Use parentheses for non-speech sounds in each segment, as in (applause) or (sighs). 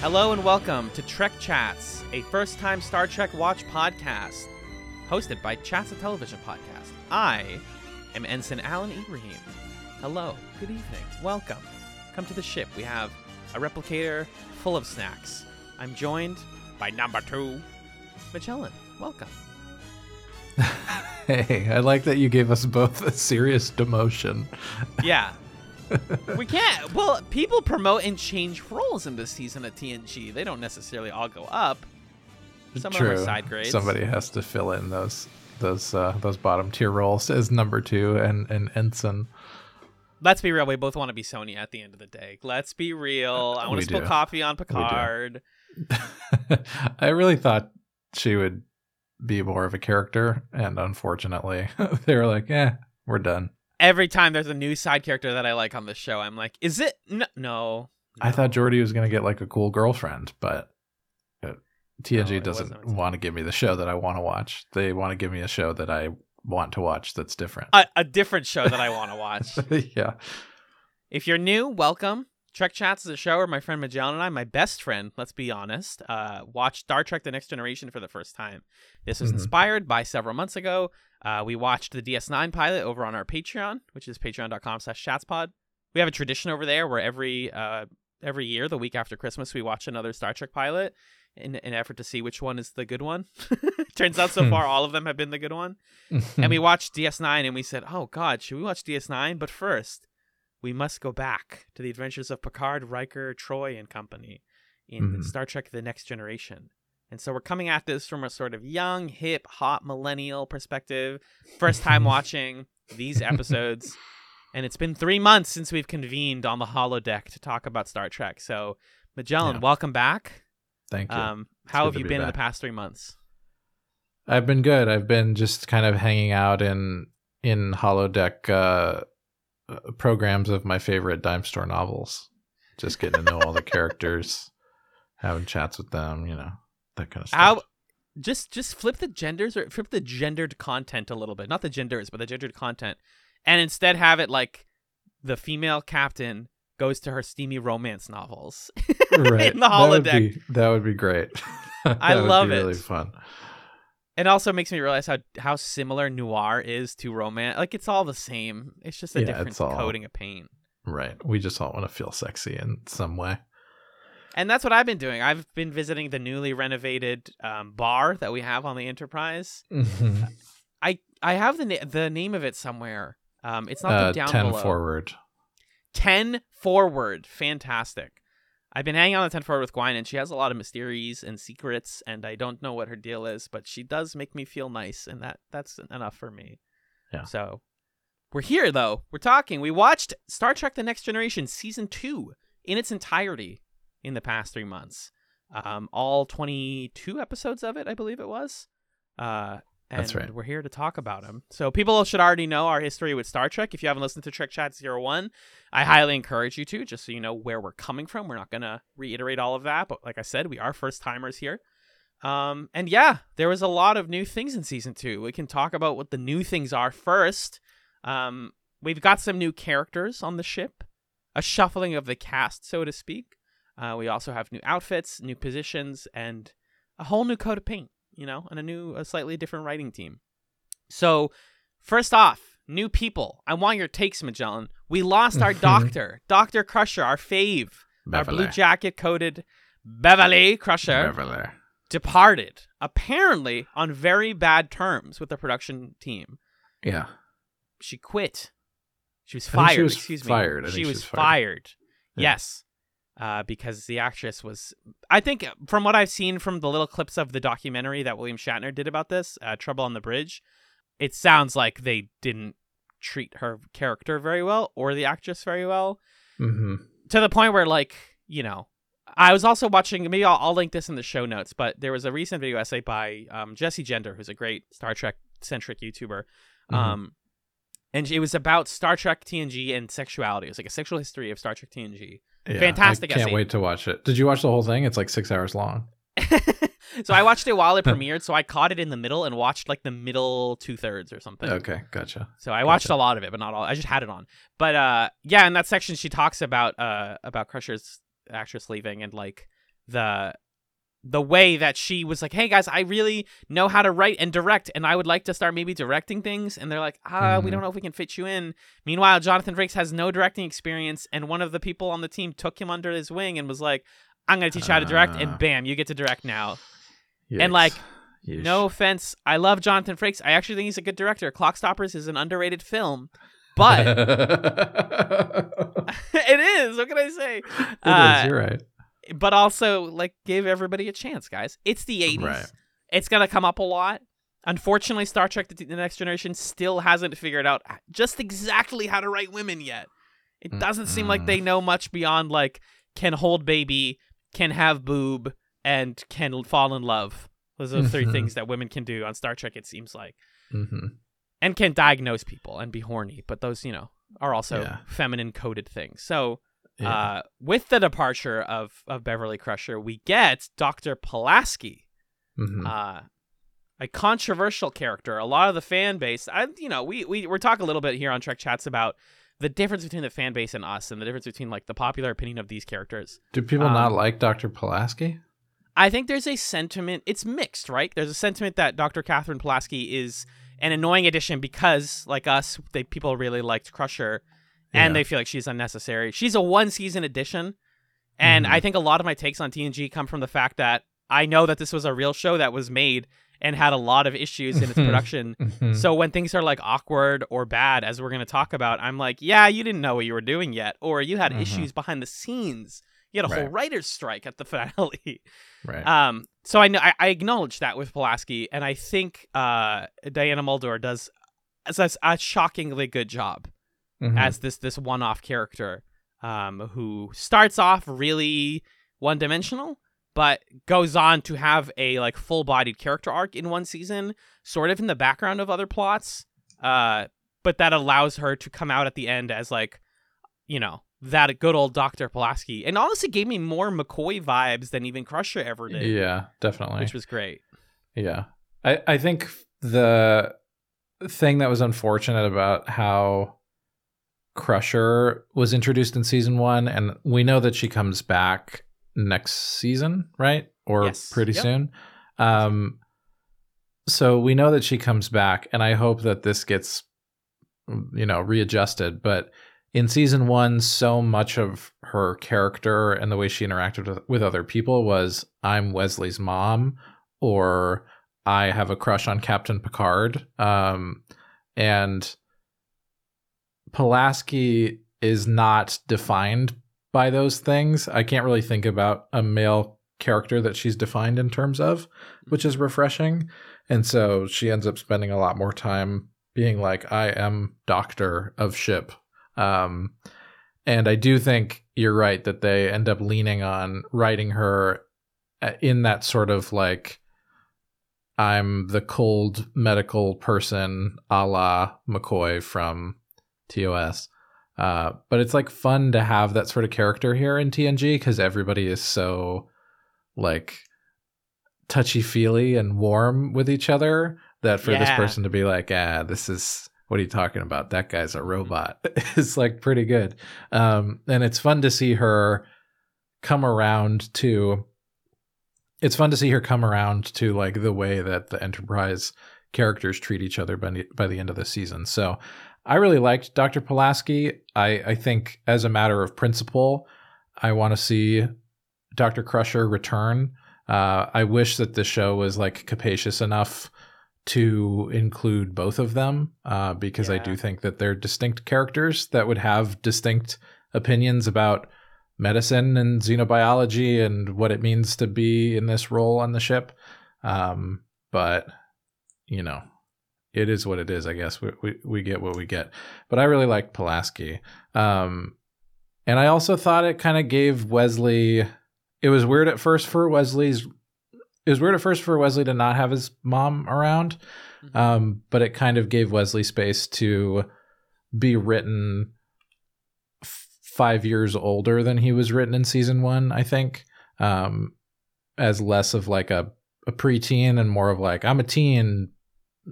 Hello and welcome to Trek Chats, a first time Star Trek watch podcast hosted by Chats a Television Podcast. I am Ensign Alan Ibrahim. Hello, good evening, welcome. Come to the ship. We have a replicator full of snacks. I'm joined by number two, Magellan. Welcome. (laughs) Hey, I like that you gave us both a serious demotion. Yeah. We can't. Well, people promote and change roles in this season of TNG. They don't necessarily all go up. Some True. of them are side grades. Somebody has to fill in those those uh, those bottom tier roles as number two and and ensign. Let's be real. We both want to be Sonya at the end of the day. Let's be real. I want We to spill do. coffee on Picard. (laughs) I really thought she would be more of a character, and unfortunately, (laughs) they were like, "Eh, we're done." Every time there's a new side character that I like on the show, I'm like, is it? No. no I thought Geordi was gonna get like a cool girlfriend, but uh, TNG No, doesn't wasn't. want to give me the show that I want to watch. They want to give me a show that I want to watch that's different. a, a different show that I want to watch. (laughs) yeah. If you're new, welcome. Trek Chats is a show where my friend Magellan and I, my best friend, let's be honest, uh, watched Star Trek The Next Generation for the first time. This was Mhm. inspired by several months ago. Uh, we watched the DS9 pilot over on our Patreon, which is patreon.com slash chatspod. We have a tradition over there where every uh, every year, the week after Christmas, we watch another Star Trek pilot in an effort to see which one is the good one. (laughs) Turns out so Hmm. far all of them have been the good one (laughs) and we watched DS9 and we said, "Oh God, should we watch DS9?" But first, we must go back to the adventures of Picard, Riker, Troi, and company in Mhm. Star Trek: The Next Generation. And so we're coming at this from a sort of young, hip, hot millennial perspective. First time (laughs) watching these episodes, and it's been three months since we've convened on the holodeck to talk about Star Trek. So, Magellan, Yeah. welcome back. Thank you. Um, how have you be been in the past three months? I've been good. I've been just kind of hanging out in in holodeck uh, uh, programs of my favorite dime store novels. Just getting to know all the (laughs) characters, having chats with them, you know, that kind of stuff. How just just flip the genders or flip the gendered content a little bit. Not the genders, but the gendered content. And instead have it like the female captain goes to her steamy romance novels. (laughs) right. in the That would holodeck. be, that would be great. (laughs) I would love be it. Really fun. It also makes me realize how how similar noir is to romance. Like it's all the same. It's just a Yeah, different coating of paint. Right. We just all want to feel sexy in some way. And that's what I've been doing. I've been visiting the newly renovated um, bar that we have on the Enterprise. Mhm. I I have the na- the name of it somewhere. Um, it's not Uh, the down 10 below. forward. 10 forward. Fantastic. I've been hanging out on the 10 forward with Gwyn, and she has a lot of mysteries and secrets, and I don't know what her deal is, but she does make me feel nice, and that that's enough for me. Yeah. So we're here, though. We're talking. We watched Star Trek The Next Generation Season 2 in its entirety in the past three months. Um, all 22 episodes of it, I believe it was. Uh, and That's right. we're here to talk about them. So people should already know our history with Star Trek. If you haven't listened to Trek Chat 01, I highly encourage you to, just so you know where we're coming from. We're not going to reiterate all of that, but like I said, we are first timers here. Um, and yeah, there was a lot of new things in season two. We can talk about what the new things are first. Um, we've got some new characters on the ship, a shuffling of the cast, so to speak. Uh, we also have new outfits, new positions, and a whole new coat of paint, you know, and a new, a slightly different writing team. So, first off, new people. I want your takes, Magellan. We lost our (laughs) doctor, Doctor Crusher, our fave, our blue jacket coated Beverly Crusher Beverly. departed, apparently on very bad terms with the production team. Yeah. She quit. She was think she fired. was excuse me. fired. I she think she was was fired. fired. Yeah. Yes. Uh, because the actress was, I think, from what I've seen from the little clips of the documentary that William Shatner did about this, uh, Trouble on the Bridge, it sounds like they didn't treat her character very well or the actress very well hmm to the point where, like, you know, I was also watching. Maybe I'll, I'll link this in the show notes. But there was a recent video essay by um, Jessie Gender, who's a great Star Trek centric YouTuber. Mhm. Um, and it was about Star Trek TNG and sexuality. It was like a sexual history of Star Trek TNG. Fantastic I can't essay. wait to watch it. Did you watch the whole thing? It's like six hours long. (laughs) so I watched it while it (laughs) premiered. So I caught it in the middle and watched like the middle two thirds or something. Okay, gotcha. So I watched a lot of it, but not all. I just had it on. But uh, yeah, in that section, she talks about uh about Crusher's actress leaving and like the the way that she was like, "Hey guys, I really know how to write and direct, and I would like to start maybe directing things." And they're like, "Ah, we Mhm. don't know if we can fit you in." Meanwhile, Jonathan Frakes has no directing experience, and one of the people on the team took him under his wing and was like, "I'm going to teach you how to direct," Ah. and bam, you get to direct now. Yikes. And, like, Yeesh. No offense, I love Jonathan Frakes. I actually think he's a good director. Clockstoppers is an underrated film, but (laughs) (laughs) it is. What can I say? It is, Uh, You're right. But also, like, give everybody a chance, guys. It's the '80s. Right. It's gonna come up a lot. Unfortunately, Star Trek: The the Next Generation still hasn't figured out just exactly how to write women yet. It doesn't seem like they know much beyond like can hold baby, can have boob, and can fall in love. Those are the 3 Mhm. things that women can do on Star Trek. It seems like hmm and can diagnose people and be horny, but those, you know, are also Yeah. feminine coded things. So, Yeah. uh, with the departure of, of Beverly Crusher, we get Dr. Pulaski, Mhm. uh, a controversial character. A lot of the fan base, I, you know, we, we, we're talking a little bit here on Trek Chats about the difference between the fan base and us and the difference between like the popular opinion of these characters. Do people um, not like Dr. Pulaski? I think there's a sentiment. It's mixed, right? There's a sentiment that Dr. Catherine Pulaski is an annoying addition because, like us, they people really liked Crusher, and Yeah. they feel like she's unnecessary. She's a one season addition, and Mhm. I think a lot of my takes on TNG come from the fact that I know that this was a real show that was made and had a lot of issues in its production. Mhm. So when things are like awkward or bad, as we're going to talk about, I'm like, yeah, you didn't know what you were doing yet, or you had Mhm. issues behind the scenes. You had a whole writer's strike at the (laughs) finale. right. Um, so I know I, I acknowledge that with Pulaski, and I think uh, Diana Muldaur does a, a shockingly good job Mhm. as this this one off character, um, who starts off really one dimensional, but goes on to have a like full bodied character arc in one season, sort of in the background of other plots. Uh, but that allows her to come out at the end as like, you know. That good old Dr. Pulaski. And honestly gave me more McCoy vibes than even Crusher ever did yeah, definitely. which was great. Yeah. I, I think the thing that was unfortunate about how Crusher was introduced in season one, and we know that she comes back next season, right? Or Yes. pretty Yep. soon. Um, so we know that she comes back, and I hope that this gets, you know, readjusted. But in season one, so much of her character and the way she interacted with, with other people was I'm Wesley's mom, or I have a crush on Captain Picard. Um, and Pulaski is not defined by those things. I can't really think about a male character that she's defined in terms of, which is refreshing. And so she ends up spending a lot more time being like, I am doctor of ship. Um, and I do think you're right that they end up leaning on writing her uh, in that sort of like, I'm the cold medical person a la McCoy from TOS. Uh, but it's like fun to have that sort of character here in TNG because everybody is so like touchy feely and warm with each other that for this person to be like, ah, this is what are you talking about? That guy's a robot. (laughs) is like pretty good. Um, and it's fun to see her come around to it's fun to see her come around to like the way that the enterprise characters treat each other by, by the end of the season so i really liked dr pulaski. I, I think as a matter of principle i want to see dr crusher return. Uh, i wish that the show was like capacious enough to include both of them uh, because i do think that they're distinct characters that would have distinct opinions about medicine and xenobiology and what it means to be in this role on the ship. Um, but you know, it is what it is. I guess we we, we get what we get. But I really liked Pulaski, um, and I also thought it kind of gave Wesley. It was weird at first for Wesley's. It was weird at first for Wesley to not have his mom around, Mhm. um, but it kind of gave Wesley space to be written f- five years older than he was written in season one. I think, um, as less of like a a preteen and more of like I'm a teen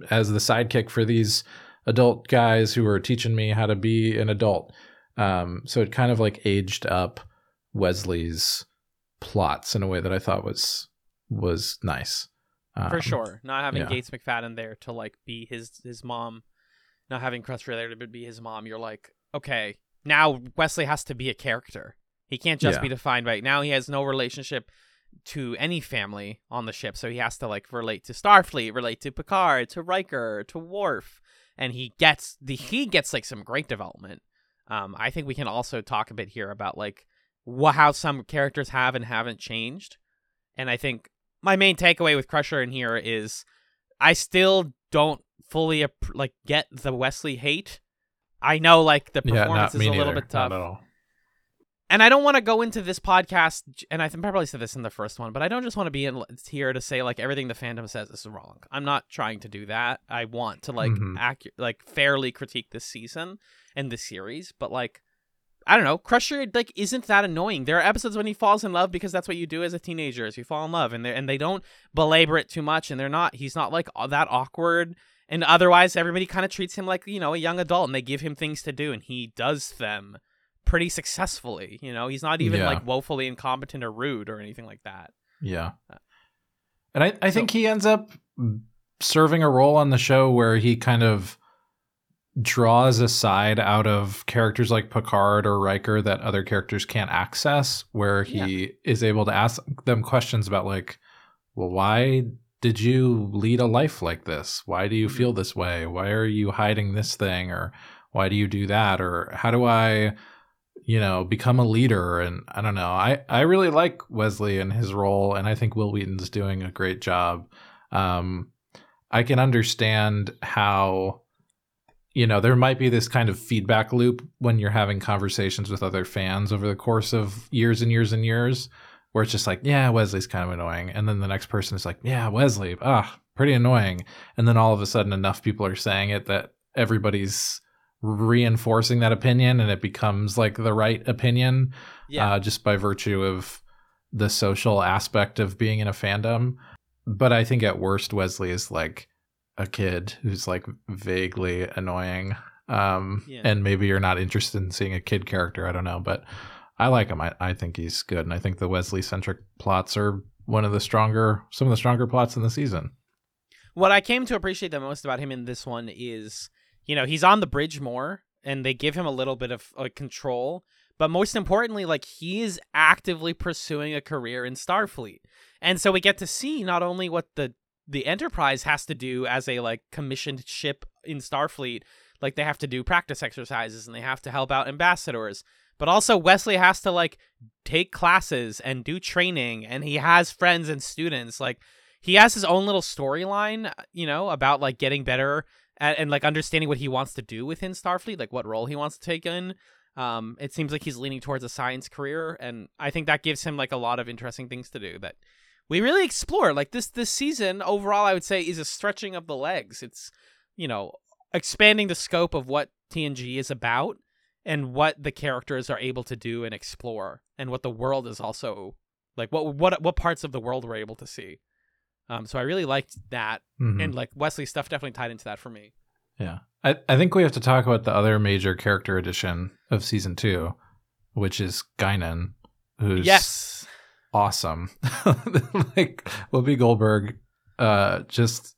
as the sidekick for these adult guys who were teaching me how to be an adult. Um, so it kind of like aged up Wesley's plots in a way that I thought was was nice. for Um, sure. Not having yeah. Gates McFadden there to like be his his mom, not having Crusher there to be his mom. You're like, okay, now Wesley has to be a character. He can't just Yeah. be defined by now. He has no relationship to any family on the ship, so he has to like relate to Starfleet, relate to Picard, to Riker, to Worf, and he gets the he gets like some great development. Um, I think we can also talk a bit here about like wha how some characters have and haven't changed, and I think my main takeaway with Crusher in here is I still don't fully like get the Wesley hate. I know like the Yeah, performance not is a little neither. bit tough, Not at all. And I don't want to go into this podcast. And I think probably said this in the first one, but I don't just want to be in here to say like everything the fandom says is wrong. I'm not trying to do that. I want to like Mhm. accu- like fairly critique this season and this series, but like. I don't know. Crusher like isn't that annoying. There are episodes when he falls in love because that's what you do as a teenager, is you fall in love, and they and they don't belabor it too much, and they're not. He's not like all that awkward, and otherwise everybody kind of treats him like you know a young adult, and they give him things to do, and he does them pretty successfully. You know, he's not even Yeah. like woefully incompetent or rude or anything like that. Yeah. And I, I think he ends up serving a role on the show where he kind of draws a side out of characters like Picard or Riker that other characters can't access, where he is able to ask them questions about, like, well, why did you lead a life like this? Why do you Mhm. feel this way? Why are you hiding this thing? Or why do you do that? Or how do I you know, become a leader. And I don't know. I, I really like Wesley and his role, and I think Wil Wheaton's doing a great job. Um, I can understand how, you know, there might be this kind of feedback loop when you're having conversations with other fans over the course of years and years and years, where it's just like, yeah, Wesley's kind of annoying. And then the next person is like, yeah, Wesley, ah, pretty annoying. And then all of a sudden, enough people are saying it that everybody's reinforcing that opinion and it becomes like the right opinion Yeah, uh, just by virtue of the social aspect of being in a fandom. But I think at worst, Wesley is like a kid who's like vaguely annoying. Um, Yeah. And maybe you're not interested in seeing a kid character. I don't know. But I like him. I, I think he's good. And I think the Wesley centric plots are one of the stronger, some of the stronger plots in the season. what I came to appreciate the most about him in this one is, you know, he's on the bridge more, and they give him a little bit of like control. But most importantly, like he is actively pursuing a career in Starfleet, and so we get to see not only what the the Enterprise has to do as a like commissioned ship in Starfleet, like they have to do practice exercises and they have to help out ambassadors, but also Wesley has to like take classes and do training, and he has friends and students like he has his own little storyline, uh, you know, about like getting better at, and like understanding what he wants to do within Starfleet, like what role he wants to take in. Um, it seems like he's leaning towards a science career, and I think that gives him like a lot of interesting things to do that we really explore. Like this this season overall, I would say is a stretching of the legs. It's you know expanding the scope of what TNG is about and what the characters are able to do and explore, and what the world is also like. What what what parts of the world we're able to see. Um, so I really liked that, Mhm. and like Wesley's stuff definitely tied into that for me. Yeah. I, I think we have to talk about the other major character addition of season two, which is Guinan, who's yes, awesome. (laughs) like Whoopi Goldberg uh just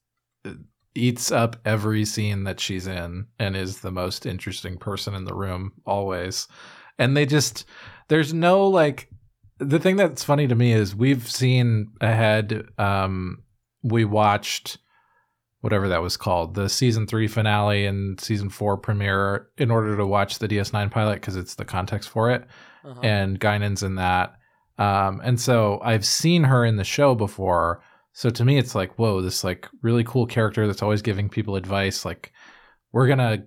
eats up every scene that she's in and is the most interesting person in the room always. And they just there's no like the thing that's funny to me is we've seen ahead um we watched whatever that was called the season 3 finale and season 4 premiere in order to watch the DS9 pilot cuz it's the context for it Uh-huh. and Guinan's in that. Um, and so I've seen her in the show before. So to me, it's like, whoa, this like really cool character that's always giving people advice. Like, we're gonna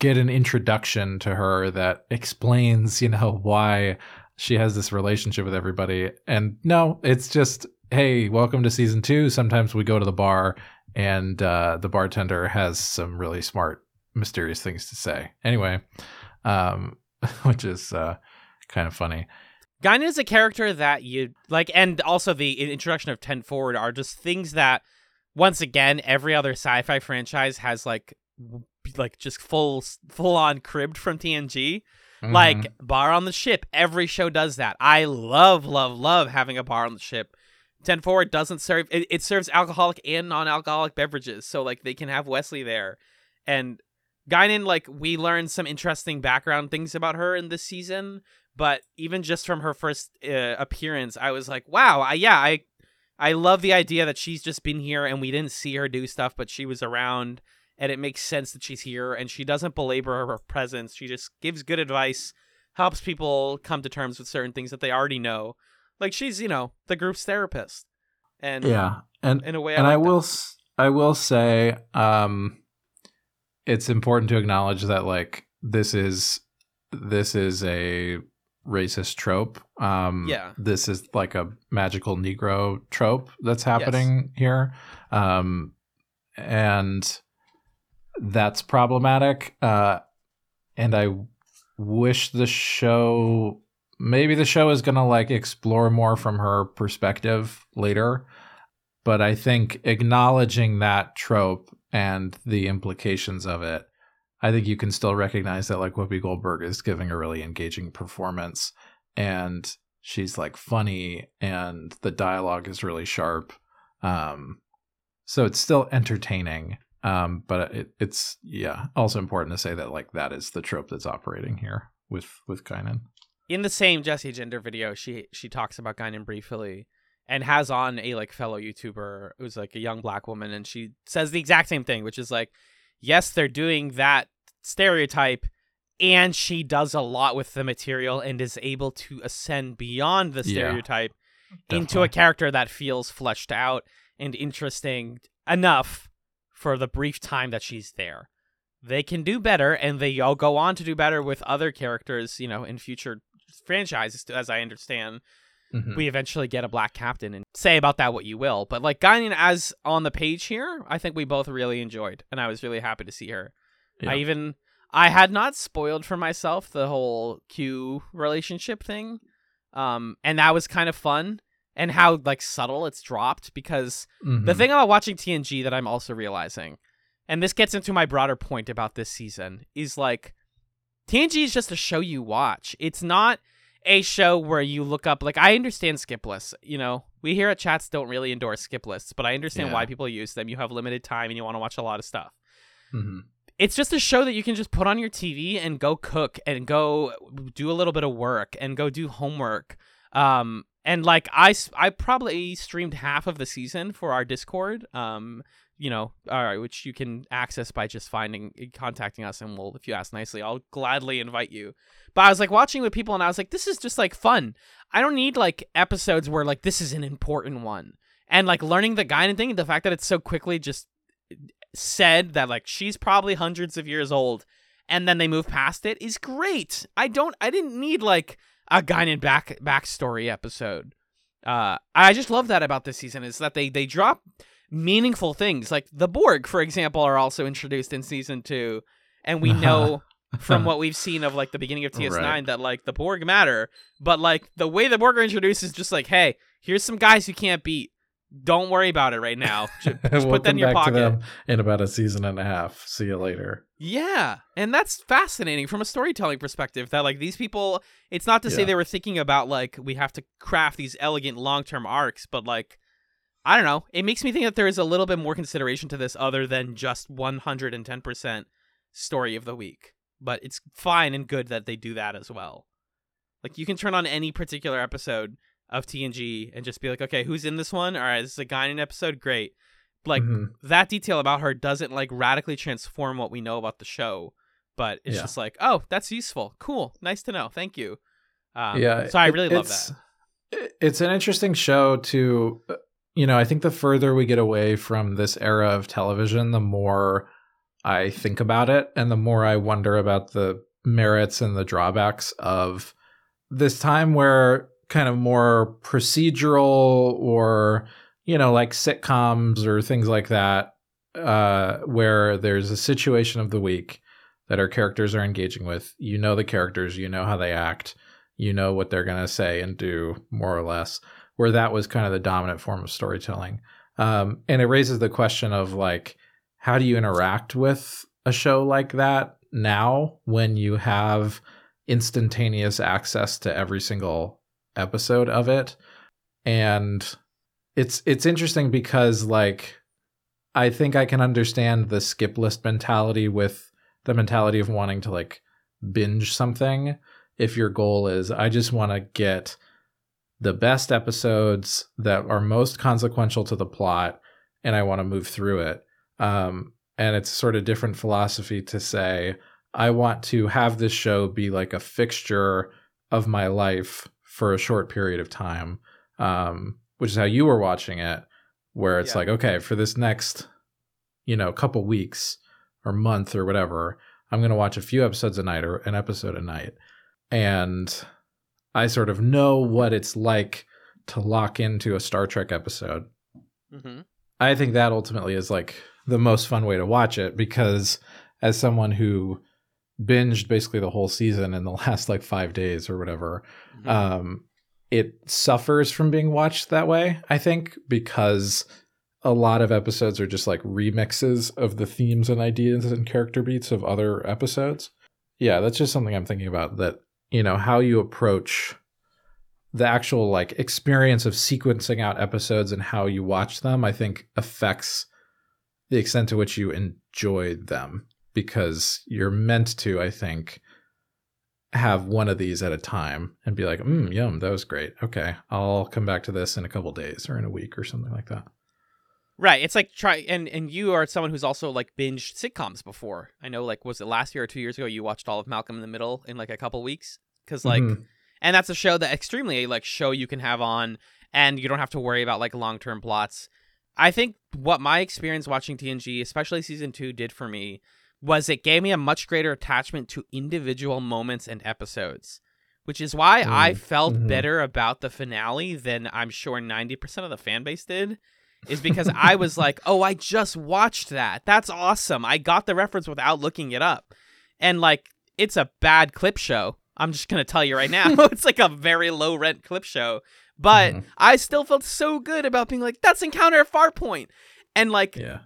get an introduction to her that explains, you know, why she has this relationship with everybody. And no, it's just, hey, welcome to season two. Sometimes we go to the bar and uh, the bartender has some really smart, mysterious things to say. Anyway, um, (laughs) which is uh, kind of funny. Guinan is a character that you like, and also the introduction of Ten Forward are just things that, once again, every other sci-fi franchise has like, like just full, full on cribbed from TNG. Mhm. Like bar on the ship, every show does that. I love, love, love having a bar on the ship. Ten Forward doesn't serve; it, it serves alcoholic and non-alcoholic beverages, so like they can have Wesley there, and Guinan, like we learned some interesting background things about her in this season, but even just from her first uh, appearance, I was like, wow, I, yeah, I I love the idea that she's just been here and we didn't see her do stuff, but she was around and it makes sense that she's here and she doesn't belabor her presence. She just gives good advice, helps people come to terms with certain things that they already know. Like she's, you know, the group's therapist. And yeah, and in a way, and I, I like that. will s- I will say um it's important to acknowledge that like this is this is a racist trope. Um Yeah. this is like a magical negro trope that's happening here. Um and that's problematic. Uh and I wish the show maybe the show is going to like explore more from her perspective later but I think acknowledging that trope and the implications of it, I think you can still recognize that like Whoopi Goldberg is giving a really engaging performance and she's like funny and the dialogue is really sharp. Um, so it's still entertaining. Um, but it, it's yeah, also important to say that like that is the trope that's operating here with with Guinan. in the same Jessie Gender video, she she talks about Guinan briefly and has on a like fellow YouTuber who's like a young black woman, and she says the exact same thing, which is like, yes, they're doing that stereotype, and she does a lot with the material and is able to ascend beyond the Yeah, stereotype into a character that feels fleshed out and interesting enough for the brief time that she's there. They can do better, and they all go on to do better with other characters, you know, in future franchises, as I understand. Mhm. We eventually get a black captain, and say about that what you will. But like Guinan as on the page here, I think we both really enjoyed, and I was really happy to see her. Yeah. I even I had not spoiled for myself the whole Q relationship thing. Um and that was kind of fun and how like subtle it's dropped because the Mhm. thing about watching TNG that I'm also realizing and this gets into my broader point about this season is like TNG is just a show you watch. It's not a show where you look up like I understand skip lists, you know. We here at Chats don't really endorse skip lists, but I understand Yeah. why people use them. You have limited time and you want to watch a lot of stuff Mhm. it's just a show that you can just put on your TV and go cook and go do a little bit of work and go do homework. Um, and like I, I probably streamed half of the season for our Discord. Um, you know, all right, which you can access by just finding, contacting us, and we'll, if you ask nicely, I'll gladly invite you. But I was like watching with people, and I was like, this is just like fun. I don't need like episodes where like this is an important one, and like learning the and thing. The fact that it's so quickly just said that like she's probably hundreds of years old and then they move past it is great. I don't I didn't need like a Guinan back backstory episode. Uh I just love that about this season is that they they drop meaningful things. Like the Borg, for example, are also introduced in season two. And we know (laughs) from what we've seen of like the beginning of DS9 Right. that like the Borg matter. But like the way the Borg are introduced is just like, hey, here's some guys you can't beat. Don't worry about it right now. (laughs) Just, just put that in your pocket. them in about a season and a half. See you later. Yeah, and that's fascinating from a storytelling perspective. That like these people, it's not to say they were thinking about like we have to craft these elegant long term arcs, but like I don't know, it makes me think that there is a little bit more consideration to this other than just one hundred and ten percent story of the week. But it's fine and good that they do that as well. Like you can turn on any particular episode of TNG and just be like, okay, who's in this one? All right, this is a guy in an episode. Great. Like Mhm. that detail about her doesn't like radically transform what we know about the show, but it's Yeah. just like, oh, that's useful, cool, nice to know, thank you. Um, yeah, so I it- really love it's- that. It's an interesting show to, uh, you know, I think the further we get away from this era of television, the more I think about it and the more I wonder about the merits and the drawbacks of this time where kind of more procedural or, you know, like sitcoms or things like that, uh, where there's a situation of the week that our characters are engaging with. You know the characters, you know how they act you know what they're going to say and do more or less where that was kind of the dominant form of storytelling um, and it raises the question of like how do you interact with a show like that now when you have instantaneous access to every single episode of it and it's it's interesting because like i think i can understand the skip list mentality with the mentality of wanting to like binge something if your goal is I just want to get the best episodes that are most consequential to the plot and I want to move through it. Um, and it's sort of different philosophy to say I want to have this show be like a fixture of my life for a short period of time, um, which is how you were watching it, where it's Yeah. like, okay, for this next, you know, couple weeks or month or whatever, I'm going to watch a few episodes a night or an episode a night and I sort of know what it's like to lock into a Star Trek episode. hmm I think that ultimately is like the most fun way to watch it because as someone who binged basically the whole season in the (laughs) last like 5 days or whatever, Mm-hmm. um it suffers from being watched that way, I think, because a lot of episodes are just like remixes of the themes and ideas and character beats of other episodes. Yeah, that's just something I'm thinking about that, you know, how you approach the actual like experience of sequencing out episodes and how you watch them, I think affects the extent to which you enjoy them because you're meant to, I think, have one of these at a time and be like, mm, yum, that was great. Okay, I'll come back to this in a couple days or in a week or something like that. Right. It's like try and and you are someone who's also like binged sitcoms before. I know like was it last year or 2 years ago you watched all of Malcolm in the Middle in like a couple weeks cuz like Mhm. and that's a show that extremely like show you can have on and you don't have to worry about like long-term plots. I think what my experience watching TNG, especially season 2 did for me was it gave me a much greater attachment to individual moments and episodes, which is why I Mm, felt mhm. better about the finale than I'm sure 90% of the fan base did is because I was (laughs) like, "Oh, I just watched that. That's awesome. I got the reference without looking it up." And like it's a bad clip show. I'm just going to tell you right now. (laughs) it's like a very low rent clip show, but Mhm. I still felt so good about being like, "That's Encounter at Farpoint." And like Yeah.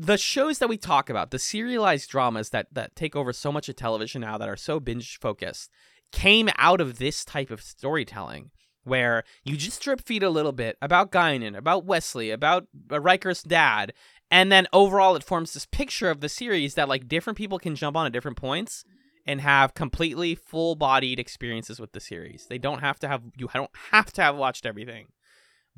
The shows that we talk about, the serialized dramas that that take over so much of television now that are so binge focused, came out of this type of storytelling where you just drip feed a little bit about Guinan, about Wesley, about uh, Riker's dad, and then overall it forms this picture of the series that like different people can jump on at different points and have completely full-bodied experiences with the series. They don't have to have you don't have to have watched everything.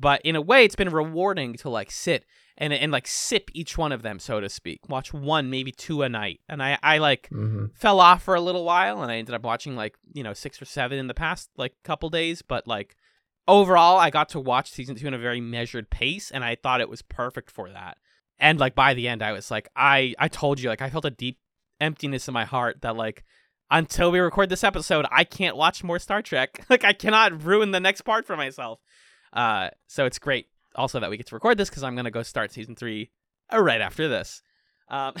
But in a way it's been rewarding to like sit and and like sip each one of them, so to speak. Watch one, maybe two a night. And I I like hmm fell off for a little while, and I ended up watching like you know six or seven in the past like couple days. But like overall, I got to watch season two in a very measured pace, and I thought it was perfect for that. And like by the end, I was like, I I told you, like I felt a deep emptiness in my heart that like until we record this episode, I can't watch more Star Trek. (laughs) like I cannot ruin the next part for myself. Uh, so it's great also that we get to record this because I'm gonna go start season three uh, right after this. Um,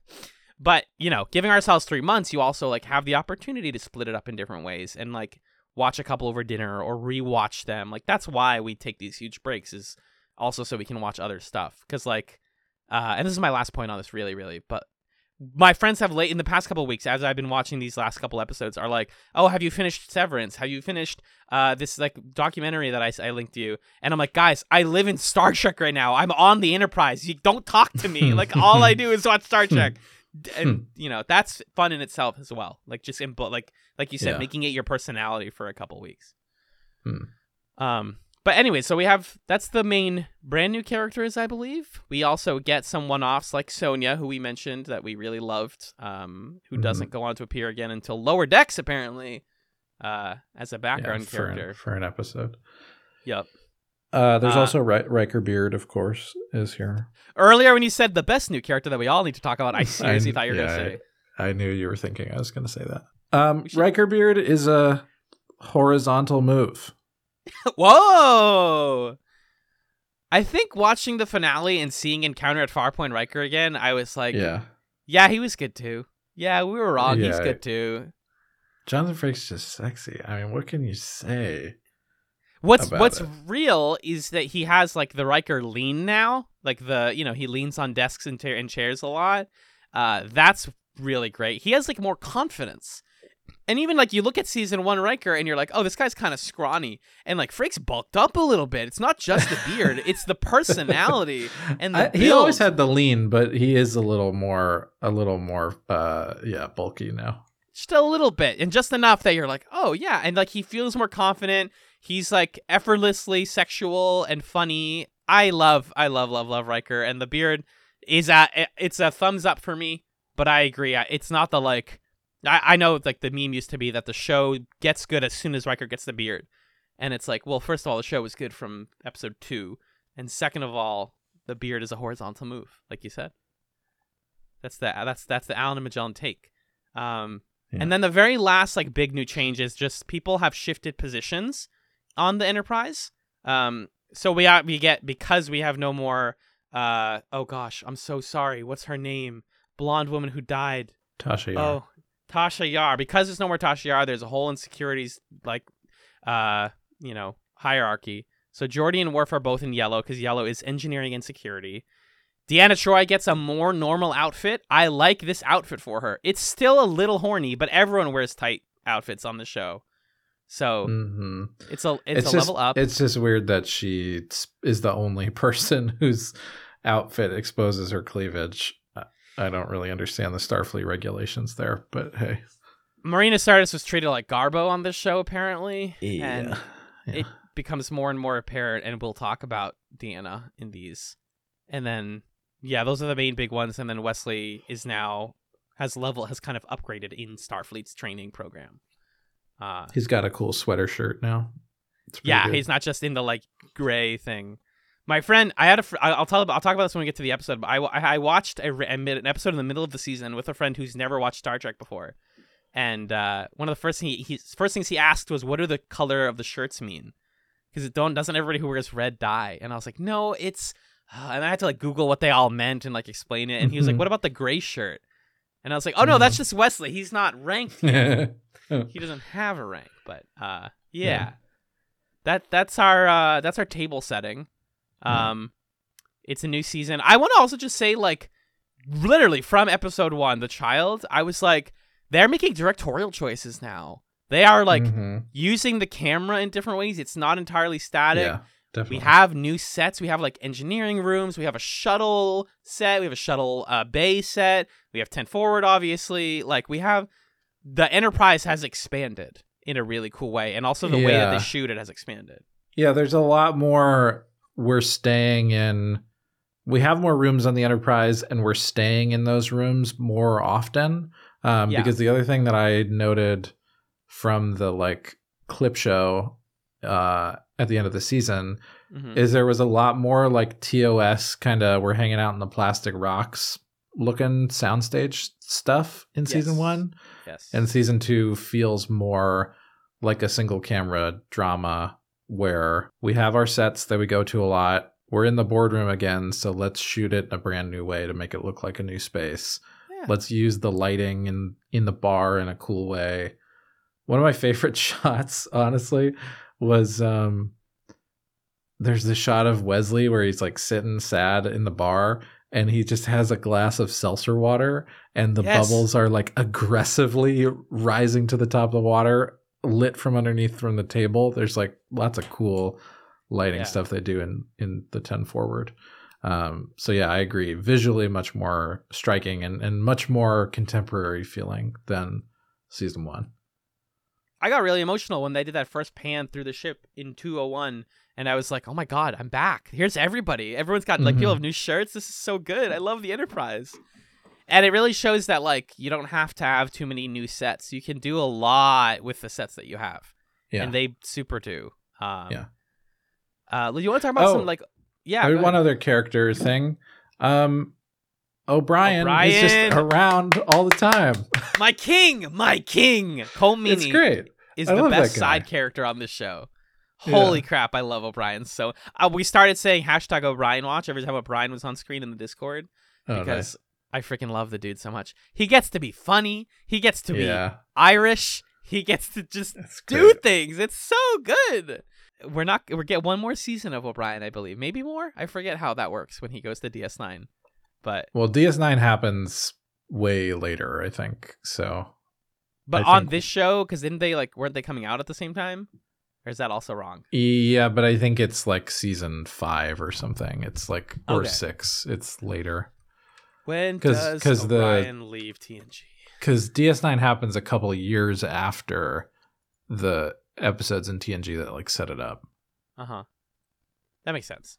(laughs) but you know, giving ourselves three months, you also like have the opportunity to split it up in different ways and like watch a couple over dinner or rewatch them. Like that's why we take these huge breaks is also so we can watch other stuff. Because like, uh, and this is my last point on this, really, really, but my friends have late in the past couple of weeks as I've been watching these last couple episodes are like, "Oh, have you finished Severance? Have you finished uh this like documentary that I, I linked to you?" And I'm like, "Guys, I live in Star Trek right now. I'm on the Enterprise. You don't talk to me. like all I do is watch Star Trek." And you know, that's fun in itself as well. Like just in like like you said Yeah. making it your personality for a couple weeks. Hmm. Um but anyway, so we have that's the main brand new characters, I believe. We also get some one-offs like Sonya, who we mentioned that we really loved, um, who Mhm. doesn't go on to appear again until Lower Decks, apparently. uh, as a Yeah, background for an- character. for an episode. Yep. Uh, there's Uh, also Ri- Riker Beard, of course, is here. Earlier, when you said the best new character that we all need to talk about, I (laughs) seriously I- thought you were yeah, going to say. I knew you were thinking I was going to say that. Um, should- Riker Beard is a horizontal move. (laughs) Whoa! I think watching the finale and seeing Encounter at Farpoint Riker again, I was like, yeah, yeah, he was good too. Yeah, we were wrong. He's good too. Jonathan Frakes just sexy. I mean, what can you say? What's what's it. real is that he has like the Riker lean now, like the you know he leans on desks and, ta- and chairs a lot. Uh, that's really great. He has like more confidence, and even like you look at season one Riker and you're like, oh, this guy's kind of scrawny, and like Frakes bulked up a little bit. It's not just the beard; (laughs) it's the personality and the I- he always had the lean, but he is a little more, a little more, uh, yeah, bulky now. just a little bit. And just enough that you're like oh yeah. And like he feels more confident. He's like effortlessly sexual and funny. I love i love love love Riker. And the beard is a it's a thumbs up for me but i agree. It's not the like I, I know like the meme used to be that the show gets good as soon as Riker gets the beard and it's like well first of all the show was good from episode two and second of all the beard is a horizontal move like you said that's the that's that's the Alan and Magellan take um Yeah. and then the very last like big new change is just people have shifted positions on the Enterprise. Um, so we are, we get because we have no more. Uh, oh gosh, I'm so sorry. What's her name? Blonde woman who died. Tasha Yar. Oh, Tasha Yar. Because there's no more Tasha Yar, there's a whole insecurities like, uh, you know, hierarchy. So Geordi and Worf are both in yellow because yellow is engineering and security. Deanna Troi gets a more normal outfit. I like this outfit for her. It's still a little horny, but everyone wears tight outfits on the show. So hmm it's a it's, a just, level up. It's just weird that she is the only (laughs) person whose outfit exposes her cleavage. I- I don't really understand the Starfleet regulations there, but hey. Marina Sirtis was treated like Garbo on this show apparently, and Yeah. it becomes more and more apparent. And we'll talk about Deanna in these, and then yeah, those are the main big ones. And then Wesley is now has level has kind of upgraded in Starfleet's training program. Uh, He's got a cool sweater shirt now. Yeah, good. he's not just in the like gray thing. My friend, I had a. Fr- I'll tell. I'll talk about this when we get to the episode. But I, I watched a, a mid- an episode in the middle of the season with a friend who's never watched Star Trek before, and uh, one of the first thing he, he first things he asked was, "What do the color of the shirts mean?" Because it don't doesn't everybody who wears red die? And I was like, "No, it's." and I had to like Google what they all meant and like explain it. And he was like, Mhm. "What about the gray shirt?" And I was like, "Oh no, that's Mhm. just Wesley. He's not ranked yet." (laughs) he doesn't have a rank, but uh yeah. Yeah. That that's our uh that's our table setting. Yeah. Um it's a new season. I want to also just say like literally from episode 1, The Child, I was like they're making directorial choices now. They are like Mhm. using the camera in different ways. It's not entirely static. yeah, definitely. We have new sets. We have like engineering rooms. We have a shuttle set. We have a shuttle uh, bay set. We have 10 forward, obviously. Like we have the Enterprise has expanded in a really cool way. And also the way that they shoot it has expanded. Yeah, there's a lot more. We're staying in. We have more rooms on the Enterprise, and we're staying in those rooms more often. Um, Yeah. Because the other thing that I noted from the like clip show uh, at the end of the season Mhm. is there was a lot more like TOS kind of we're hanging out in the plastic rocks looking soundstage stuff in season one. yes. And season two feels more like a single camera drama where we have our sets that we go to a lot. We're in the boardroom again, so let's shoot it in a brand new way to make it look like a new space. Yeah. Let's use the lighting in in the bar in a cool way. One of my (laughs) favorite shots, honestly, was um there's this shot of Wesley where he's like sitting sad in the bar and he just has a glass of seltzer water and the Yes. bubbles are like aggressively rising to the top of the water lit from underneath from the table there's like lots of cool lighting Yeah. stuff they do in in the 10 forward um so yeah i agree visually much more striking and and much more contemporary feeling than season one I got really emotional when they did that first pan through the ship in 201 and I was like, "Oh my god, I'm back. Here's everybody. Everyone's got like people Mhm. have new shirts. This is so good. I love the Enterprise." And it really shows that like you don't have to have too many new sets. You can do a lot with the sets that you have, Yeah. and they super do. Um, Yeah. Uh, you want to talk about Oh, some like yeah? One ahead. other character thing. Um, O'Brien, is just around all the time. (laughs) my king, my king, Colm Meaney it's great. is I the best side character on this show. Holy Yeah. crap, I love O'Brien. So uh, we started saying hashtag O'Brien watch every time O'Brien was on screen in the Discord Oh, because I freaking love the dude so much. He gets to be funny. He gets to nice. be Irish. He gets to just that's do great. things. It's so good. We're not. We get one more season of O'Brien, I believe. Maybe more. I forget how that works when he goes to DS9. But Well, DS9 happens way later, I think. So but I on think- this show, because didn't they like weren't they coming out at the same time? Or is that also wrong? yeah, but I think it's like season five or something. It's like or Okay. six. It's later When 'Cause- does 'cause the- O'Brien leave TNG? because DS9 happens a couple of years after the episodes in TNG that like set it up. Uh huh. That makes sense.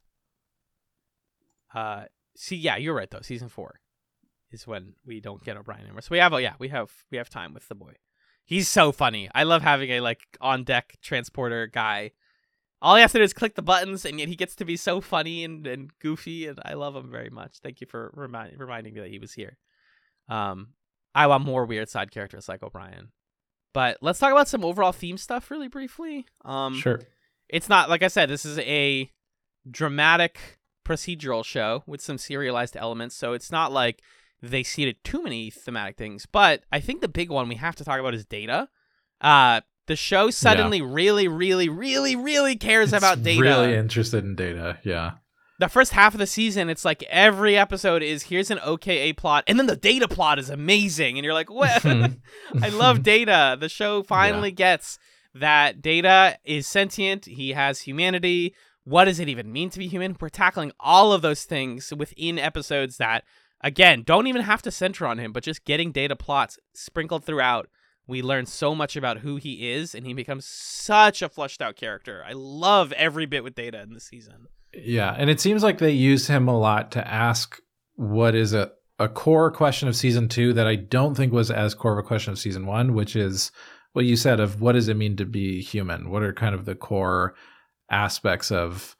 Uh, see, yeah, you're right though. Season four is when we don't get O'Brien anymore. So we have, oh yeah, we have we have time with the boy. He's so funny. I love having a like on deck transporter guy. All he has to do is click the buttons, and yet he gets to be so funny and, and goofy, and I love him very much. Thank you for remind, reminding me that he was here. Um, I want more weird side characters like O'Brien. But let's talk about some overall theme stuff really briefly. Um, sure. it's not like I said. This is a dramatic procedural show with some serialized elements, so it's not like they seeded too many thematic things. But I think the big one we have to talk about is data. Uh, the show suddenly really, really, really, really cares about It's data. Really interested in data. Yeah. the first half of the season, it's like every episode is here's an OKA plot, and then the data plot is amazing, and you're like, what? (laughs) (laughs) I love Data. The show finally gets that Data is sentient. He has humanity. What does it even mean to be human? We're tackling all of those things within episodes that, again, don't even have to center on him, but just getting Data plots sprinkled throughout. We learn so much about who he is, and he becomes such a fleshed out character. I love every bit with Data in the season. Yeah, and it seems like they use him a lot to ask what is a a core question of season two that I don't think was as core of a question of season one, which is what you said of what does it mean to be human? What are kind of the core aspects of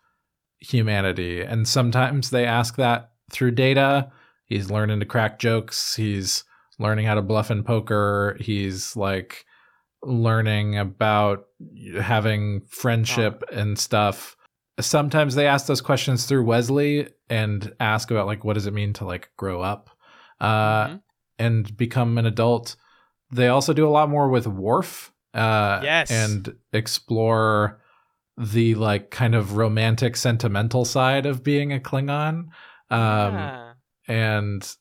humanity? And sometimes they ask that through data. He's learning to crack jokes. He's learning how to bluff in poker. He's like learning about having friendship and stuff sometimes they ask those questions through Wesley and ask about like what does it mean to like grow up uh Mhm. and become an adult. They also do a lot more with Worf uh Yes. and explore the like kind of romantic sentimental side of being a Klingon. Um Yeah. and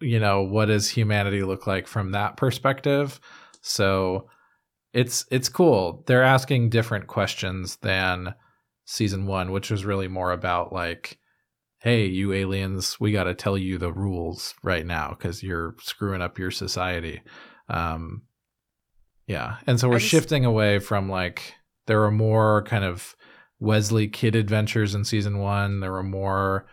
you know what does humanity look like from that perspective? So it's it's cool. They're asking different questions than season one which was really more about like hey you aliens we got to tell you the rules right now because you're screwing up your society. Um yeah. And so we're just- shifting away from like there were more kind of wesley kid adventures in season one. There were more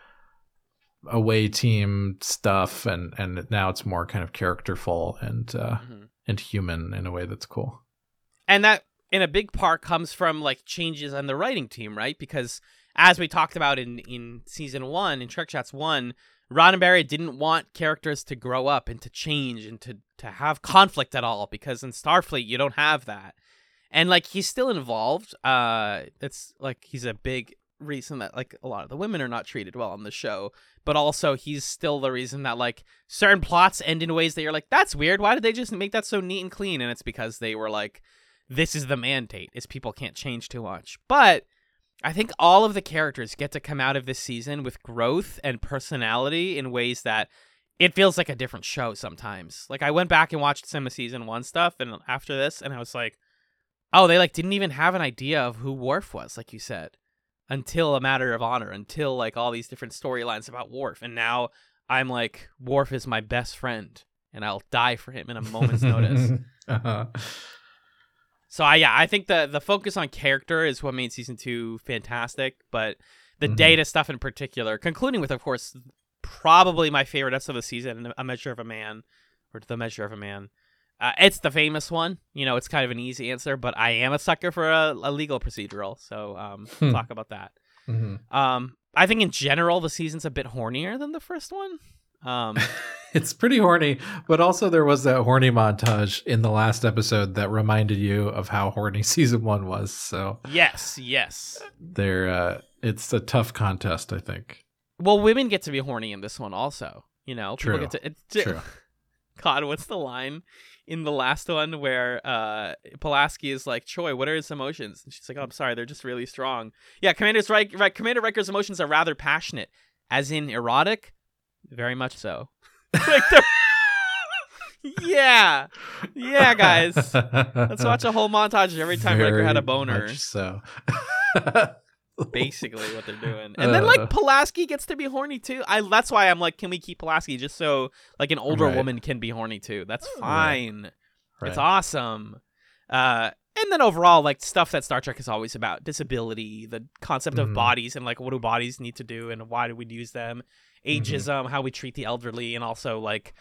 away team stuff and and now it's more kind of characterful and uh Mhm. and human in a way that's cool. And that in a big part comes from like changes on the writing team right? Because as we talked about in in season one in trek chats one roddenberry didn't want characters to grow up and to change and to to have conflict at all because in starfleet you don't have that. And like he's still involved uh it's like he's a big reason that like a lot of the women are not treated well on the show but also he's still the reason that like certain plots end in ways that you're like that's weird. Why did they just make that so neat and clean? And it's because they were like this is the mandate is people can't change too much. But i think all of the characters get to come out of this season with growth and personality in ways that it feels like a different show sometimes. Like i went back and watched some of season one stuff and after this and i was like oh they like didn't even have an idea of who Worf was like you said until a matter of honor until like all these different storylines about Worf and now i'm like Worf is my best friend and i'll die for him in a moment's notice (laughs) uh-huh. So I yeah, I think the the focus on character is what made season two fantastic, but the Mhm. data stuff in particular, concluding with of course probably my favorite episode of the season, A Measure of a Man, or The Measure of a Man. Uh, it's the famous one. You know, it's kind of an easy answer, but I am a sucker for a, a legal procedural. So um, Hmm. talk about that. Mhm. Um, I think in general the season's a bit hornier than the first one. Um, (laughs) It's pretty horny, but also there was that horny montage in the last episode that reminded you of how horny (laughs) season one was. So yes, yes. there, uh, it's a tough contest, I think. Well, women get to be horny in this one also. You know, True. get to. It, True. (laughs) God, what's the line in the last one where uh Pulaski is like, "Troi, what are his emotions?" And she's like, "Oh, I'm sorry, they're just really strong." Yeah, Commander's right. Right, Commander Riker's emotions are rather passionate, as in erotic. Very much so. (laughs) like (laughs) yeah, yeah, guys. Let's watch a whole montage every time Riker had a boner. much So, (laughs) (laughs) basically what they're doing. And then like Uh. Pulaski gets to be horny too. I that's why I'm like, can we keep Pulaski just so like an older Right. woman can be horny too? That's fine. Right. It's awesome. Uh and then overall, like stuff that Star Trek is always about disability, the concept of Mhm. bodies and like what do bodies need to do and why do we use them, Mm-hmm. ageism, how we treat the elderly, and also like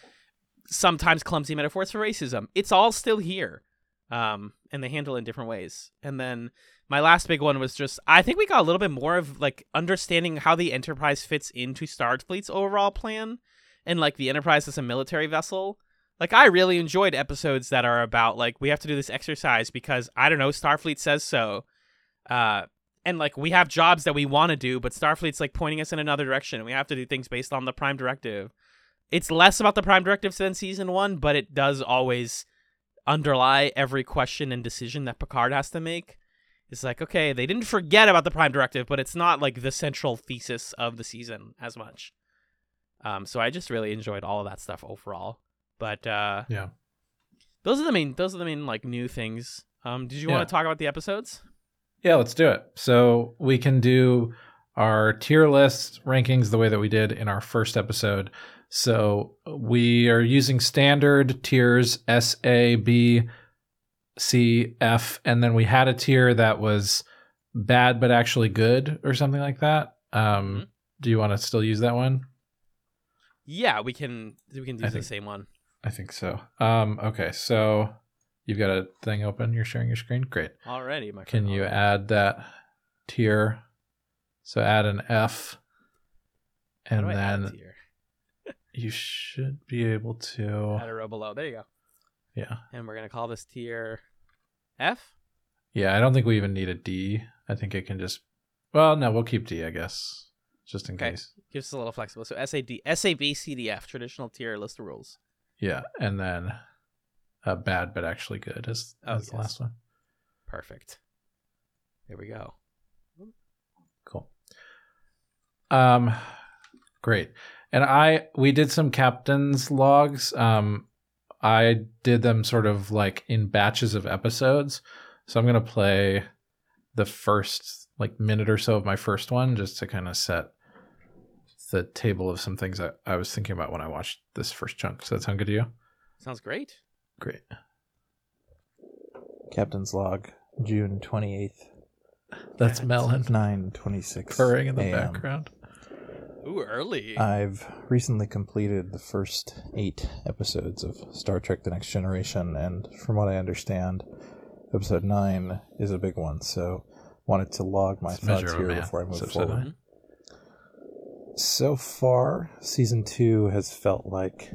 sometimes clumsy metaphors for racism. It's all still here. Um, and they handle it in different ways. And then my last big one was just I think we got a little bit more of like understanding how the Enterprise fits into Starfleet's overall plan and like the Enterprise as a military vessel. Like I really enjoyed episodes that are about like we have to do this exercise because I don't know Starfleet says so. Uh and like we have jobs that we want to do, but Starfleet's like pointing us in another direction. We have to do things based on the Prime Directive. It's less about the Prime Directives than season one, but it does always underlie every question and decision that Picard has to make. It's like, okay, they didn't forget about the Prime Directive, but it's not like the central thesis of the season as much. Um, so I just really enjoyed all of that stuff overall. But uh, yeah. those are the main, those are the main like new things. Um, did you Yeah. want to talk about the episodes? Yeah, let's do it. So we can do our tier list rankings the way that we did in our first episode. So we are using standard tiers S, A, B, C, F, and then we had a tier that was bad but actually good or something like that. Um, Mhm. Do you want to still use that one? Yeah, we can. We can do I the same one. I think so. Um, okay, so you've got a thing open. You're sharing your screen. Great. Already, my Can you add that tier? So add an F, and do I add then? You should be able to. add a row below. There you go. Yeah, And we're gonna call this tier F. yeah. I don't think we even need a D. I think it can just. Well, no, we'll keep D. I guess, just in Okay. case. Gives us a little flexible. So SAD, SAB, CDF, traditional tier list of rules. Yeah, and then uh, bad but actually good is, Oh, is the yes. last one. Perfect. There we go. Cool. Um, great. And I we did some captain's logs. Um, I did them sort of like in batches of episodes. So I'm gonna play the first like minute or so of my first one just to kind of set the table of some things that I was thinking about when I watched this first chunk. Does that sound good to you? Sounds great. Great. Captain's log, June 28th, That's Melon 9:26 purring in the background. Ooh, early. I've recently completed the first 8 episodes of Star Trek the Next Generation and from what I understand, episode 9 is a big one. So wanted to log my thoughts Measure of a here Man. before I move forward. nine. So far, season two has felt like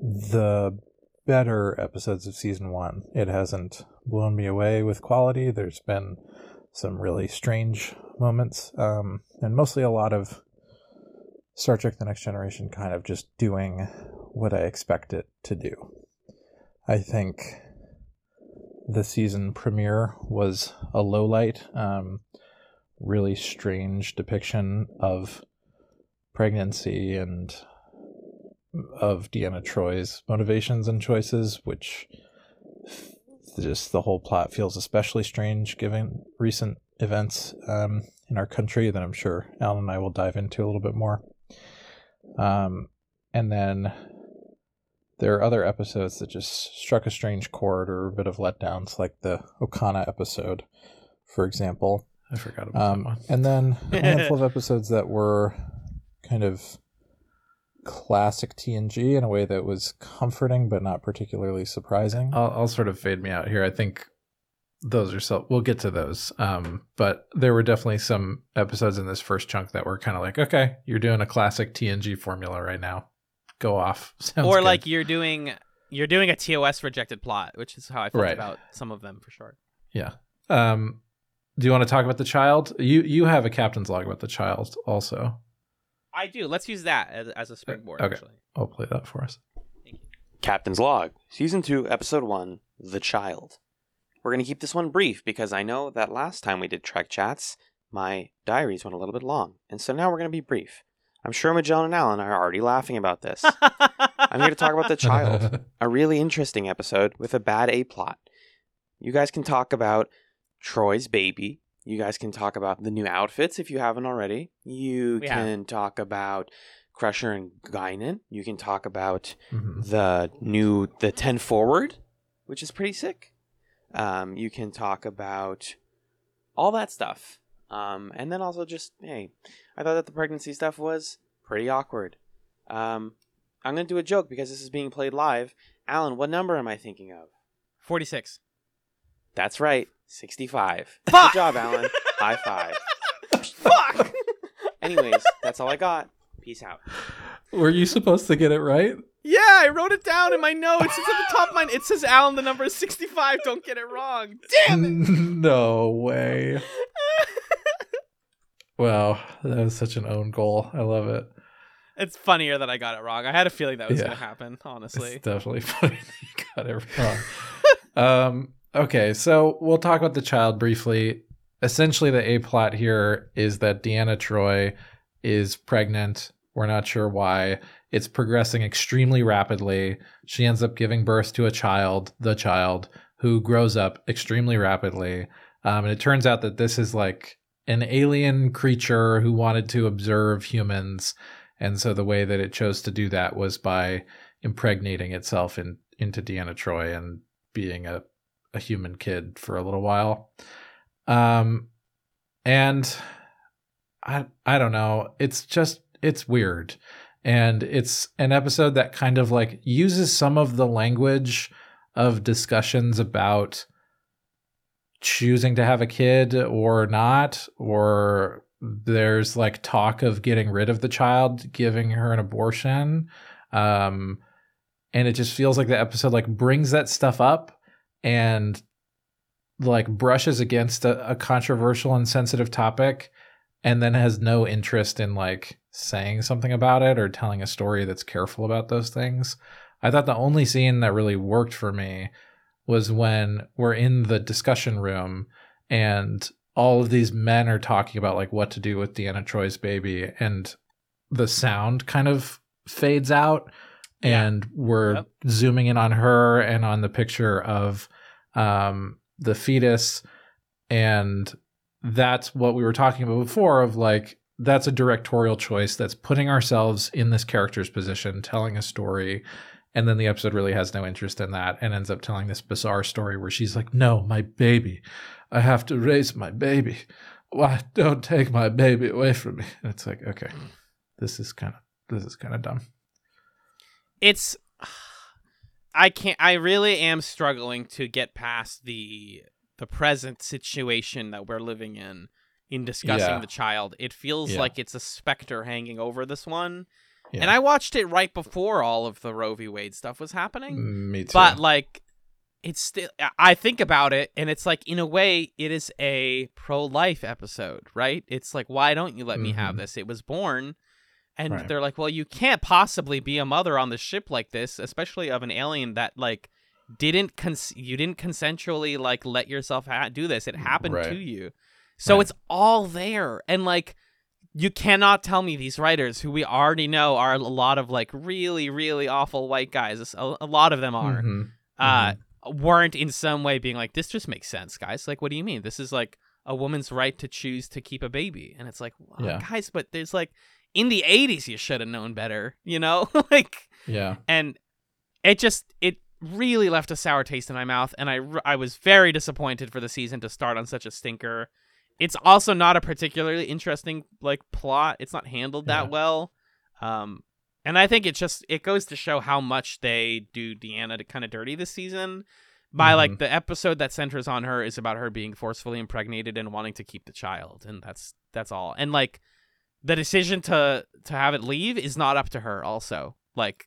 the better episodes of season one. It hasn't blown me away with quality. There's been some really strange moments, um, and mostly a lot of Star Trek The Next Generation kind of just doing what I expect it to do. I think the season premiere was a low light. Um, really strange depiction of pregnancy and of Deanna Troi's motivations and choices, which just the whole plot feels especially strange given recent events um, in our country that I'm sure Alan and I will dive into a little bit more. Um, and then there are other episodes that just struck a strange chord or a bit of letdowns, like the Okona episode, for example. I forgot about that Um, one. and then (laughs) a handful of episodes that were kind of classic TNG in a way that was comforting but not particularly surprising. I'll, I'll sort of fade me out here. I think those are so. We'll get to those. Um, but there were definitely some episodes in this first chunk that were kind of like, okay, you're doing a classic TNG formula right now. Go off. (laughs) Sounds or good. like you're doing you're doing a TOS rejected plot, which is how I felt Right. about some of them for sure. yeah. Um, do you want to talk about the child? You you have a captain's log about the child also. I do. Let's use that as, as a springboard. okay. Actually, I'll play that for us. Captain's Log, Season 2, Episode 1 The Child. We're going to keep this one brief because I know that last time we did Trek Chats, my diaries went a little bit long. And so now we're going to be brief. I'm sure Magellan and Alan are already laughing about this. I'm here to talk about The Child, (laughs) a really interesting episode with a bad A plot. You guys can talk about Troi's baby. You guys can talk about the new outfits if you haven't already. You We have. can talk about Crusher and Guinan. You can talk about Mhm. the new the 10 forward which is pretty sick um, you can talk about all that stuff. Um, and then also just hey i thought that the pregnancy stuff was pretty awkward. Um, i'm going to do a joke because this is being played live. Alan what number am i thinking of? Forty six. that's right 65 (laughs) Fuck! good job alan. High five. (laughs) Fuck. anyways that's all i got. Peace out Were you supposed to get it right? yeah, I wrote it down in my notes. It's at the top of mine. It says Alan. The number is sixty five. Don't get it wrong. Damn it. (laughs) no way. Wow, that was such an own goal. I love it. It's funnier that I got it wrong. I had a feeling that was Yeah. gonna happen. Honestly. It's definitely (laughs) funny that you got it wrong. um, okay, so we'll talk about the child briefly. Essentially, the A plot here is that Deanna Troi is pregnant. We're not sure why. It's progressing extremely rapidly. She ends up giving birth to a child, the child, who grows up extremely rapidly. Um, and it turns out that this is like an alien creature who wanted to observe humans. And so the way that it chose to do that was by impregnating itself in, into Deanna Troi and being a, a human kid for a little while. Um, and I I don't know. It's just it's weird, and it's an episode that kind of like uses some of the language of discussions about choosing to have a kid or not, or there's like talk of getting rid of the child, giving her an abortion. Um, and it just feels like the episode like brings that stuff up and like brushes against a, a controversial and sensitive topic and then has no interest in like saying something about it or telling a story that's careful about those things. I thought the only scene that really worked for me was when we're in the discussion room and all of these men are talking about like what to do with Deanna Troi's baby and the sound kind of fades out Yeah. and we're Yep. zooming in on her and on the picture of um the fetus and that's what we were talking about before of like that's a directorial choice that's putting ourselves in this character's position telling a story and then the episode really has no interest in that and ends up telling this bizarre story where she's like no my baby. I have to raise my baby. Why don't take my baby away from me? And it's like okay hmm. this is kind of this is kind of dumb. It's (sighs) I can't I really am struggling to get past the the present situation that we're living in in discussing Yeah. the child. It feels Yeah. like it's a specter hanging over this one. Yeah. And I watched it right before all of the Roe v. Wade stuff was happening. me too But like it's still I think about it and it's like in a way it is a pro-life episode, right? It's like why don't you let me have Mhm. this? It was born and Right. they're like, "Well, you can't possibly be a mother on the ship like this, especially of an alien that like didn't cons- you didn't consensually like let yourself ha- do this. It happened Right. to you." So Right. it's all there. And like you cannot tell me these writers who we already know are a lot of like really really awful white guys. A, a lot of them are Mhm. uh weren't in some way being like this just makes sense guys. Like what do you mean? This is like a woman's right to choose to keep a baby. And it's like well, Yeah. guys but there's like in the 80s you should have known better you know? (laughs) Like yeah. and it just it really left a sour taste in my mouth. And I I was very disappointed for the season to start on such a stinker it's also not a particularly interesting like plot it's not handled that Yeah. well um And I think it just it goes to show how much they do Deanna to kind of dirty this season. By like Mhm. the episode that centers on her is about her being forcefully impregnated and wanting to keep the child, and that's that's all. And like the decision to to have it leave is not up to her. Also, like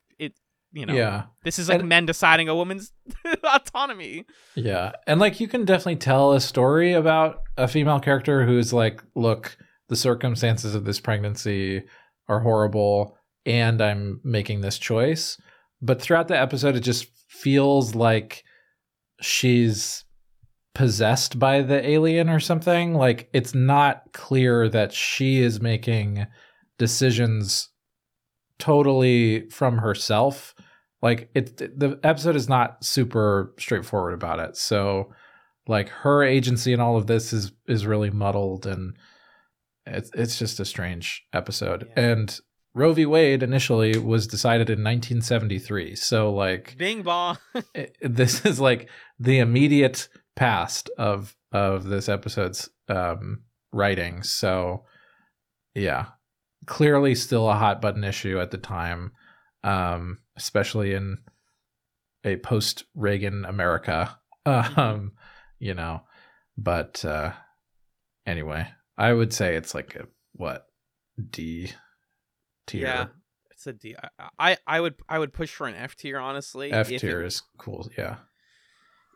you know, Yeah. this is like And- men deciding a woman's (laughs) autonomy. Yeah. And like you can definitely tell a story about a female character who's like, look, the circumstances of this pregnancy are horrible and I'm making this choice. But throughout the episode it just feels like she's possessed by the alien or something. Like it's not clear that she is making decisions totally from herself like it the episode is not super straightforward about it so like her agency in all of this is is really muddled and it's it's just a strange episode Yeah. and Roe v. Wade initially was decided in 1973 so like Bing bong. (laughs) it- this is like the immediate past of of this episode's um writing so yeah clearly still a hot button issue at the time um especially in a post Reagan America (laughs) um you know but uh anyway i would say it's like a what d tier Yeah, it's a D. I, I I would I would push for an F tier honestly. f tier is cool yeah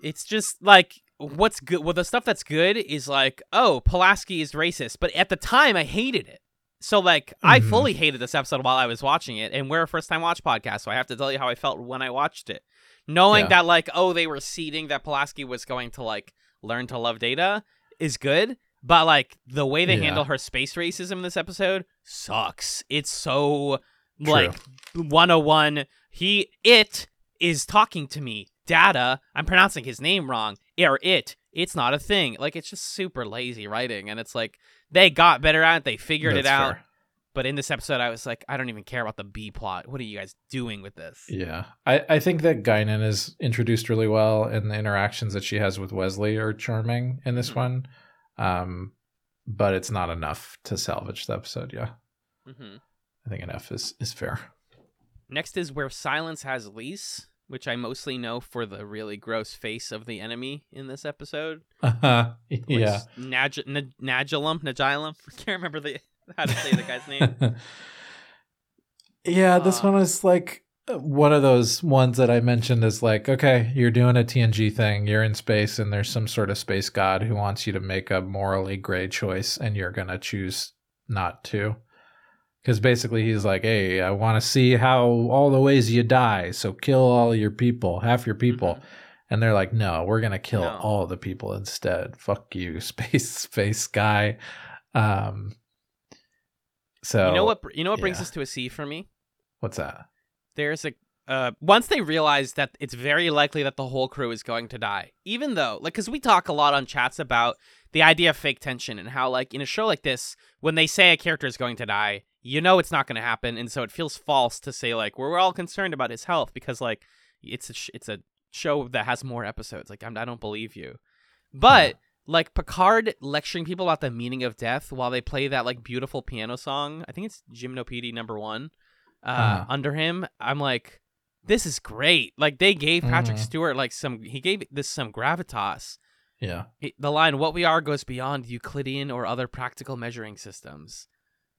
it's just like what's good. Well, the stuff that's good is like, oh, Pulaski is racist, but at the time I hated it. So like, I Mhm. fully hated this episode while I was watching it, and we're a first time watch podcast, so I have to tell you how I felt when I watched it, knowing Yeah. that like, oh, they were seeding that Pulaski was going to like learn to love Data is good. But like the way they Yeah. handle her space racism in this episode sucks. It's so True. like 101 he it is talking to me data i'm pronouncing his name wrong or it it's not a thing like it's just super lazy writing and it's like they got better at it they figured it out fair. but in this episode i was like i don't even care about the b plot what are you guys doing with this Yeah, I, I think that Guinan is introduced really well, and the interactions that she has with Wesley are charming in this Mhm. one. Um, but it's not enough to salvage the episode. Yeah, hmm I think an F is is fair. next is where silence has lease which i mostly know for the really gross face of the enemy in this episode yeah, which Nag- N- Nagilum, Nagilum. I (laughs) can't remember the how to say the guy's name. (laughs) yeah. This Uh, one is like uh, one of those ones that I mentioned is like, okay, you're doing a TNG thing, you're in space, and there's some sort of space god who wants you to make a morally gray choice, and you're gonna choose not to. Because basically, he's like, hey, I want to see how all the ways you die, so kill all your people, half your people. And they're like, no, we're gonna kill Mm-hmm. No. all the people instead. Fuck you, (laughs) space space guy. Um. So you know what? You know what brings yeah. us to a C for me? What's that? There's a uh, once they realize that it's very likely that the whole crew is going to die, even though like because we talk a lot on chats about the idea of fake tension and how like in a show like this, when they say a character is going to die, you know it's not going to happen, and so it feels false to say like we're all concerned about his health because like it's a sh- it's a show that has more episodes. Like I'm, I don't believe you, but. Like Picard lecturing people about the meaning of death while they play that like beautiful piano song. I think it's Gymnopedie number one. Uh, Uh-huh. under him, I'm like, this is great. Like they gave Patrick Mhm. Stewart like some. He gave this some gravitas. Yeah. He- the line "What we are goes beyond Euclidean or other practical measuring systems."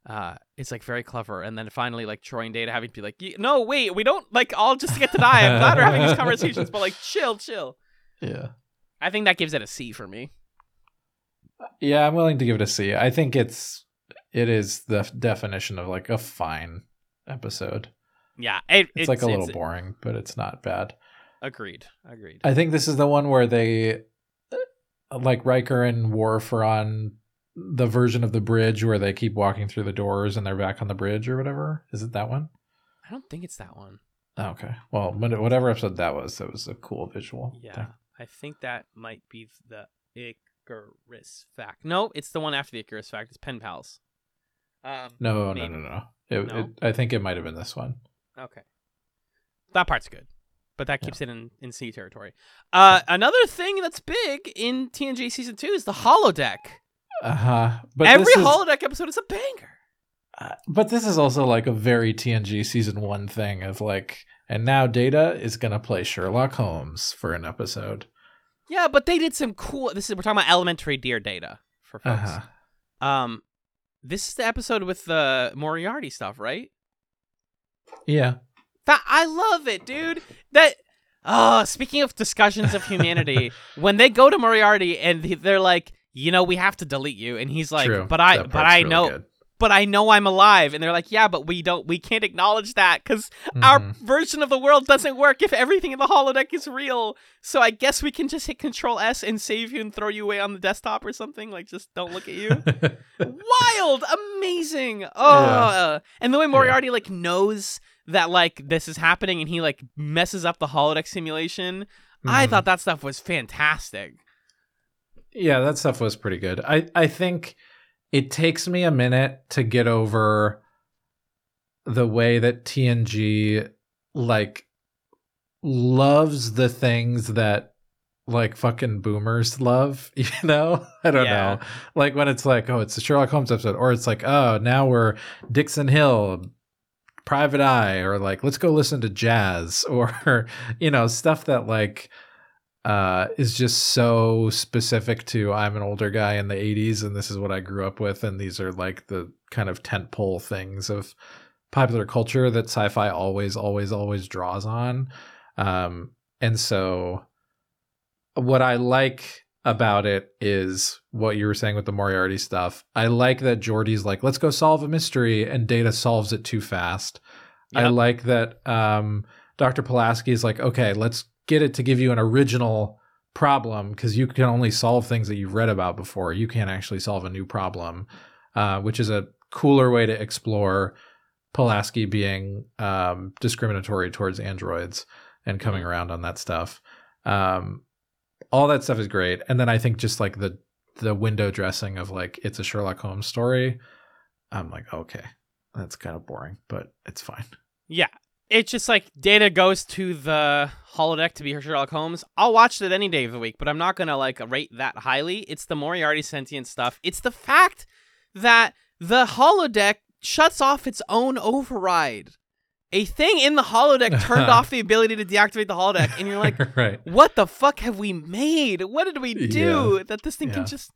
Uh, it's like very clever. And then finally, like Troi and Data having to be like, "No, wait, we don't like all just get to die." I'm glad we're having these conversations, but like, chill, chill. Yeah. I think that gives it a C for me. Yeah, I'm willing to give it a C. I think it's it is the definition of like a fine episode. Yeah, it, It's, like a little boring, but it's not bad. Agreed. Agreed. I think this is the one where they uh, like Riker and Worf are on the version of the bridge where they keep walking through the doors and they're back on the bridge or whatever. Is it that one? I don't think it's that one. Oh, okay. Well, whatever episode that was, that was a cool visual. Yeah, thing. I think that might be the Icarus fact. No, it's the one after the Icarus fact. It's pen pals. Um, No, Maybe. no, no, no. It, No? It, I think it might have been this one. okay, that part's good, but that Yeah. keeps it in in C territory. Uh, another thing that's big in TNG season two is the holodeck. Uh huh. But Every this is- holodeck episode is a banger. Uh, but this is also like a very TNG season one thing of like, and now Data is gonna play Sherlock Holmes for an episode. Yeah, but they did some cool. This is we're talking about elementary dear data for folks. Uh-huh. Um, this is the episode with the Moriarty stuff, right? Yeah. That I love it, dude. That oh, speaking of discussions of humanity, (laughs) when they go to Moriarty and they're like, you know, we have to delete you, and he's like, True. but I, That but I really know, good. but I know I'm alive, and they're like, yeah, but we don't, we can't acknowledge that because our Mhm. version of the world doesn't work if everything in the holodeck is real. So I guess we can just hit Control S and save you and throw you away on the desktop or something. Like, just don't look at you. (laughs) wild amazing oh and the way moriarty like knows that like this is happening and he like messes up the holodeck simulation i Mhm. thought that stuff was fantastic Yeah, that stuff was pretty good. I I think it takes me a minute to get over the way that TNG like loves the things that like fucking boomers love, (laughs) you know? I don't Yeah. know. Like when it's like, oh, it's a Sherlock Holmes episode or it's like, oh, now we're Dixon Hill Private Eye or like let's go listen to jazz (laughs) or you know, stuff that like uh, is just so specific to I'm an older guy in the 80s and this is what I grew up with and these are like the kind of tentpole things of popular culture that sci-fi always always always draws on um, and so what I like about it is what you were saying with the Moriarty stuff. I like that Geordi's like, let's go solve a mystery, and Data solves it too fast. I like that um, Dr. Pulaski is like, okay, let's get it to give you an original problem because you can only solve things that you've read about before. You can't actually solve a new problem, uh, which is a cooler way to explore Pulaski being um, discriminatory towards androids and coming Mhm. around on that stuff. Um, all that stuff is great, and then I think just like the the window dressing of like it's a Sherlock Holmes story. I'm like, okay, that's kind of boring, but it's fine. yeah it's just like data goes to the holodeck to be her sherlock holmes i'll watch it any day of the week but i'm not gonna like rate that highly it's the moriarty sentient stuff it's the fact that the holodeck shuts off its own override a thing in the holodeck (laughs) turned off the ability to deactivate the holodeck and you're like (laughs) right. what the fuck have we made? What did we do that this thing Yeah. can just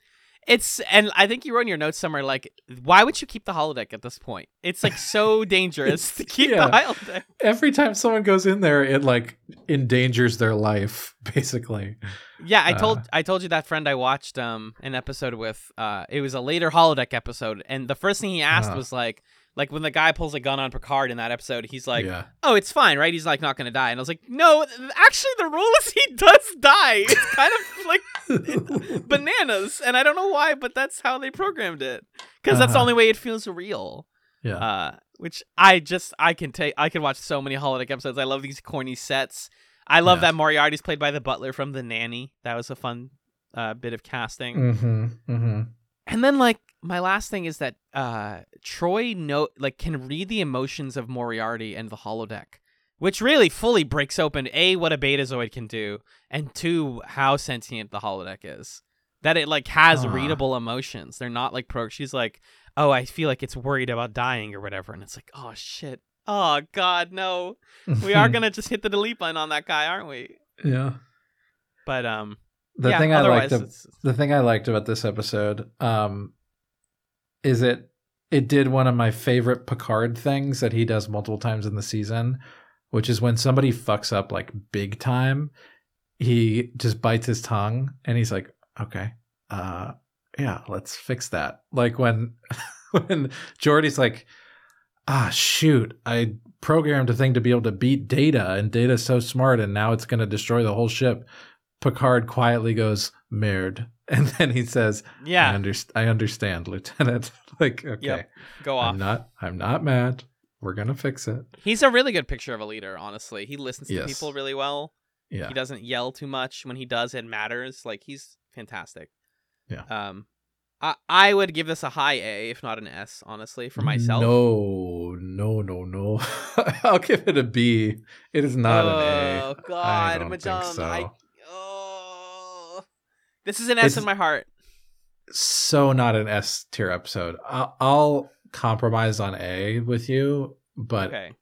it's and I think you wrote in your notes somewhere like why would you keep the holodeck at this point? It's like so (laughs) dangerous to keep Yeah. the holodeck. Every time someone goes in there, it like endangers their life, (laughs) basically. Yeah, I told Uh. I told you that friend I watched um an episode with uh it was a later holodeck episode and the first thing he asked Uh-huh. was like like when the guy pulls a gun on Picard in that episode, he's like, yeah. "Oh, it's fine, right? He's like not gonna die." And I was like, "No, actually, the rule is he does die. It's kind of like (laughs) bananas, and I don't know why, but that's how they programmed it because that's the Uh-huh. only way it feels real. yeah. Uh, which I just I can take I can watch so many holodeck episodes. I love these corny sets. I love Yeah. that Moriarty's played by the butler from The Nanny. That was a fun uh, bit of casting. mm-hmm. Mm-hmm. And then like my last thing is that uh Troi no like can read the emotions of Moriarty and the holodeck, which really fully breaks open a what a betazoid can do, and two how sentient the holodeck is. That it like has Ah. readable emotions. They're not like pro. She's like, oh, I feel like it's worried about dying or whatever, and it's like, oh shit, oh god, no, we are (laughs) gonna just hit the delete button on that guy, aren't we? yeah. But um, The yeah, thing I liked it's- the thing I liked about this episode um, is it it did one of my favorite Picard things that he does multiple times in the season, which is when somebody fucks up like big time, he just bites his tongue and he's like, "Okay, uh, yeah, let's fix that." Like when (laughs) when Geordi's like, "Ah, shoot, I programmed a thing to be able to beat Data, and Data's so smart, and now it's going to destroy the whole ship." Picard quietly goes, "Merde," (laughs) and then he says, Yeah, "I, yeah, I understand, Lieutenant." (laughs) like, okay, Yep. go off. I'm not, I'm not mad. We're gonna fix it. He's a really good picture of a leader, honestly. He listens to Yes. people really well. Yeah, He doesn't yell too much. When he does, it matters. Like he's fantastic. Yeah. Um, I I would give this a high A, if not an S, honestly, for myself. No, no, no, no. (laughs) I'll give it a B. It is not oh, an A. Oh God, I don't Majan, think so. I, this is an S It's- in my heart. so not an S tier episode. I'll, I'll compromise on A with you, but Okay.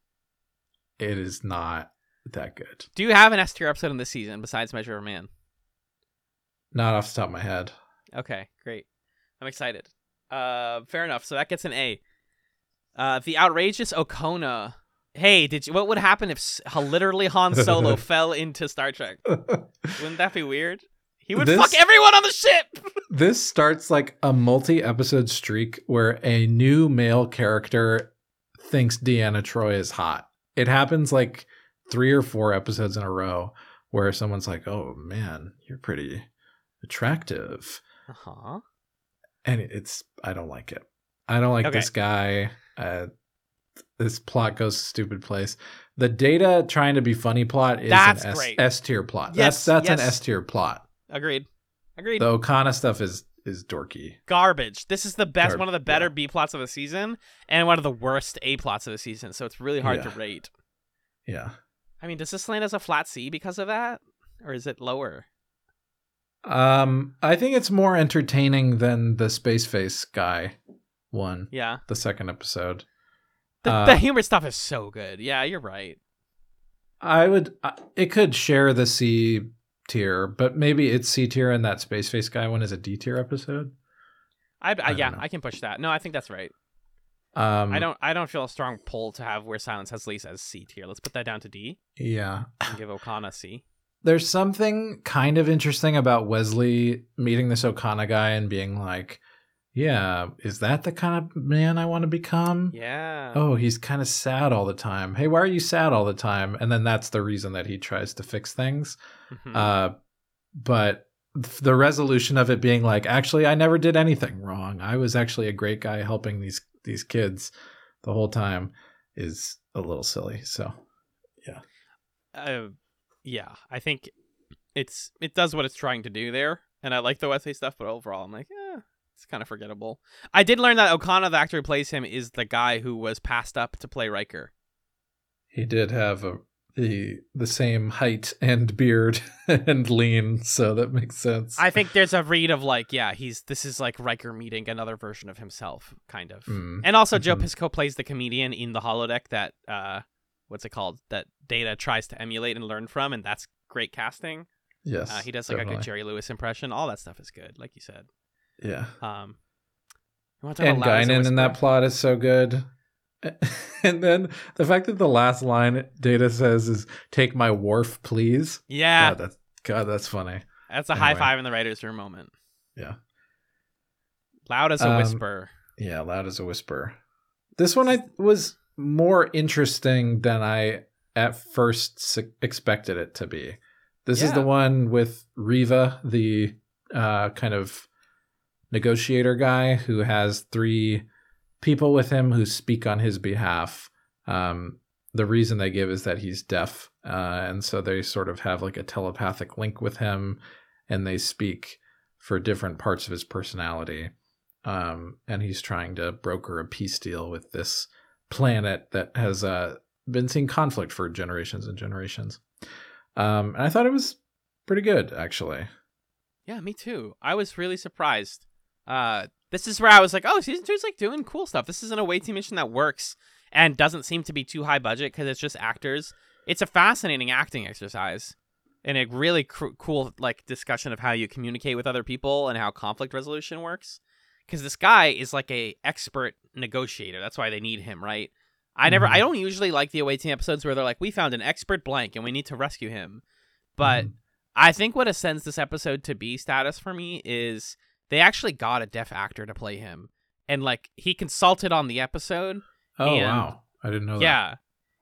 it is not that good. Do you have an S tier episode in this season besides Measure of Man? Not off the top of my head. Okay, great. I'm excited. Uh, fair enough. So that gets an A. Uh, the outrageous Okona. Hey, did you? What would happen if literally Han Solo (laughs) fell into Star Trek? (laughs) Wouldn't that be weird? He would This- fuck everyone on the ship. (laughs) this starts like a multi-episode streak where a new male character thinks Deanna Troi is hot. It happens like three or four episodes in a row where someone's like, "Oh man, you're pretty attractive," Uh huh. and it's I don't like it. I don't like Okay. this guy. Uh, this plot goes to stupid place. The data trying to be funny plot is That's an S tier plot. Yes, that's that's an. S tier plot. Agreed. Agreed. The Okona stuff is is dorky. Garbage. This is the best, Garb- one of the better yeah. B plots of the season, and one of the worst A plots of the season. So it's really hard Yeah. to rate. Yeah. I mean, does this land as a flat C because of that, or is it lower? Um, I think it's more entertaining than the space face guy one, Yeah. the second episode. The, Uh, the humor stuff is so good. Yeah, you're right. I would, uh, it could share the C tier, but maybe it's C tier and that space face guy one is a D tier episode. I, I, don't yeah, know. I can push that. No, I think that's right. Um, I don't I don't feel a strong pull to have where silence has Lease as C tier. Let's put that down to D Yeah. and give Okona C. There's something kind of interesting about Wesley meeting this Okona guy and being like, yeah, is that the kind of man I want to become? Yeah. oh, he's kind of sad all the time. Hey, why are you sad all the time? And then that's the reason that he tries to fix things. Mhm. Uh, but the resolution of it being like, actually, I never did anything wrong. I was actually a great guy helping these these kids the whole time is a little silly. So yeah. uh, yeah, I think it's it does what it's trying to do there, and I like the Wesley stuff, but overall, I'm like, yeah, it's kind of forgettable. I did learn that Okona, the actor who plays him, is the guy who was passed up to play Riker. he did have a the the same height and beard (laughs) and lean, so that makes sense. I think there's a (laughs) read of like, yeah, he's this is like Riker meeting another version of himself, kind of. Mm. And also, Joe Mhm. Piscopo plays the comedian in the holodeck that, uh, what's it called? That Data tries to emulate and learn from, and that's great casting. yes, Uh, he does like a good Jerry Lewis impression. All that stuff is good, like you said. Yeah. Um, you wanna talk and about Loud as Guinan in that plot is so good. (laughs) and then the fact that the last line Data says is "Take my Worf, please." Yeah, God, that's God, that's funny. that's a high five in the writers' room moment. Yeah, Loud as a Um, whisper. yeah, loud as a whisper. This one I was more interesting than I at first expected it to be. This is the one with Riva, the uh, kind of negotiator guy who has three people with him who speak on his behalf. Um, the reason they give is that he's deaf, uh, and so they sort of have like a telepathic link with him, and they speak for different parts of his personality. Um, and he's trying to broker a peace deal with this planet that has uh, been seeing conflict for generations and generations. Um, and I thought it was pretty good, actually. Yeah, me too. I was really surprised. Uh, this is where I was like, oh, season two is like doing cool stuff. This is an away team mission that works and doesn't seem to be too high budget because it's just actors. It's a fascinating acting exercise and a really cr- cool like discussion of how you communicate with other people and how conflict resolution works. Because this guy is like a expert negotiator. That's why they need him, right? I never, Mhm. I don't usually like the away team episodes where they're like, we found an expert blank and we need to rescue him. But Mhm. I think what ascends this episode to B status for me is they actually got a deaf actor to play him. And like he consulted on the episode. oh and- wow, I didn't know that. Yeah.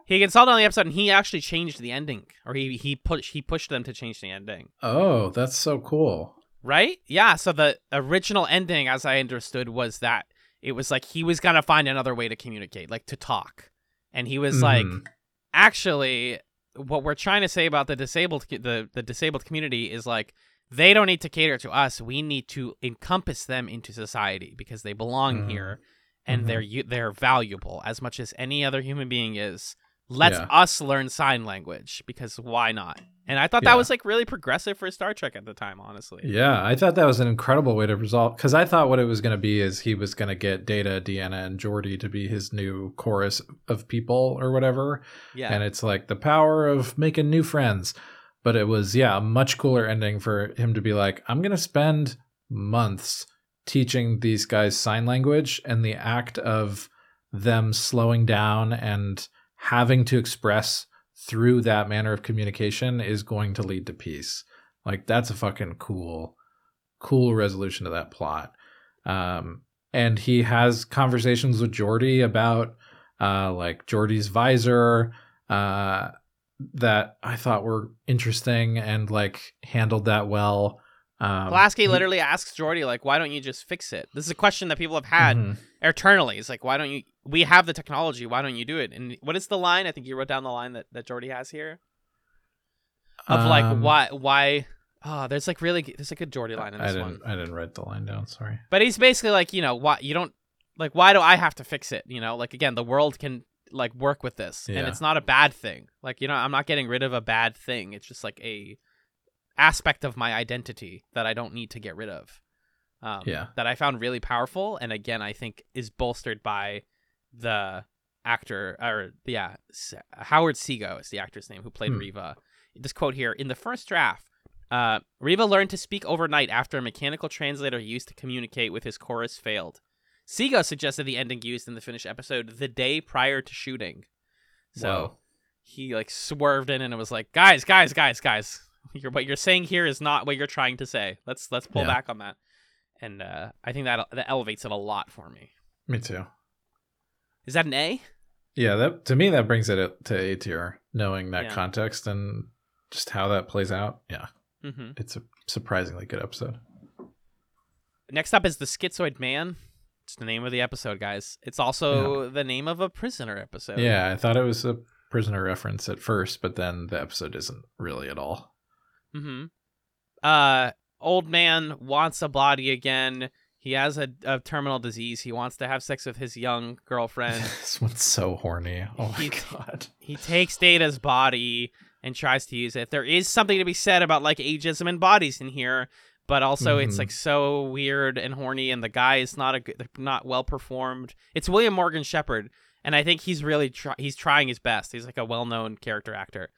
He consulted on the episode and he actually changed the ending. Or he he push he pushed them to change the ending. Oh, that's so cool. Right? Yeah. So the original ending, as I understood, was that it was like he was gonna find another way to communicate, like to talk. And he was like, Mhm. actually what we're trying to say about the disabled the the disabled community is like they don't need to cater to us we need to encompass them into society because they belong Mhm. here and Mhm. they're they're valuable as much as any other human being is let's Yeah. us learn sign language because why not And I thought Yeah. that was like really progressive for Star Trek at the time, honestly. Yeah, I thought that was an incredible way to resolve because I thought what it was going to be is he was going to get Data, Deanna, and Geordi to be his new chorus of people or whatever, Yeah. and it's like the power of making new friends. But it was yeah, a much cooler ending for him to be like, I'm going to spend months teaching these guys sign language, and the act of them slowing down and having to express through that manner of communication is going to lead to peace. Like that's a fucking cool, cool resolution to that plot. Um, and he has conversations with Geordi about uh, like Geordi's visor uh, that I thought were interesting and like handled that well. Um, Pulaski literally asks Geordi, like, why don't you just fix it? This is a question that people have had Mhm. eternally. It's like, why don't you? We have the technology. Why don't you do it? And what is the line? I think you wrote down the line that that Geordi has here of like, Um, why, why? Oh, there's like really, there's like a good Geordi line in I this didn't. one. I didn't write the line down. Sorry. But he's basically like, you know, why you don't like? Why do I have to fix it? You know, like again, the world can like work with this, and it's not a bad thing. Like you know, I'm not getting rid of a bad thing. It's just like a aspect of my identity that I don't need to get rid of. Um, Yeah. That I found really powerful, and again, I think is bolstered by the actor or yeah, S- Howard Seago is the actor's name who played Hmm. Riva. This quote here in the first draft. Uh, Riva learned to speak overnight after a mechanical translator used to communicate with his chorus failed. Seago suggested the ending used in the finished episode the day prior to shooting. So Whoa. he like swerved in and it was like, guys, guys, guys, guys, you're, what you're saying here is not what you're trying to say. Let's let's pull Yeah. back on that. And uh, I think that that elevates it a lot for me. Me too. Is that an A? Yeah, that to me that brings it to A tier, knowing that Yeah. context and just how that plays out. Yeah, Mm-hmm. it's a surprisingly good episode. Next up is the Schizoid Man. It's the name of the episode, guys. It's also the name of a prisoner episode. Yeah, I thought it was a prisoner reference at first, but then the episode isn't really at all. Mm-hmm. Uh, old man wants a body again. He has a, a terminal disease. He wants to have sex with his young (laughs) girlfriend. this one's so horny. Oh my He- god. he takes Data's body and tries to use it. There is something to be said about like ageism and bodies in here, but also it's Mhm. like so weird and horny, and the guy is not a good, not well performed. It's William Morgan Sheppard, and I think he's really try- he's trying his best. He's like a well known character actor,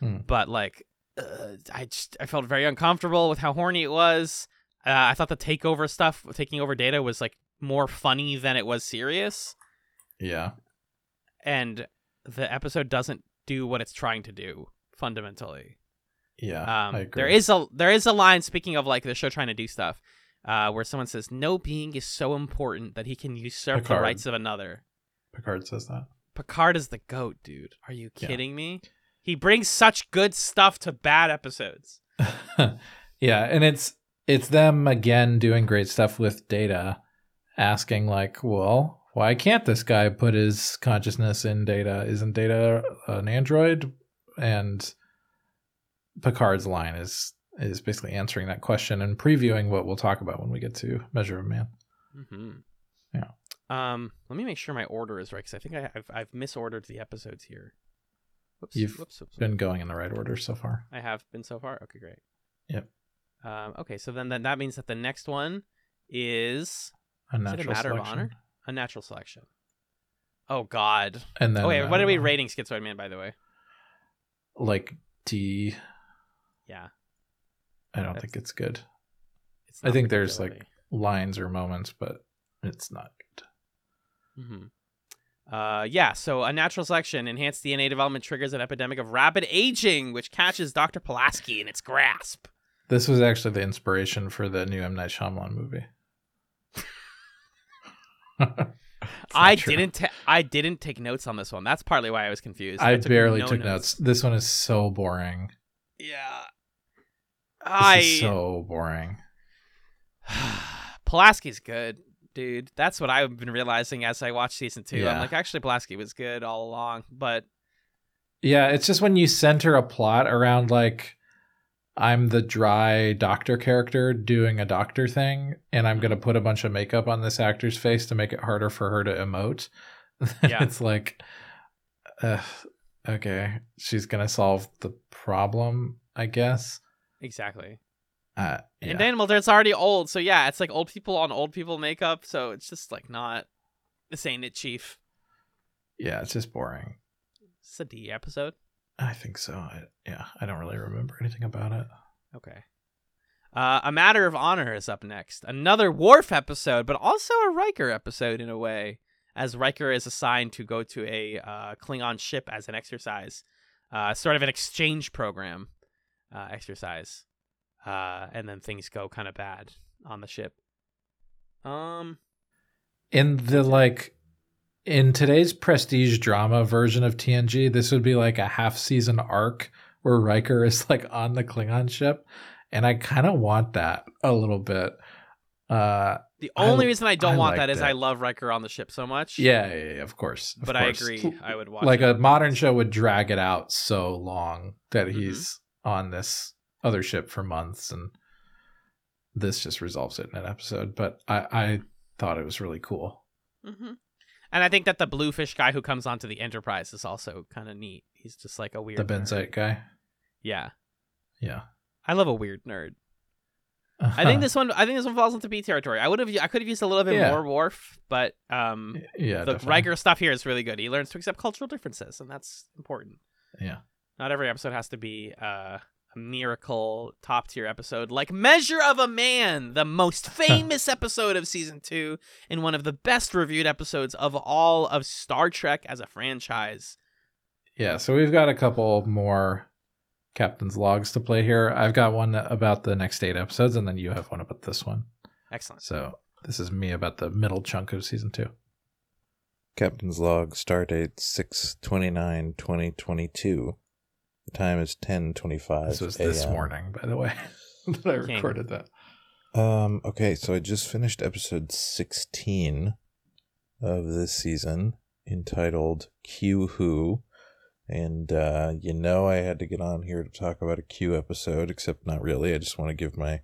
Hmm. but like uh, I just I felt very uncomfortable with how horny it was. Uh, I thought the takeover stuff, taking over Data, was like more funny than it was serious Yeah. and the episode doesn't do what it's trying to do fundamentally. Yeah. Um, there is a there is a line speaking of like the show trying to do stuff, uh, where someone says, "No being is so important that he can usurp the rights of another." Picard says that. Picard is the goat, dude. Are you Yeah. kidding me? He brings such good stuff to bad episodes. (laughs) yeah, and it's it's them again doing great stuff with data, asking like, well, why can't this guy put his consciousness in data? Isn't data an android? And Picard's line is is basically answering that question and previewing what we'll talk about when we get to Measure of Man. Mm-hmm. Yeah. Um, let me make sure my order is right because I think I, I've I've misordered the episodes here. Whoops, You've whoops, whoops, Been going in the right order so far. I have been so far. Okay, great. Yep. Um, okay, so then, then that means that the next one is A Is a matter selection. of honor? a natural selection. Oh God. And then oh wait, uh, what are we rating Schizoid Man? By the way. Like D. Yeah. I don't That's- think it's good. It's I think there's, like, Lines or moments, but it's not good. Mhm. Uh, yeah, so a natural selection, enhanced DNA development triggers an epidemic of rapid aging, which catches Dr. Pulaski in its grasp. This was actually the inspiration for the new M Night Shyamalan movie. (laughs) I true. didn't. Ta- I didn't take notes on this one. That's partly why I was confused. I, took barely no took notes. This one is so boring. Yeah. I so boring. (sighs) Pulaski's good, dude. That's what I've been realizing as I watch season two. I'm like, actually, Pulaski was good all along, but Yeah, it's just when you center a plot around like I'm the dry doctor character doing a doctor thing, and I'm gonna put a bunch of makeup on this actor's face to make it harder for her to emote. (laughs) Yeah. it's like, uh, okay, she's gonna solve the problem, I guess. Exactly. Uh, yeah. And Dan Muldaur's already old, so yeah, it's like old people on old people makeup, so it's just like not this ain't it, Chief. yeah, it's just boring. It's a D episode. I think so. I, yeah, I don't really remember anything about it. Okay. Uh, a Matter of Honor is up next. Another Worf episode, but also a Riker episode in a way, as Riker is assigned to go to a uh, Klingon ship as an exercise, uh, sort of an exchange program uh, exercise, uh, and then things go kind of bad on the ship. Um, In the like in today's prestige drama version of TNG, this would be like a half season arc where Riker is (laughs) like on the Klingon ship, and I kind of want that a little bit. Uh, the I- only reason I don't I want that is that. I love Riker on the ship so much. yeah, yeah, yeah, of course. of but I agree. I would watch like it. a modern show would drag it out so long that Mhm. he's on this other ship for months, and this just resolves it in an episode. But I, I thought it was really cool. hmm And I think that the bluefish guy who comes onto the Enterprise is also kind of neat. He's just like a weird. the nerd. Benzite guy, Yeah, yeah. I love a weird nerd. (laughs) I think this one. I think this one falls into B territory. I would have. I could have used a little bit Yeah. more Worf, but um, yeah, the definitely. Riker stuff here is really good. He learns to accept cultural differences, and that's important. Yeah. Not every episode has to be uh, a miracle top tier episode like Measure of a Man, the most (laughs) famous episode of season two, and one of the best reviewed episodes of all of Star Trek as a franchise. Yeah, so we've got a couple more captain's logs to play here. I've got one about the next eight episodes, and then you have one about this one. Excellent. So this is me about the middle chunk of season two. Captain's log, stardate 6 2022. The time is 10.25 This was this morning, by the way, (laughs) that I King. recorded that. Um, okay, so I just finished episode 16 of this season entitled Q Who. And uh, you know, I had to get on here to talk about a Q episode, except not really. I just want to give my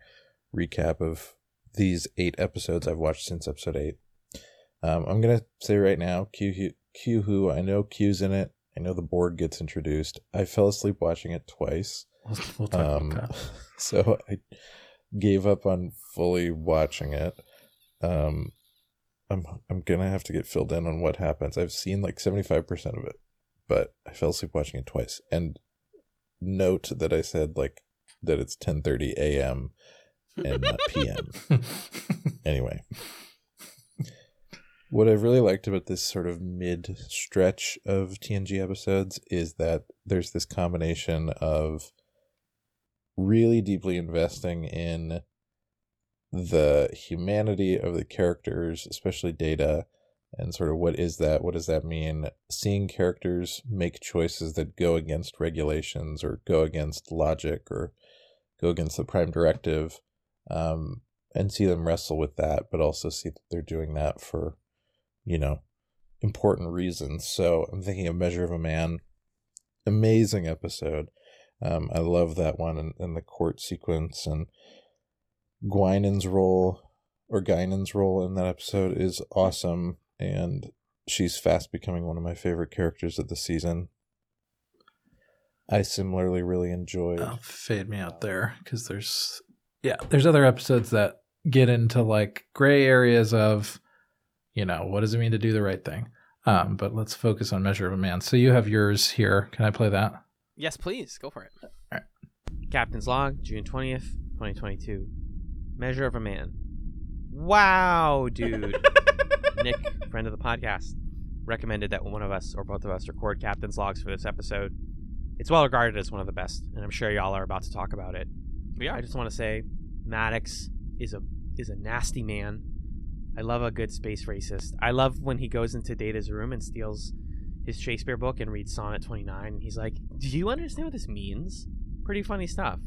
recap of these eight episodes I've watched since episode eight. Um, I'm going to say right now Q, Hu- Q Who, I know Q's in it. I know the Borg gets introduced. I fell asleep watching it twice. We'll, Um, (laughs) so I gave up on fully watching it. Um, I'm I'm gonna have to get filled in on what happens. I've seen like seventy five percent of it, but I fell asleep watching it twice. And note that I said like that it's ten thirty a.m. and not p.m. (laughs) anyway. What I've really liked about this sort of mid stretch of TNG episodes is that there's this combination of really deeply investing in the humanity of the characters, especially Data, and sort of what is that? What does that mean? Seeing characters make choices that go against regulations or go against logic or go against the prime directive, um, and see them wrestle with that, but also see that they're doing that for, you know, important reasons. So I'm thinking of Measure of a Man. Amazing episode. Um, I love that one and, and the court sequence and Gwynan's role or Guinan's role in that episode is awesome and she's fast becoming one of my favorite characters of the season. I similarly really enjoyed I'll fade me out there because there's yeah there's other episodes that get into like gray areas of you know what does it mean to do the right thing um but let's focus on measure of a man so you have yours here can i play that Yes, please. Go for it. Alright. Captain's log, June 20th, 2022. Measure of a man. Wow, dude. (laughs) Nick, friend of the podcast, recommended that one of us or both of us record captain's logs for this episode. It's well regarded as one of the best, and I'm sure y'all are about to talk about it. But yeah, I just want to say Maddox is a is a nasty man. I love a good space racist. I love when he goes into Data's room and steals his Shakespeare book and reads Sonnet 29. And he's like, Do you understand what this means? Pretty funny stuff.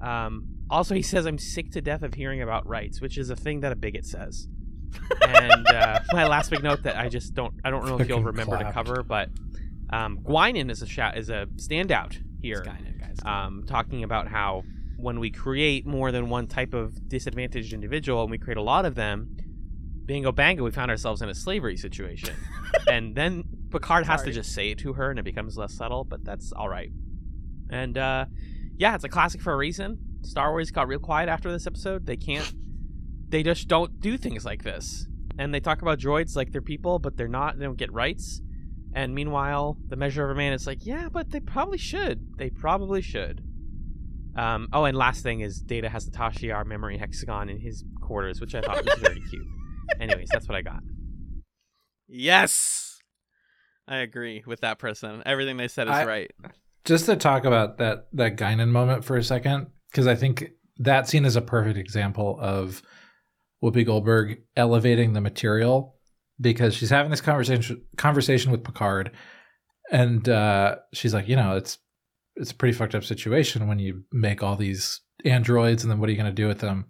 Um, also, he says, I'm sick to death of hearing about rights, which is a thing that a bigot says. and uh, (laughs) my last big note that I just don't, I don't know if you'll remember to cover, but um, Guinan is a is a standout here, um, talking about how when we create more than one type of disadvantaged individual and we create a lot of them, bingo bango, we found ourselves in a slavery situation. (laughs) and then Picard has to just say it to her and it becomes less subtle, but that's all right. And uh, yeah, it's a classic for a reason. Star Wars got real quiet after this episode. They can't. They just don't do things like this. And they talk about droids like they're people, but they're not. They don't get rights. And meanwhile, the measure of a man is like, yeah, but they probably should. They probably should. Um, oh, and last thing is Data has the Tasha Yar memory hexagon in his quarters, which I thought was very (laughs) cute. Anyways, that's what I got. Yes, I agree with that person. Everything they said is I- right. Just to talk about that that Guinan moment for a second, because I think that scene is a perfect example of Whoopi Goldberg elevating the material because she's having this conversation conversation with Picard, and uh, she's like, you know, it's it's a pretty fucked up situation when you make all these androids, and then what are you going to do with them?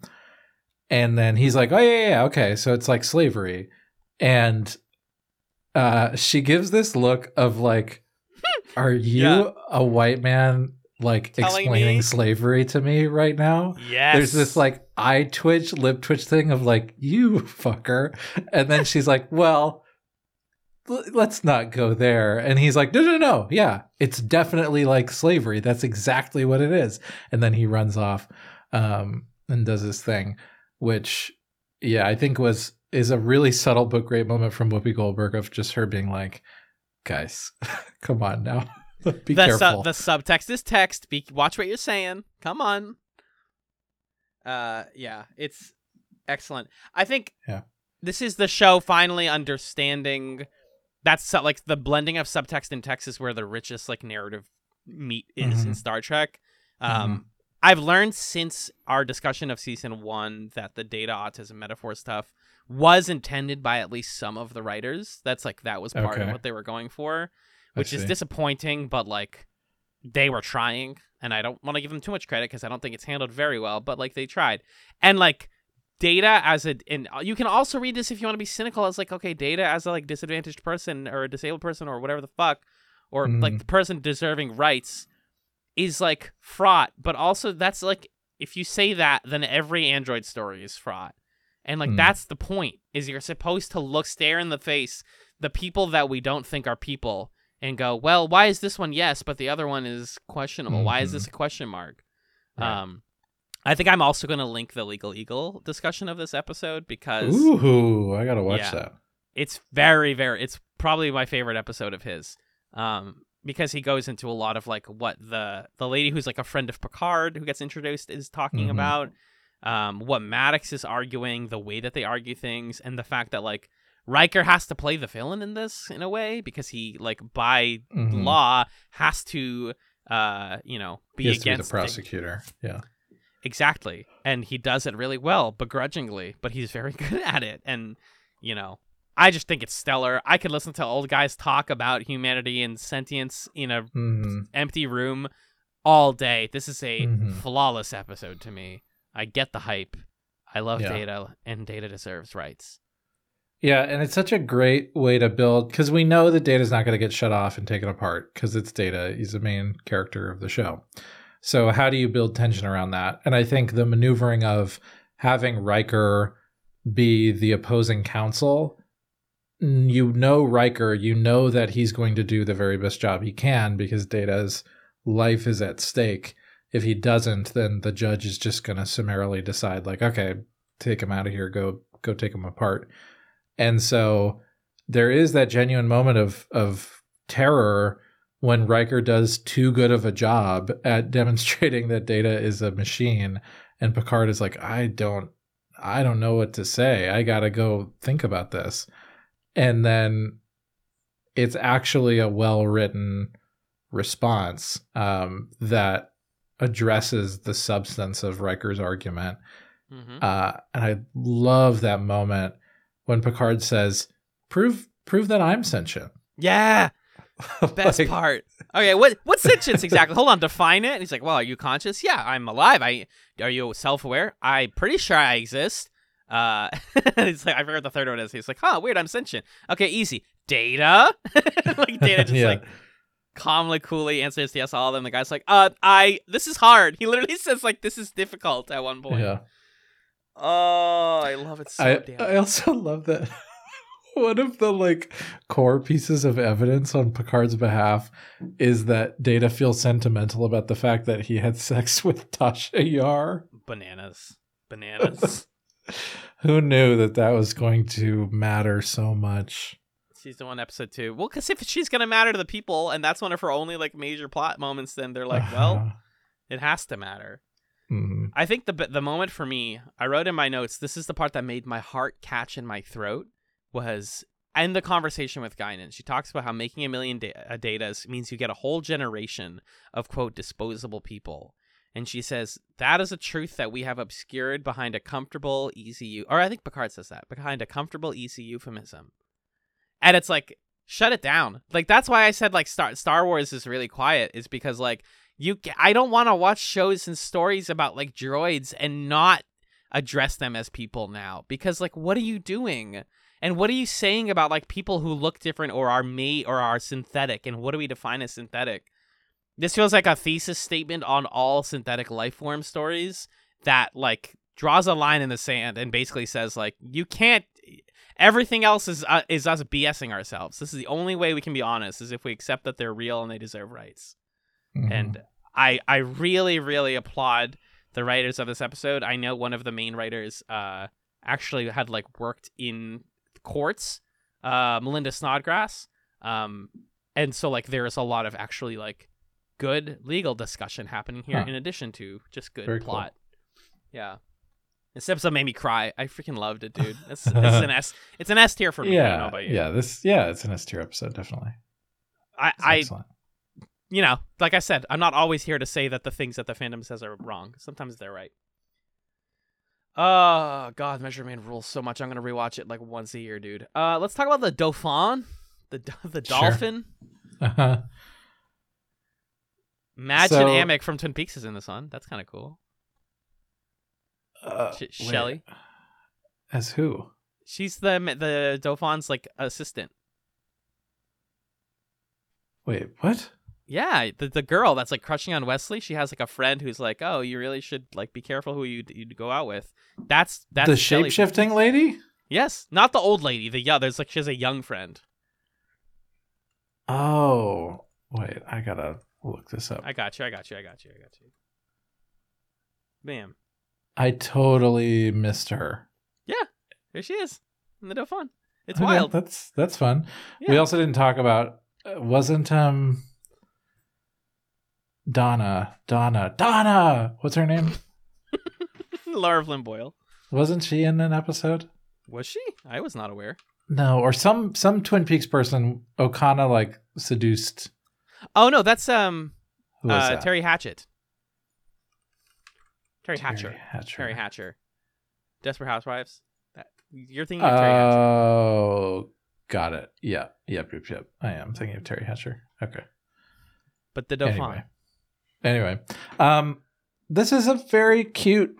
And then he's like, oh yeah, yeah, yeah, okay, so it's like slavery, and uh, she gives this look of like, (laughs) are you Yeah. a white man? Like Telling explaining me? slavery to me right now? Yes. there's this like eye twitch, lip twitch thing of like, you fucker. And then she's like, well, let's not go there. And he's like, no, no, no. Yeah, it's definitely like slavery. That's exactly what it is. And then he runs off um, and does his thing, which, yeah, I think was is a really subtle but great moment from Whoopi Goldberg of just her being like, guys, (laughs) come on now. (laughs) Be the, careful. Sub, the subtext is text. Be watch what you're saying. Come on. Uh, yeah, it's excellent. I think Yeah. this is the show finally understanding. That's like the blending of subtext and text is where the richest like narrative meat is in Mhm. Star Trek. Um, I've learned since our discussion of season one that the data autism metaphor stuff was intended by at least some of the writers. That's like that was part of what they were going for, which is disappointing. But like they were trying, and I don't want to give them too much credit because I don't think it's handled very well. But like they tried, and like data as a and you can also read this if you want to be cynical as like okay data as a like disadvantaged person or a disabled person or whatever the fuck or like Mhm. the person deserving rights is like fraught but also that's like if you say that then every android story is fraught and like Mm. that's the point is you're supposed to look stare in the face the people that we don't think are people and go well why is this one yes but the other one is questionable why is Mhm. this a question mark Right. um I think I'm also going to link the Legal Eagle discussion of this episode because Ooh, I gotta watch Yeah. that. it's very, very, it's probably my favorite episode of his. Um, because he goes into a lot of like what the the lady who's like a friend of Picard who gets introduced is talking Mhm. about, um, what Maddox is arguing, the way that they argue things, and the fact that like Riker has to play the villain in this in a way because he like by Mhm. law has to uh you know be to be the against the- prosecutor. Yeah. Exactly. And he does it really well, begrudgingly, but he's very (laughs) good at it. And, you know, I just think it's stellar. I could listen to old guys talk about humanity and sentience in a hmm empty room all day. This is a Mhm. flawless episode to me. I get the hype. I love Yeah. Data, and Data deserves rights. Yeah, and it's such a great way to build because we know that Data's not going to get shut off and taken apart because it's Data. He's the main character of the show. So how do you build tension around that? And I think the maneuvering of having Riker be the opposing counsel, you know Riker, you know that he's going to do the very best job he can because Data's life is at stake. If he doesn't, then the judge is just going to summarily decide, like, okay, take him out of here, go go take him apart. And so there is that genuine moment of of terror when Riker does too good of a job at (laughs) demonstrating that Data is a machine and Picard is like I don't I don't know what to say. I got to go think about this. And then it's actually a well-written response um, that addresses the substance of Riker's argument Mm-hmm. uh, and I love that moment when Picard says, "Prove, prove that I'm sentient." Yeah. (laughs) Best Like, part. Okay, what what's sentience exactly? Hold on, define it. And he's like, "Well, are you conscious? Yeah, I'm alive. I are you self-aware? I'm pretty sure I exist." Uh, (laughs) he's like, I forgot the third one is. He's like, "Huh, weird. I'm sentient." Okay, easy. Data, (laughs) like data, just (laughs) Yeah. like calmly, coolly answers yes all of them. The guy's like, "Uh, I this is hard." He literally says like, "This is difficult." At one point. Yeah, Oh, I love it so I damn. I also love that One of the like core pieces of evidence on Picard's behalf is that Data feels sentimental about the fact that he had sex with Tasha Yar. Bananas. Bananas. (laughs) Who knew that that was going to matter so much? Season one, episode two. Well, because if she's gonna matter to the people, and that's one of her only like major plot moments, then they're like, well, it has to matter. Mhm. I think the the moment for me, I wrote in my notes. This is the part that made my heart catch in my throat. Was in the conversation with Guinan. She talks about how making a million da- uh, datas means you get a whole generation of quote disposable people. And she says that is a truth that we have obscured behind a comfortable, easy, or I think Picard says that behind a comfortable, easy euphemism. And it's like, shut it down. Like that's why I said like Star Star Wars is really quiet is because like you I don't want to watch shows and stories about like droids and not address them as people now because like what are you doing? And what are you saying about like people who look different or are made or are synthetic and what do we define as synthetic? This feels like a thesis statement on all synthetic life form stories that like draws a line in the sand and basically says like you can't everything else is uh, is us BSing ourselves. This is the only way we can be honest is if we accept that they're real and they deserve rights. Mhm. And I I really really applaud the writers of this episode. I know one of the main writers uh actually had like worked in courts, uh Melinda Snodgrass. Um and so like there is a lot of actually like good legal discussion happening here Huh. in addition to just good Very cool. plot. Yeah. This episode made me cry. I freaking loved it, dude. It's, (laughs) it's an S. It's an S tier for me. I don't know yeah, about you. yeah. This, yeah, it's an S tier episode, definitely. I, It's I, excellent. you know, like I said, I'm not always here to say that the things that the fandom says are wrong. Sometimes they're right. Oh God, Measure Man rules so much. I'm gonna rewatch it like once a year, dude. Uh, let's talk about the Dauphin, the (laughs) the Sure. dolphin. (laughs) Uh-huh. Madge So- and Amick from Twin Peaks is in this one. That's kind of cool. Uh, Sh- wait. Shelley, as who? she's the the Dauphin's like assistant. Wait, what? Yeah, the the girl that's like crushing on Wesley. She has like a friend who's like, oh, you really should like be careful who you you go out with. That's that's the shape shifting lady? Yes, not the old lady. The yeah, there's like she has a young friend. Oh, wait, I gotta look this up. I got you. I got you. I got you. I got you. Bam. I totally missed her. Yeah, there she is. In the Dauphin. It's Okay, wild. That's that's fun. Yeah. We also didn't talk about uh, wasn't um Donna Donna Donna. What's her name? (laughs) Lara Flynn Boyle. Wasn't she in an episode? Was she? I was not aware. No, or some some Twin Peaks person. Okona like seduced. Oh no, that's um uh that? Terry Hatchett. Terry, Teri Hatcher. Hatcher. Teri Hatcher. Desperate Housewives. That you're thinking of Teri Hatcher. Oh, got it. Yeah, yep, yep, yep. I am thinking of Teri Hatcher. Okay. But the Dauphin. Anyway, anyway, um, this is a very cute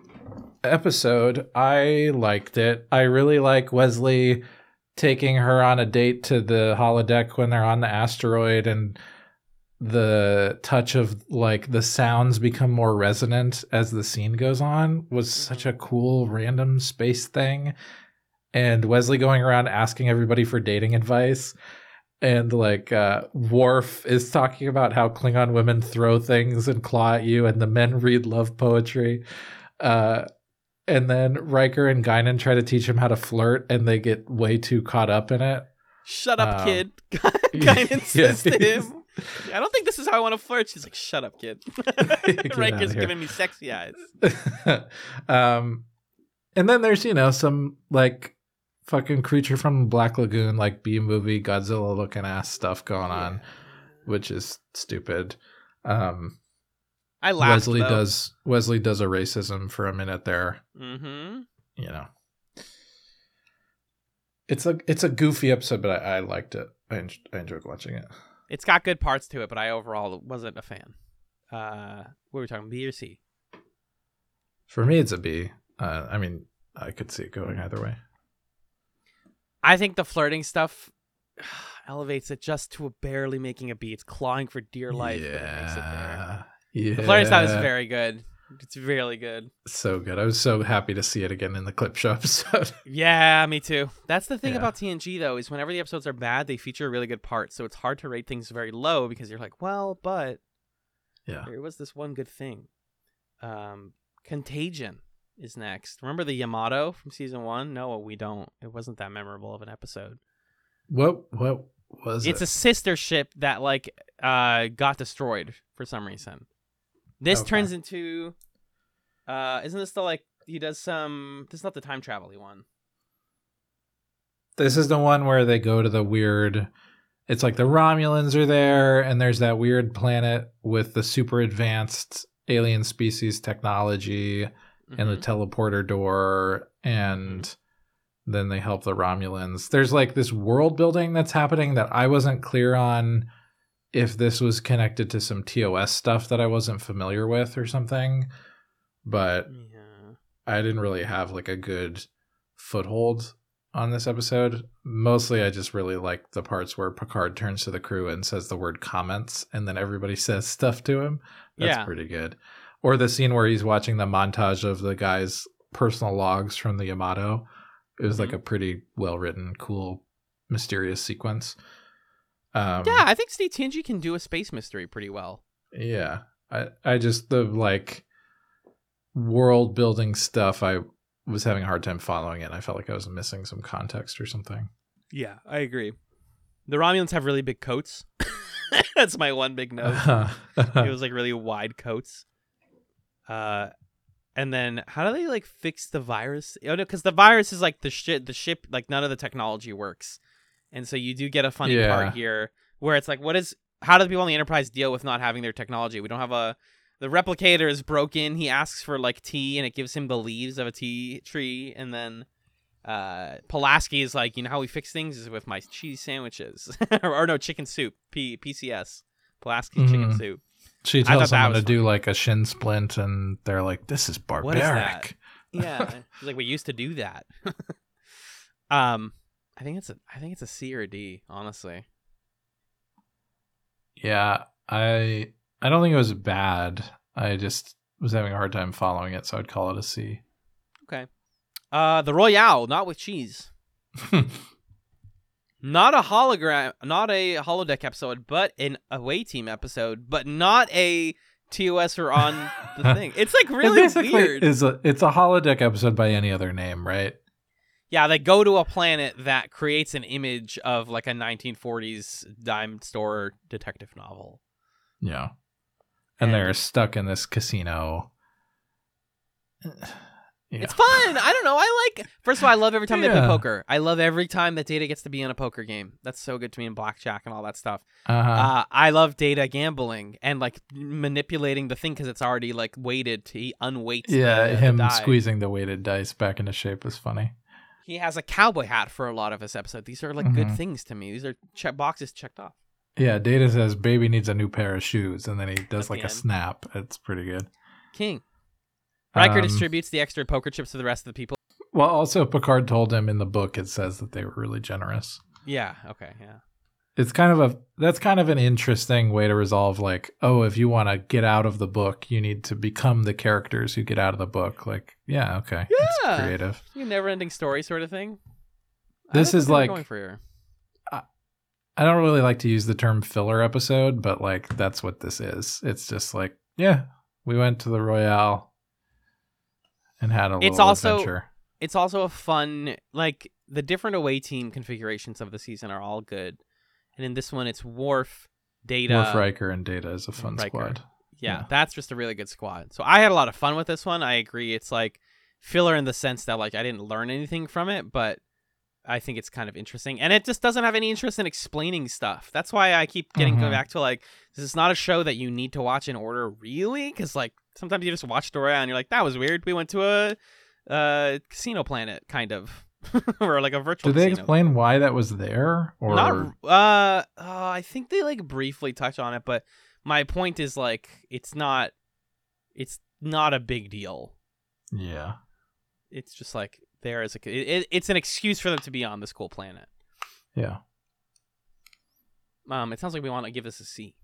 episode. I liked it. I really like Wesley taking her on a date to the holodeck when they're on the asteroid and the touch of like the sounds become more resonant as the scene goes on was such a cool random space thing and Wesley going around asking everybody for dating advice and like uh Worf is talking about how Klingon women throw things and claw at you and the men read love poetry. Uh and then Riker and Guinan try to teach him how to flirt and they get way too caught up in it. Shut up, Um, kid. (laughs) Guinan (laughs) says to him. (laughs) I don't think this is how I want to flirt. She's like, shut up, kid. (laughs) Riker's (laughs) giving me sexy eyes. um and then there's, you know, some like fucking creature from Black Lagoon, like B movie Godzilla looking ass stuff going on, which is stupid. Um I laughed. Wesley though. does Wesley does a racism for a minute there, Mm-hmm. you know. It's a it's a goofy episode, but I, I liked it. I, en- I enjoyed watching it. It's got good parts to it, but I overall wasn't a fan. Uh, what were we talking? B or C? For me, it's a B. Uh, I mean, I could see it going either way. I think the flirting stuff (sighs) elevates it just to a barely making a B. It's clawing for dear life, but it makes it there. Yeah, The flirting stuff is very good. It's really good. So good. I was so happy to see it again in the clip show (laughs) episode. Yeah, me too. That's the thing Yeah. about TNG though, is whenever the episodes are bad, they feature a really good part. So it's hard to rate things very low because you're like, well, but yeah. there was this one good thing. Um, Contagion is next. Remember the Yamato from season one? No, we don't. It wasn't that memorable of an episode. What what was it's it? a sister ship that like uh got destroyed for some reason. This Okay. turns into uh isn't this the like he does some this is not the time travel one. This is the one where they go to the weird. It's like the Romulans are there, and there's that weird planet with the super advanced alien species technology and the Mhm. teleporter door, and then they help the Romulans. There's like this world building that's happening that I wasn't clear on if this was connected to some TOS stuff that I wasn't familiar with or something, but yeah. I didn't really have like a good foothold on this episode. Mostly, I just really like the parts where Picard turns to the crew and says the word comments, and then everybody (laughs) says stuff to him. That's Yeah. pretty good. Or the scene where he's watching the montage of the guy's personal logs from the Yamato. It was like Mhm. a pretty well written, cool, mysterious sequence. Um, Yeah, I think Steve TNG can do a space mystery pretty well. yeah. I, I just, the like world building stuff, I was having a hard time following it. I felt like I was missing some context or something. Yeah, I agree. The Romulans have really big coats. (laughs) That's my one big note. (laughs) it was like really wide coats. Uh, and then how do they like fix the virus? Oh no, because the virus is like the shit. The ship, like none of the technology works, and so you do get a funny Yeah. part here where it's like, what is? How do the people on the Enterprise deal with not having their technology? We don't have a. The replicator is broken. He asks for like tea, and it gives him the leaves of a tea tree, and then. Uh, Pulaski is like, you know how we fix things is with my cheese sandwiches, (laughs) or, or no chicken soup, P- PCS, Pulaski chicken Mhm. soup. She tells someone to was do like a shin splint, and they're like, "This is What is barbaric." Yeah, (laughs) like we used to do that. (laughs) um, I think it's a I think it's a C or a D, honestly. Yeah, I I don't think it was bad. I just was having a hard time following it, so I'd call it a C. Okay. Uh, the Royale, not with cheese, (laughs) not a hologram, not a holodeck episode, but an away team episode, but not a TOS or on the (laughs) thing. It's like It really basically weird. Is a it's a holodeck episode by any other name, right? Yeah, they go to a planet that creates an image of like a 1940s dime store detective novel. Yeah, And- and, they're stuck in this casino. (sighs) Yeah. It's fun. I don't know. I like. First of all, I love every time they play poker. I love every time that Data gets to be in a poker game. That's so good to me in blackjack and all that stuff. Uh-huh. Uh, I love Data gambling and like manipulating the thing because it's already like weighted to he unweights. yeah, the, the him die. squeezing the weighted dice back into shape was funny. He has a cowboy hat for a lot of his episode. These are like good Mhm. things to me. These are check boxes checked off. Yeah, Data says baby needs a new pair of shoes, and then he does At like a end. snap. It's pretty good. King. Riker Um, distributes the extra poker chips to the rest of the people. Well, also Picard told him in the book it says that they were really generous. Yeah. Okay. Yeah. It's kind of a that's kind of an interesting way to resolve like, oh, if you want to get out of the book, you need to become the characters who get out of the book. Like, yeah, okay. It's Yeah. creative. A never-ending story sort of thing. This is think they were like- going for here. I don't really like to use the term filler episode, but like that's what this is. It's just like, yeah, we went to the Royale and had a It's little also- adventure. it's also a fun like the different away team configurations of the season are all good and in this one it's Worf, Data, Worf Riker and Data is a fun Riker. squad. yeah, yeah. that's just a really good squad. So I had a lot of fun with this one. I agree. It's like filler in the sense that like I didn't learn anything from it, but I think it's kind of interesting, and it just doesn't have any interest in explaining stuff. That's why I keep getting Mhm. going back to like this is not a show that you need to watch in order, really, because like sometimes you just watch Dora and you're like that was weird. We went to a uh, casino planet, kind of, (laughs) or like a virtual. Did they casino. explain why that was there? Or Not, uh, uh, I think they like briefly touch on it, but my point is like it's not, it's not a big deal. yeah. It's just like there is a, it, it- it's an excuse for them to be on this cool planet. Yeah. Um, it sounds like we want to give this a C.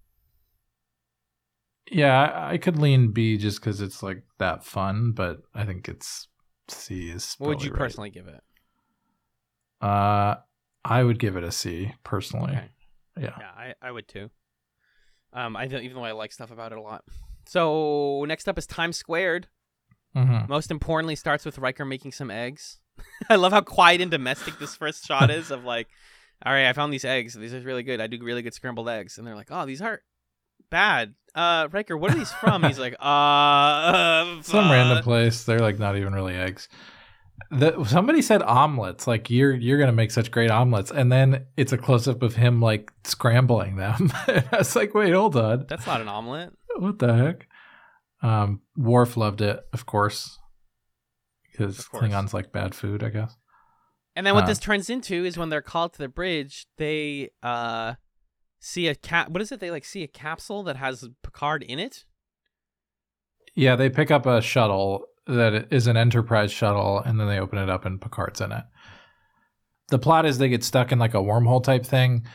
Yeah, I, I could lean B just because it's like that fun, but I think it's C is. What would you right. personally give it? Uh, I would give it a C personally. Okay. Yeah. Yeah, I, I would too. Um, I even though I like stuff about it a lot. So next up is Times Squared. Mm-hmm. Most importantly, starts with Riker making some eggs. (laughs) I love how quiet and domestic this first shot is. Of like, all right, I found these eggs. These are really good. I do really good scrambled eggs, and they're like, oh, these aren't bad. Uh, Riker, what are these from? He's like, uh, (laughs) uh Some uh, random place. They're like not even really eggs. The, somebody said omelets. Like you're you're gonna make such great omelets, and then it's a close up of him like scrambling them. (laughs) I was like, wait, hold on, That's not an omelet. what the heck? Um, Worf loved it, of course, because Klingons like bad food, I guess. And then what Uh. this turns into is when they're called to the bridge, they uh see a cap. What is it? They like see a capsule that has Picard in it. Yeah, they pick up a shuttle that is an Enterprise shuttle, and then they open it up, and Picard's in it. The plot is they get stuck in like a wormhole type thing,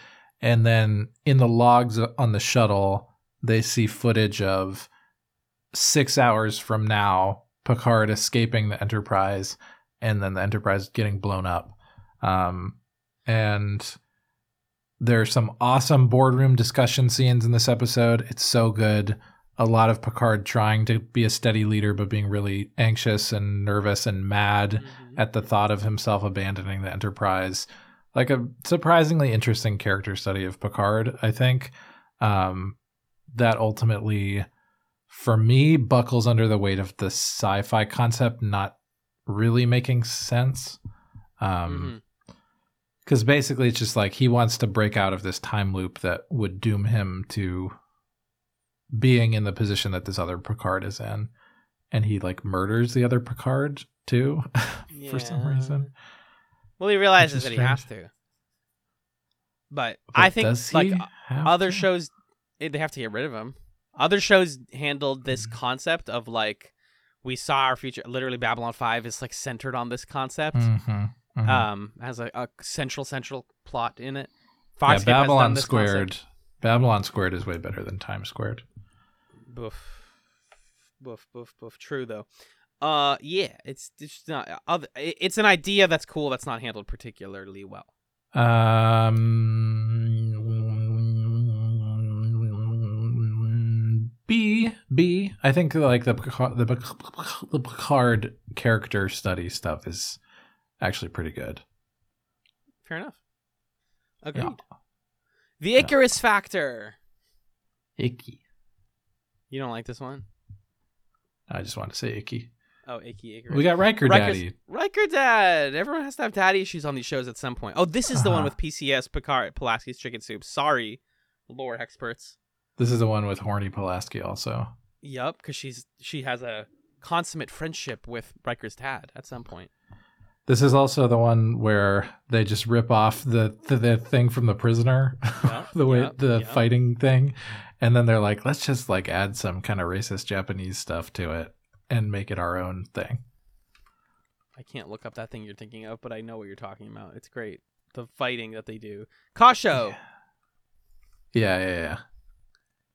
and then in the logs on the shuttle, they see footage of six hours from now, Picard escaping the Enterprise, and then the Enterprise getting blown up. Um, and there's some awesome boardroom discussion scenes in this episode. It's so good a lot of Picard trying to be a steady leader, but being really anxious and nervous and mad at the thought of himself abandoning the Enterprise. Like a surprisingly interesting character study of Picard, I think. Um, that ultimately, for me, buckles under the weight of the sci fi concept not really making sense. Um, because basically it's just like he wants to break out of this time loop that would doom him to being in the position that this other Picard is in, and he like murders the other Picard too, (laughs) for some reason. Well, he realizes that he has to. But, But I think like other to? shows, eh, they have to get rid of him. Other shows handled this Mhm. concept of like we saw our future. Literally, Babylon Five is like centered on this concept. Mhm, mhm. Um, has a, a central central plot in it. yeah, has done Babylon Squared. concept. Babylon Squared is way better than Time Squared. Boof, boof, boof, boof. True though. Uh, yeah, it's it's not. Other, it's an idea that's cool. That's not handled particularly well. Um, B B. I think like the Picard, the, Pic- the Picard character study stuff is actually pretty good. Fair enough. Agreed. Yeah. The Icarus Factor. Icky. You don't like this one? I just wanted to say icky. Oh, Icky icky. We got Riker Riker's- Daddy. Riker Dad. Everyone has to have daddy issues on these shows at some point. Oh, this is the one Uh-huh. with PCS Picard Pulaski's Chicken Soup. Sorry, lore experts. This is the one with horny Pulaski also. Yup, because she's she has a consummate friendship with Riker's dad at some point. This is also the one where they just rip off the the, the thing from the prisoner, Yeah, (laughs) the way yeah, the yeah. fighting thing, and then they're like, let's just like add some kind of racist Japanese stuff to it and make it our own thing. I can't look up that thing you're thinking of, but I know what you're talking about. It's great. The fighting that they do. Kosho. Yeah, yeah, yeah.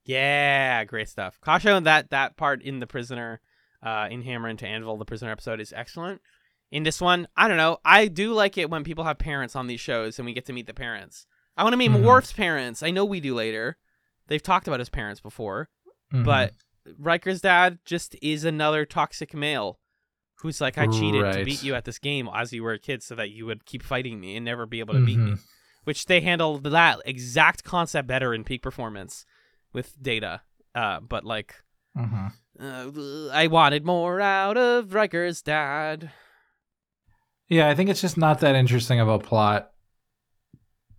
Yeah, great stuff. Kosho and that that part in the prisoner, uh, in Hammer into Anvil, the prisoner episode is excellent. In this one, I don't know. I do like it when people have parents on these shows and we get to meet the parents. I want to meet Mhm. Worf's parents. I know we do later. They've talked about his parents before, Mhm. but Riker's dad just is another toxic male who's like, I cheated to beat you at this game as you were a kid so that you would keep fighting me and never be able to beat me. Mhm. Which they handle that exact concept better in peak performance with data. Uh, but like, Mhm. uh, I wanted more out of Riker's dad. Yeah, I think it's just not that interesting of a plot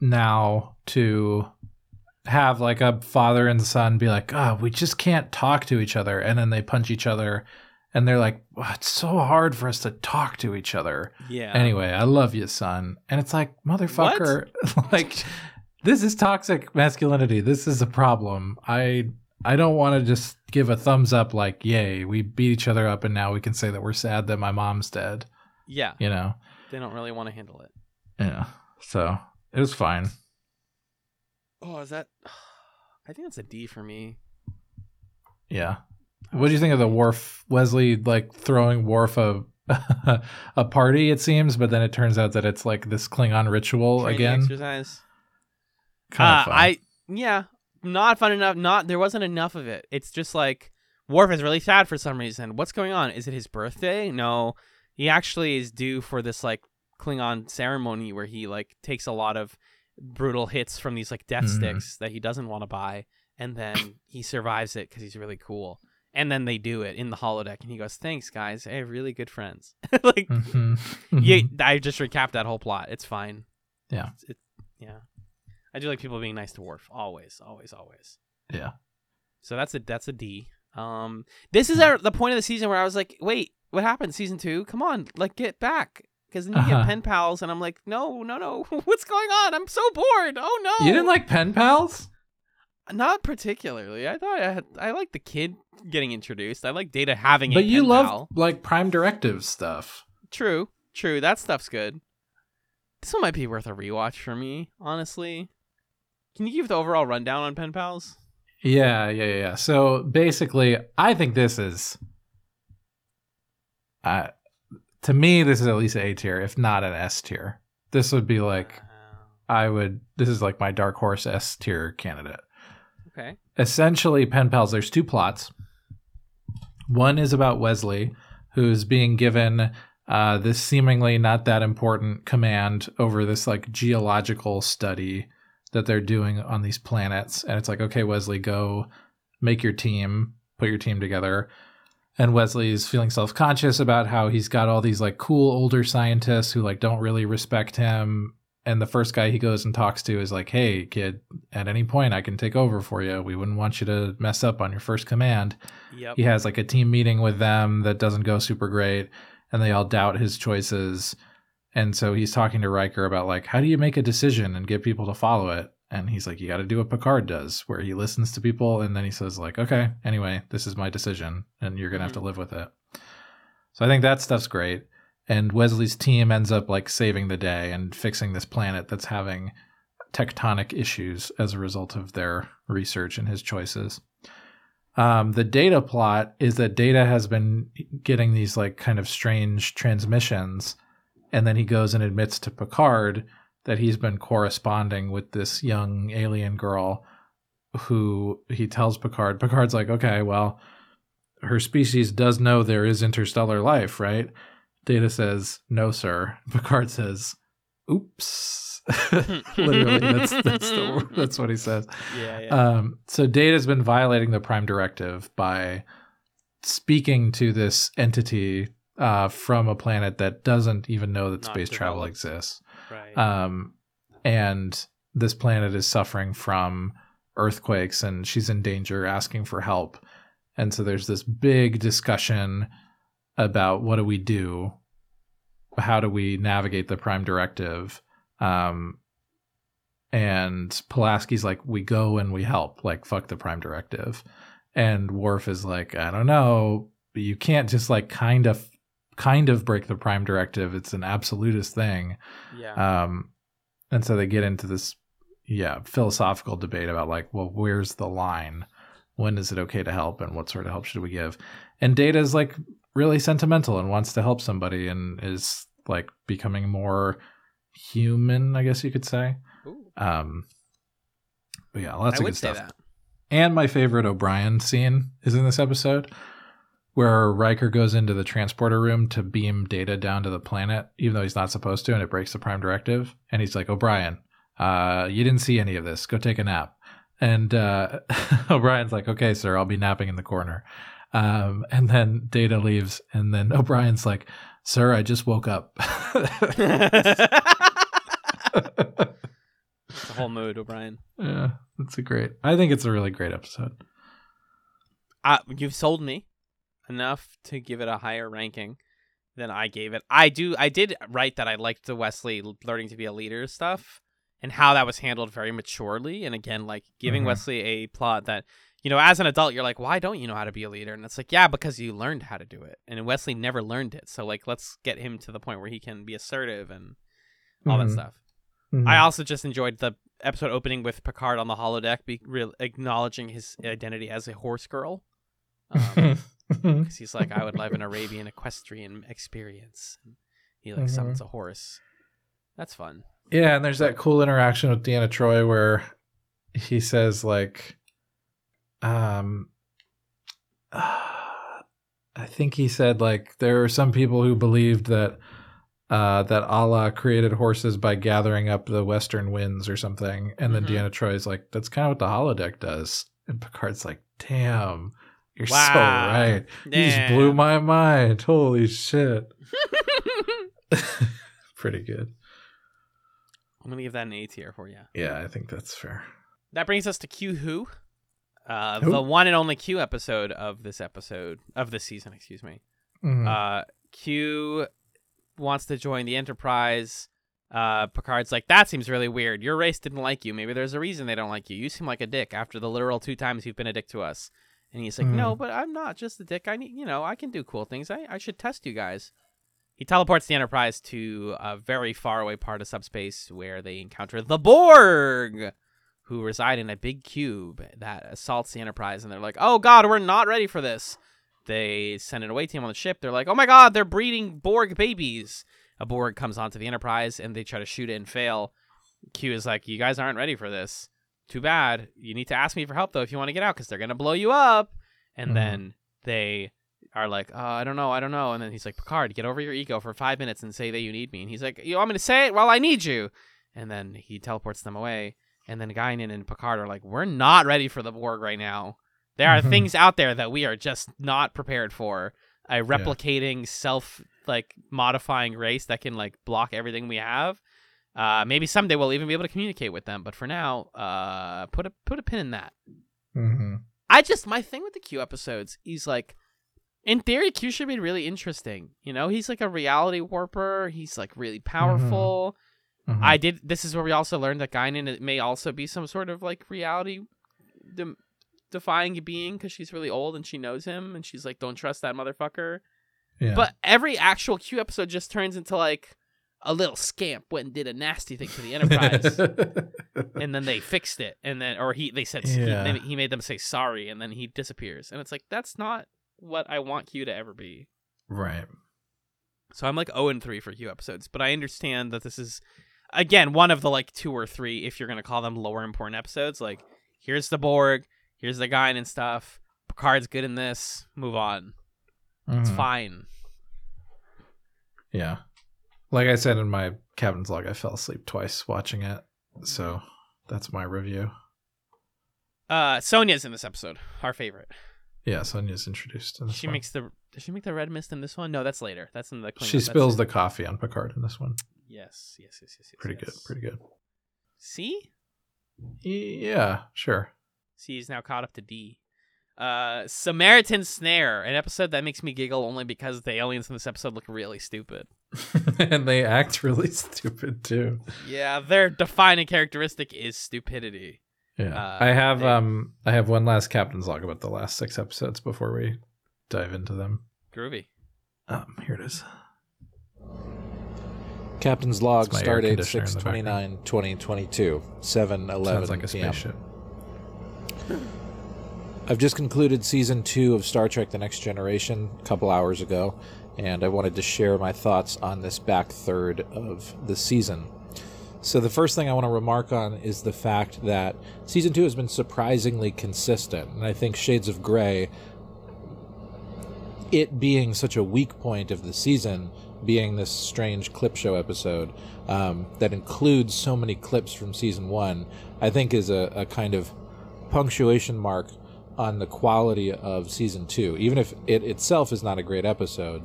now to have like a father and son be like, oh, we just can't talk to each other. And then they punch each other and they're like, "Wow, it's so hard for us to talk to each other. Yeah. Anyway, I love you, son. And it's like, motherfucker, (laughs) like this is toxic masculinity. This is a problem. I I don't want to just give a thumbs up like, yay, we beat each other up and now we can say that we're sad that my mom's dead. Yeah. You know? They don't really want to handle it. Yeah. So it was fine. Oh, is that? (sighs) I think that's a D for me. Yeah. What do you think of the Worf Wesley like throwing Worf a (laughs) a party? It seems, but then it turns out that it's like this Klingon ritual Training again. exercise. Kind uh, of fun. I yeah, not fun enough. Not there wasn't enough of it. It's just like Worf is really sad for some reason. What's going on? Is it his birthday? No, he actually is due for this like Klingon ceremony where he like takes a lot of brutal hits from these like death Mhm. sticks that he doesn't want to buy, and then he survives it because he's really cool. And then they do it in the holodeck, and he goes, "Thanks, guys. I have really good friends." (laughs) like, Mhm. yeah, I just recapped that whole plot. It's fine. Yeah. It's, it, yeah. I do like people being nice to Worf. Always, always, always. yeah. So that's a that's a D. Um, this is our, the point of the season where I was like, wait, what happened? Season two? Come on, like get back. Because then you Uh-huh. get pen pals, and I'm like, no, no, no. (laughs) What's going on? I'm so bored. Oh no. You didn't like pen pals? Not particularly. I thought I had. I like the kid getting introduced. I like Data having a But you love pal. like Prime Directive stuff. True, true. That stuff's good. This one might be worth a rewatch for me, honestly. Can you give the overall rundown on pen pals? Yeah, yeah, yeah, yeah. So basically, I think this is, uh, to me, this is at least A tier, if not an S tier. This would be like I would. This is like my dark horse S tier candidate. Okay. essentially pen pals there's two plots one is about wesley who's being given uh, this seemingly not that important command over this like geological study that they're doing on these planets and it's like okay wesley go make your team put your team together and Wesley is feeling self-conscious about how he's got all these like cool older scientists who like don't really respect him. And the first guy he goes and talks to is like hey kid at any point i can take over for you. We wouldn't want you to mess up on your first command. Yep. he has like a team meeting with them that doesn't go super great and they all doubt his choices. And so he's talking to Riker about like how do you make a decision and get people to follow it and he's like you got to do what Picard does where he listens to people and then he says like okay anyway this is my decision and you're going to have to live with it. So i think that stuff's great. And Wesley's team ends up like saving the day and fixing this planet that's having tectonic issues as a result of their research and his choices. Um, the data plot is that data has been getting these like kind of strange transmissions and then he goes and admits to picard that he's been corresponding with this young alien girl who he tells picard. Picard's like okay well her species does know there is interstellar life right? Data says no sir. (laughs) Picard says oops. (laughs) Literally that's that's the, (laughs) that's what he says. Yeah, yeah. um, so Data's been violating the Prime Directive by speaking to this entity uh, from a planet that doesn't even know that Not space travel exists. Um, and this planet is suffering from earthquakes, and she's in danger, asking for help. And so there's this big discussion about what do we do? How do we navigate the Prime Directive? Um, and Pulaski's like, we go and we help, like, fuck the Prime Directive. And Worf is like, I don't know, you can't just like kind of, kind of break the Prime Directive. It's an absolutist thing. yeah. Um, and so they get into this, yeah, philosophical debate about like, well, where's the line? When is it okay to help, and what sort of help should we give? And Data is like really sentimental and wants to help somebody, and is like becoming more human, I guess you could say. Ooh, Um, but yeah, lots I of good stuff. that. And my favorite O'Brien scene is in this episode where Riker goes into the transporter room to beam data down to the planet, even though he's not supposed to, and it breaks the prime directive. And he's like, O'Brien, uh, you didn't see any of this. Go take a nap. And uh, (laughs) O'Brien's like, okay, sir, I'll be napping in the corner. Um, and then Data leaves, and then (laughs) O'Brien's like, sir, I just woke up. It's the whole mood, O'Brien. (laughs) yeah, it's a great. I think it's a really great episode. Uh, you've sold me enough to give it a higher ranking than I gave it. I do. I did write that I liked the Wesley learning to be a leader stuff and how that was handled very maturely. And again, like giving Mhm. Wesley a plot that you know, as an adult, you're like, why don't you know how to be a leader? And it's like, yeah, because you learned how to do it, and Wesley never learned it. So like, let's get him to the point where he can be assertive and all Mhm. that stuff. Mhm. I also just enjoyed the episode opening with Picard on the holodeck, be real acknowledging his identity as a horse girl. (laughs) Um, 'cause he's like, I would love an Arabian equestrian experience. He like Mhm. summons a horse. That's fun. Yeah, and there's that cool interaction with Deanna Troi where he says like um (sighs) I think he said like there are some people who believed that uh that Allah created horses by gathering up the western winds or something. And then Mhm. Deanna Troi's like, that's kind of what the holodeck does. And Picard's like, damn, you're so Wow. right. You just blew my mind. Holy shit. (laughs) (laughs) Pretty good. I'm gonna give that an A tier for you. Yeah, I think that's fair. That brings us to Q Who, uh, Who? the one and only Q episode of this episode of this season. Excuse me. Mhm. Uh, Q wants to join the Enterprise. Uh, Picard's like, that seems really weird. Your race didn't like you. Maybe there's a reason they don't like you. You seem like a dick after the literal two times you've been a dick to us. And he's like, no, mm. but I'm not just a dick. I need, you know, I can do cool things. I, I should test you guys. He teleports the Enterprise to a very far away part of subspace where they encounter the Borg, who reside in a big cube that assaults the Enterprise. And they're like, oh god, we're not ready for this. They send an away team on the ship. They're like, oh my god, they're breeding Borg babies. A Borg comes onto the Enterprise and they try to shoot it and fail. Q is like, you guys aren't ready for this. Too bad. You need to ask me for help though if you want to get out because they're gonna blow you up. And Mhm. then they are like, oh, I don't know, I don't know. And then he's like, Picard, get over your ego for five minutes and say that you need me. And he's like, you want me to say it? Well, I need you. And then he teleports them away. And then Guinan and Picard are like, we're not ready for the Borg right now. There are Mhm. things out there that we are just not prepared for. A replicating, self like modifying race that can like block everything we have. Uh, maybe someday we'll even be able to communicate with them. But for now, uh, put a put a pin in that. Mm-hmm. I just my thing with the Q episodes is like in theory Q should be really interesting. You know, he's like a reality warper. He's like really powerful. Mm-hmm. I did this is where we also learned that Guinan may also be some sort of like reality de- defying being cuz she's really old and she knows him and she's like don't trust that motherfucker. yeah. But every actual Q episode just turns into like a little scamp went and did a nasty thing to the Enterprise. (laughs) and then they fixed it and then or he they said Yeah. he, he made them say sorry and then he disappears and it's like that's not what i want q to ever be right. so i'm like 0 and 3 for q episodes but i understand that this is again one of the like two or three if you're going to call them lower important episodes like here's the borg here's the guy and stuff picard's good in this move on it's Mhm. fine Yeah. Like I said in my captain's log, I fell asleep twice watching it. So that's my review. uh sonya's in this episode our favorite Yeah, Sonya's introduced in this she one. makes the does she make the red mist in this one no that's later that's in the Klingon- she spills the coffee on Picard in this one. yes yes yes yes, yes Pretty good. Pretty good. see Yeah, sure. C is now caught up to D. Uh, Samaritan Snare, an episode that makes me giggle only because the aliens in this episode look really stupid. (laughs) and they act really (laughs) stupid too. Yeah, their defining characteristic is stupidity. Yeah. Uh, I have they- um I have one last captain's log about the last six episodes before we dive into them. Groovy. Um here it is. Captain's log, It's my air start date conditioner in the 6 29 2022, 7 11 Sounds like a p.m. spaceship. I've just concluded season two of Star Trek The Next Generation a couple hours ago, and I wanted to share my thoughts on this back third of the season. So, the first thing I want to remark on is the fact that season two has been surprisingly consistent, and I think Shades of Grey, it being such a weak point of the season, being this strange clip show episode um, that includes so many clips from season one, I think is a, a kind of punctuation mark on the quality of season two. Even if it itself is not a great episode,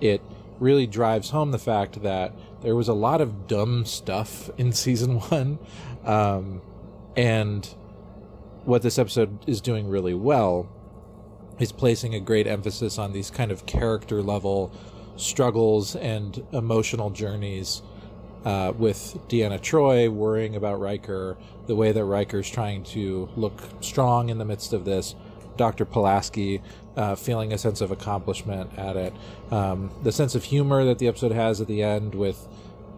it really drives home the fact that there was a lot of dumb stuff (laughs) in season one. Um, and what this episode is doing really well is placing a great emphasis on these kind of character level struggles and emotional journeys uh, with Deanna Troi worrying about Riker, the way that Riker's trying to look strong in the midst of this, Dr. Pulaski uh, feeling a sense of accomplishment at it, um, the sense of humor that the episode has at the end with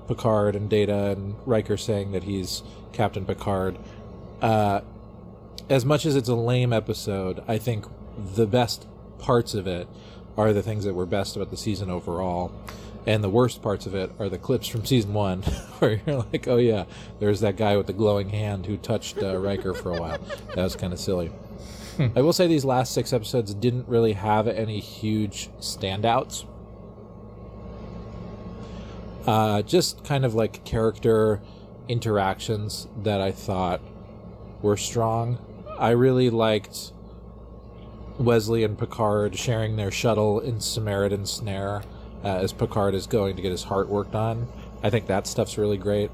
Picard and Data and Riker saying that he's Captain Picard. Uh, as much as it's a lame episode, I think the best parts of it are the things that were best about the season overall. And the worst parts of it are the clips from season one, (laughs) where you're like, "Oh yeah, there's that guy with the glowing hand who touched uh, Riker for a while." That was kind of silly. I will say these last six episodes didn't really have any huge standouts. Uh, just kind of like character interactions that I thought were strong. I really liked Wesley and Picard sharing their shuttle in Samaritan Snare uh, as Picard is going to get his heart worked on. I think that stuff's really great.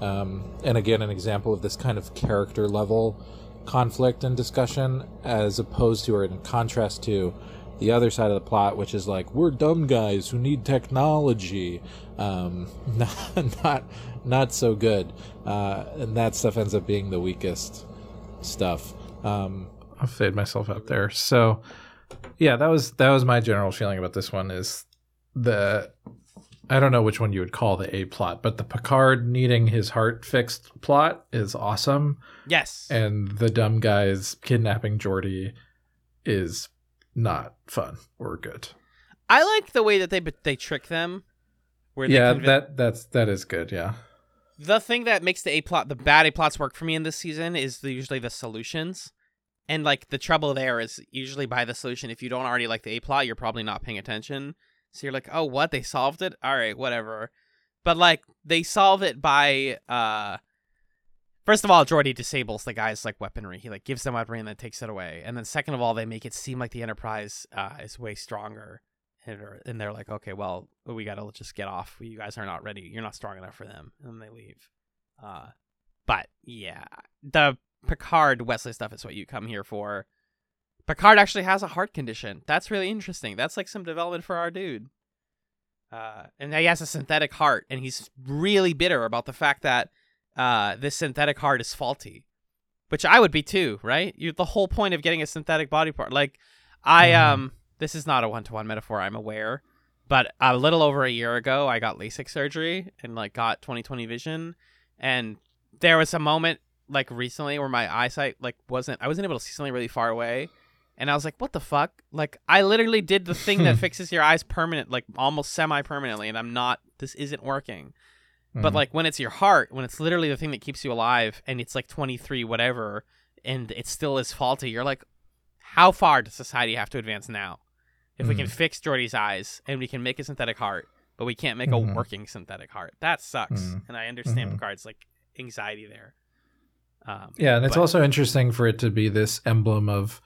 Um, and again, an example of this kind of character level conflict and discussion, as opposed to or in contrast to the other side of the plot, which is like we're dumb guys who need technology. Um, (laughs) not not not so good, uh, and that stuff ends up being the weakest stuff. Um, I'll fade myself out there. So, yeah, that was that was my general feeling about this one. Is the I don't know which one you would call the A plot, but the Picard needing his heart fixed plot is awesome, Yes. and the dumb guys kidnapping Geordi is not fun or good. I like the way that they they trick them. Where Yeah, convin- that that's that is good. Yeah, the thing that makes the A plot, the bad A plots work for me in this season is the, usually the solutions. And like the trouble there is usually by the solution, if you don't already like the A plot, you're probably not paying attention. So you're like, oh, what? They solved it? All right, whatever. But like they solve it by, uh, first of all, Geordi disables the guy's like weaponry. He like gives them weaponry and then takes it away. And then second of all, they make it seem like the Enterprise uh, is way stronger. And and they're like, okay, well, we gotta just get off. You guys are not ready. You're not strong enough for them. And they leave. Uh, but yeah, the Picard Wesley stuff is what you come here for. Picard actually has a heart condition. That's really interesting. That's like some development for our dude. Uh, and he has a synthetic heart, and he's really bitter about the fact that uh, this synthetic heart is faulty, which I would be too, right? You the whole point of getting a synthetic body part, like I Mhm. um, this is not a one to one metaphor. I'm aware, but a little over a year ago, I got LASIK surgery and like got 20/20 vision, and there was a moment like recently where my eyesight like wasn't I wasn't able to see something really far away. And I was like, what the fuck? Like, I literally did the thing that (laughs) fixes your eyes permanent, like almost semi permanently, and I'm not, this isn't working. But Mhm. like when it's your heart, when it's literally the thing that keeps you alive, and it's like 23, whatever, and it still is faulty, you're like, how far does society have to advance now? If we can Mhm. fix Geordi's eyes and we can make a synthetic heart, but we can't make Mhm. a working synthetic heart, that sucks. Mhm. And I understand Mhm. Picard's like anxiety there. Um, Yeah, and it's but- also interesting for it to be this emblem of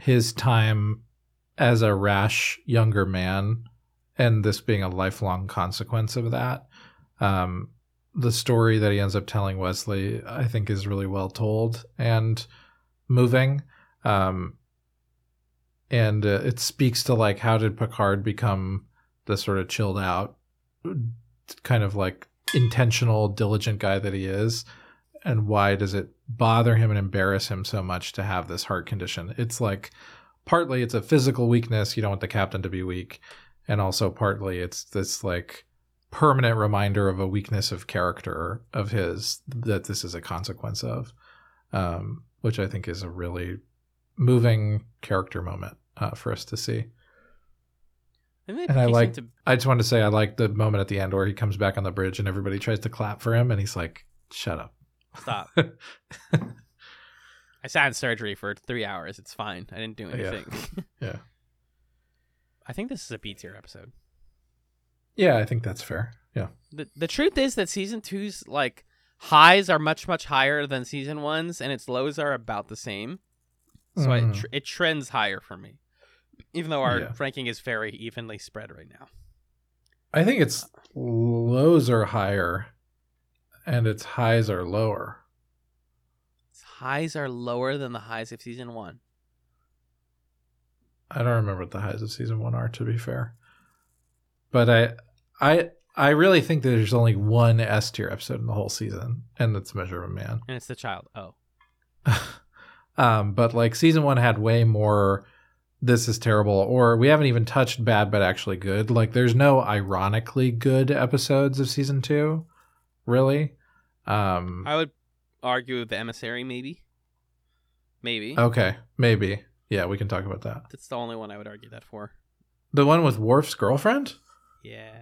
his time as a rash younger man, and this being a lifelong consequence of that. Um, the story that he ends up telling Wesley, I think, is really well told and moving. Um, and uh, it speaks to like how did Picard become the sort of chilled out, kind of like intentional, diligent guy that he is and why does it bother him and embarrass him so much to have this heart condition. It's like partly it's a physical weakness you don't want the captain to be weak and also partly it's this like permanent reminder of a weakness of character of his that this is a consequence of um, which i think is a really moving character moment uh, for us to see. And, and I like- into- i just wanted to say i like the moment at the end where he comes back on the bridge and everybody tries to clap for him and he's like shut up Stop. (laughs) I sat in surgery for three hours. It's fine. I didn't do anything. (laughs) Yeah. I think this is a B tier episode. yeah i think that's fair yeah The the truth is that season two's like highs are much much higher than season one's, and its lows are about the same. So it Mhm. tr- it trends higher for me, even though our Yeah. ranking is very evenly spread right now. I think its lows are higher and its highs are lower. Its highs are lower than the highs of season one. I don't remember what the highs of season one are, to be fair. But I I I really think that there's only one S tier episode in the whole season, and that's Measure of a Man. And it's the child. Oh, (laughs) um, but like season one had way more this is terrible, or we haven't even touched bad but actually good. Like there's no ironically good episodes of season two, really. Um I would argue the emissary maybe. Maybe. Okay, maybe. Yeah, we can talk about that. That's the only one I would argue that for. The one with Worf's girlfriend? Yeah.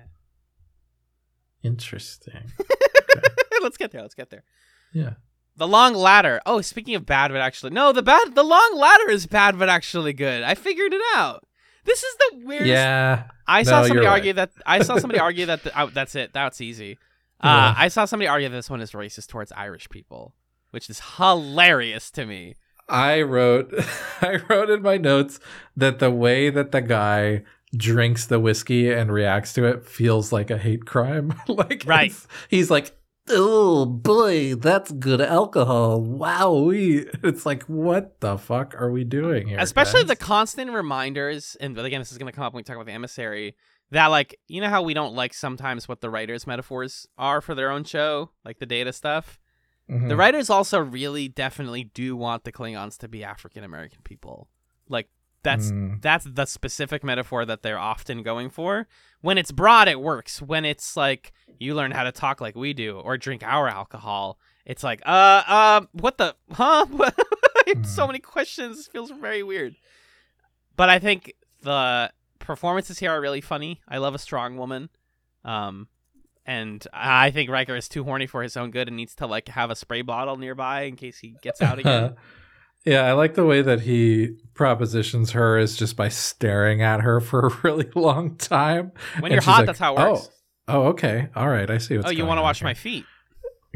Interesting. (laughs) let's get there. Let's get there. Yeah. The long ladder. Oh, speaking of bad, but actually, no, the bad, the long ladder is bad, but actually good. I figured it out. This is the weirdest. Yeah. I saw No, somebody argue right. that. I saw somebody argue that. The, oh, that's it. That's easy. Uh, Yeah. I saw somebody argue this one is racist towards Irish people, which is hilarious to me. I wrote (laughs) I wrote in my notes that the way that the guy drinks the whiskey and reacts to it feels like a hate crime. (laughs) like Right. he's like, "Oh boy, that's good alcohol. Wow." (laughs) It's like, "What the fuck are we doing here?" Especially guys? the constant reminders, and again, this is going to come up when we talk about the emissary. That like, you know how we don't like sometimes what the writers' metaphors are for their own show, like the data stuff. Mhm. The writers also really definitely do want the Klingons to be African American people. Like that's Mm. that's the specific metaphor that they're often going for. When it's broad, it works. When it's like you learn how to talk like we do or drink our alcohol, it's like, uh, uh, what the, huh? (laughs) so Mm. many questions. Feels very weird. But I think the performances here are really funny. I love a strong woman. Um, and I think Riker is too horny for his own good and needs to like have a spray bottle nearby in case he gets out again. (laughs) yeah, I like the way that he propositions her is just by staring at her for a really (laughs) long time. When And you're hot, like, that's how it works. Oh, oh okay. All right. I see what's Oh, you want to wash here. my feet?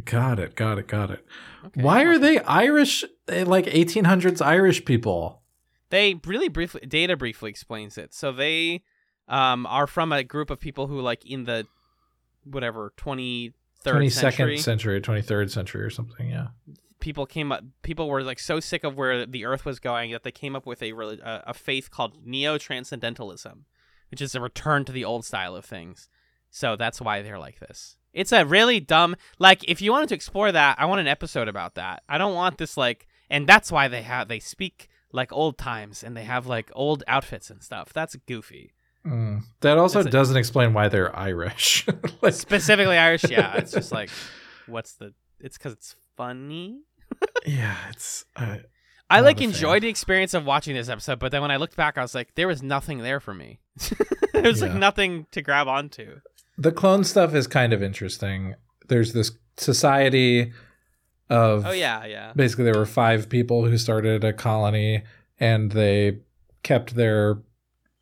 Got it. Got it. Got it. Okay, Why are they Irish? eh, Like 1800s Irish people? They really briefly Data briefly explains it. So they um are from a group of people who like in the whatever 23rd 22nd century, century, 23rd century, or something. Yeah. people came up people were like so sick of where the earth was going that they came up with a a, a faith called neo-transcendentalism, which is a return to the old style of things. So that's why they're like this. It's a really dumb like if you wanted to explore that, I want an episode about that. I don't want this like and that's why they have they speak like old times and they have like old outfits and stuff. That's goofy. Mm. That also That's doesn't explain why they're Irish. (laughs) like, Specifically Irish, yeah. (laughs) It's just like what's the it's cuz it's funny. yeah, it's. Uh, I like a fan. enjoyed the experience of watching this episode, but then when I looked back, I was like, there was nothing there for me. (laughs) there was like nothing to grab onto. the clone stuff is kind of interesting. There's this society of. Oh yeah, yeah. basically there were five people who started a colony and they kept their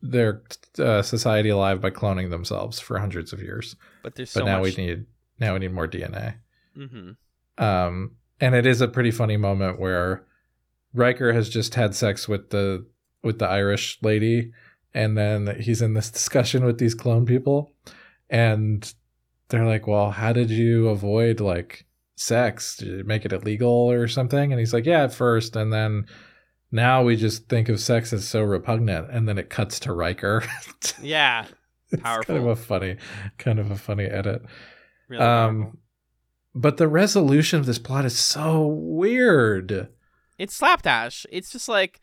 their uh, society alive by cloning themselves for hundreds of years But there's so but now much. we need now we need more dna hmm um and it is a pretty funny moment where Riker has just had sex with the with the Irish lady and then he's in this discussion with these clone people and they're like well how did you avoid like sex you make it illegal or something and he's like yeah at first and then now we just think of sex as so repugnant and then it cuts to Riker (laughs) Yeah, it's kind of a funny kind of a funny edit really. powerful. um but the resolution of this plot is so weird it's slapdash. It's just like,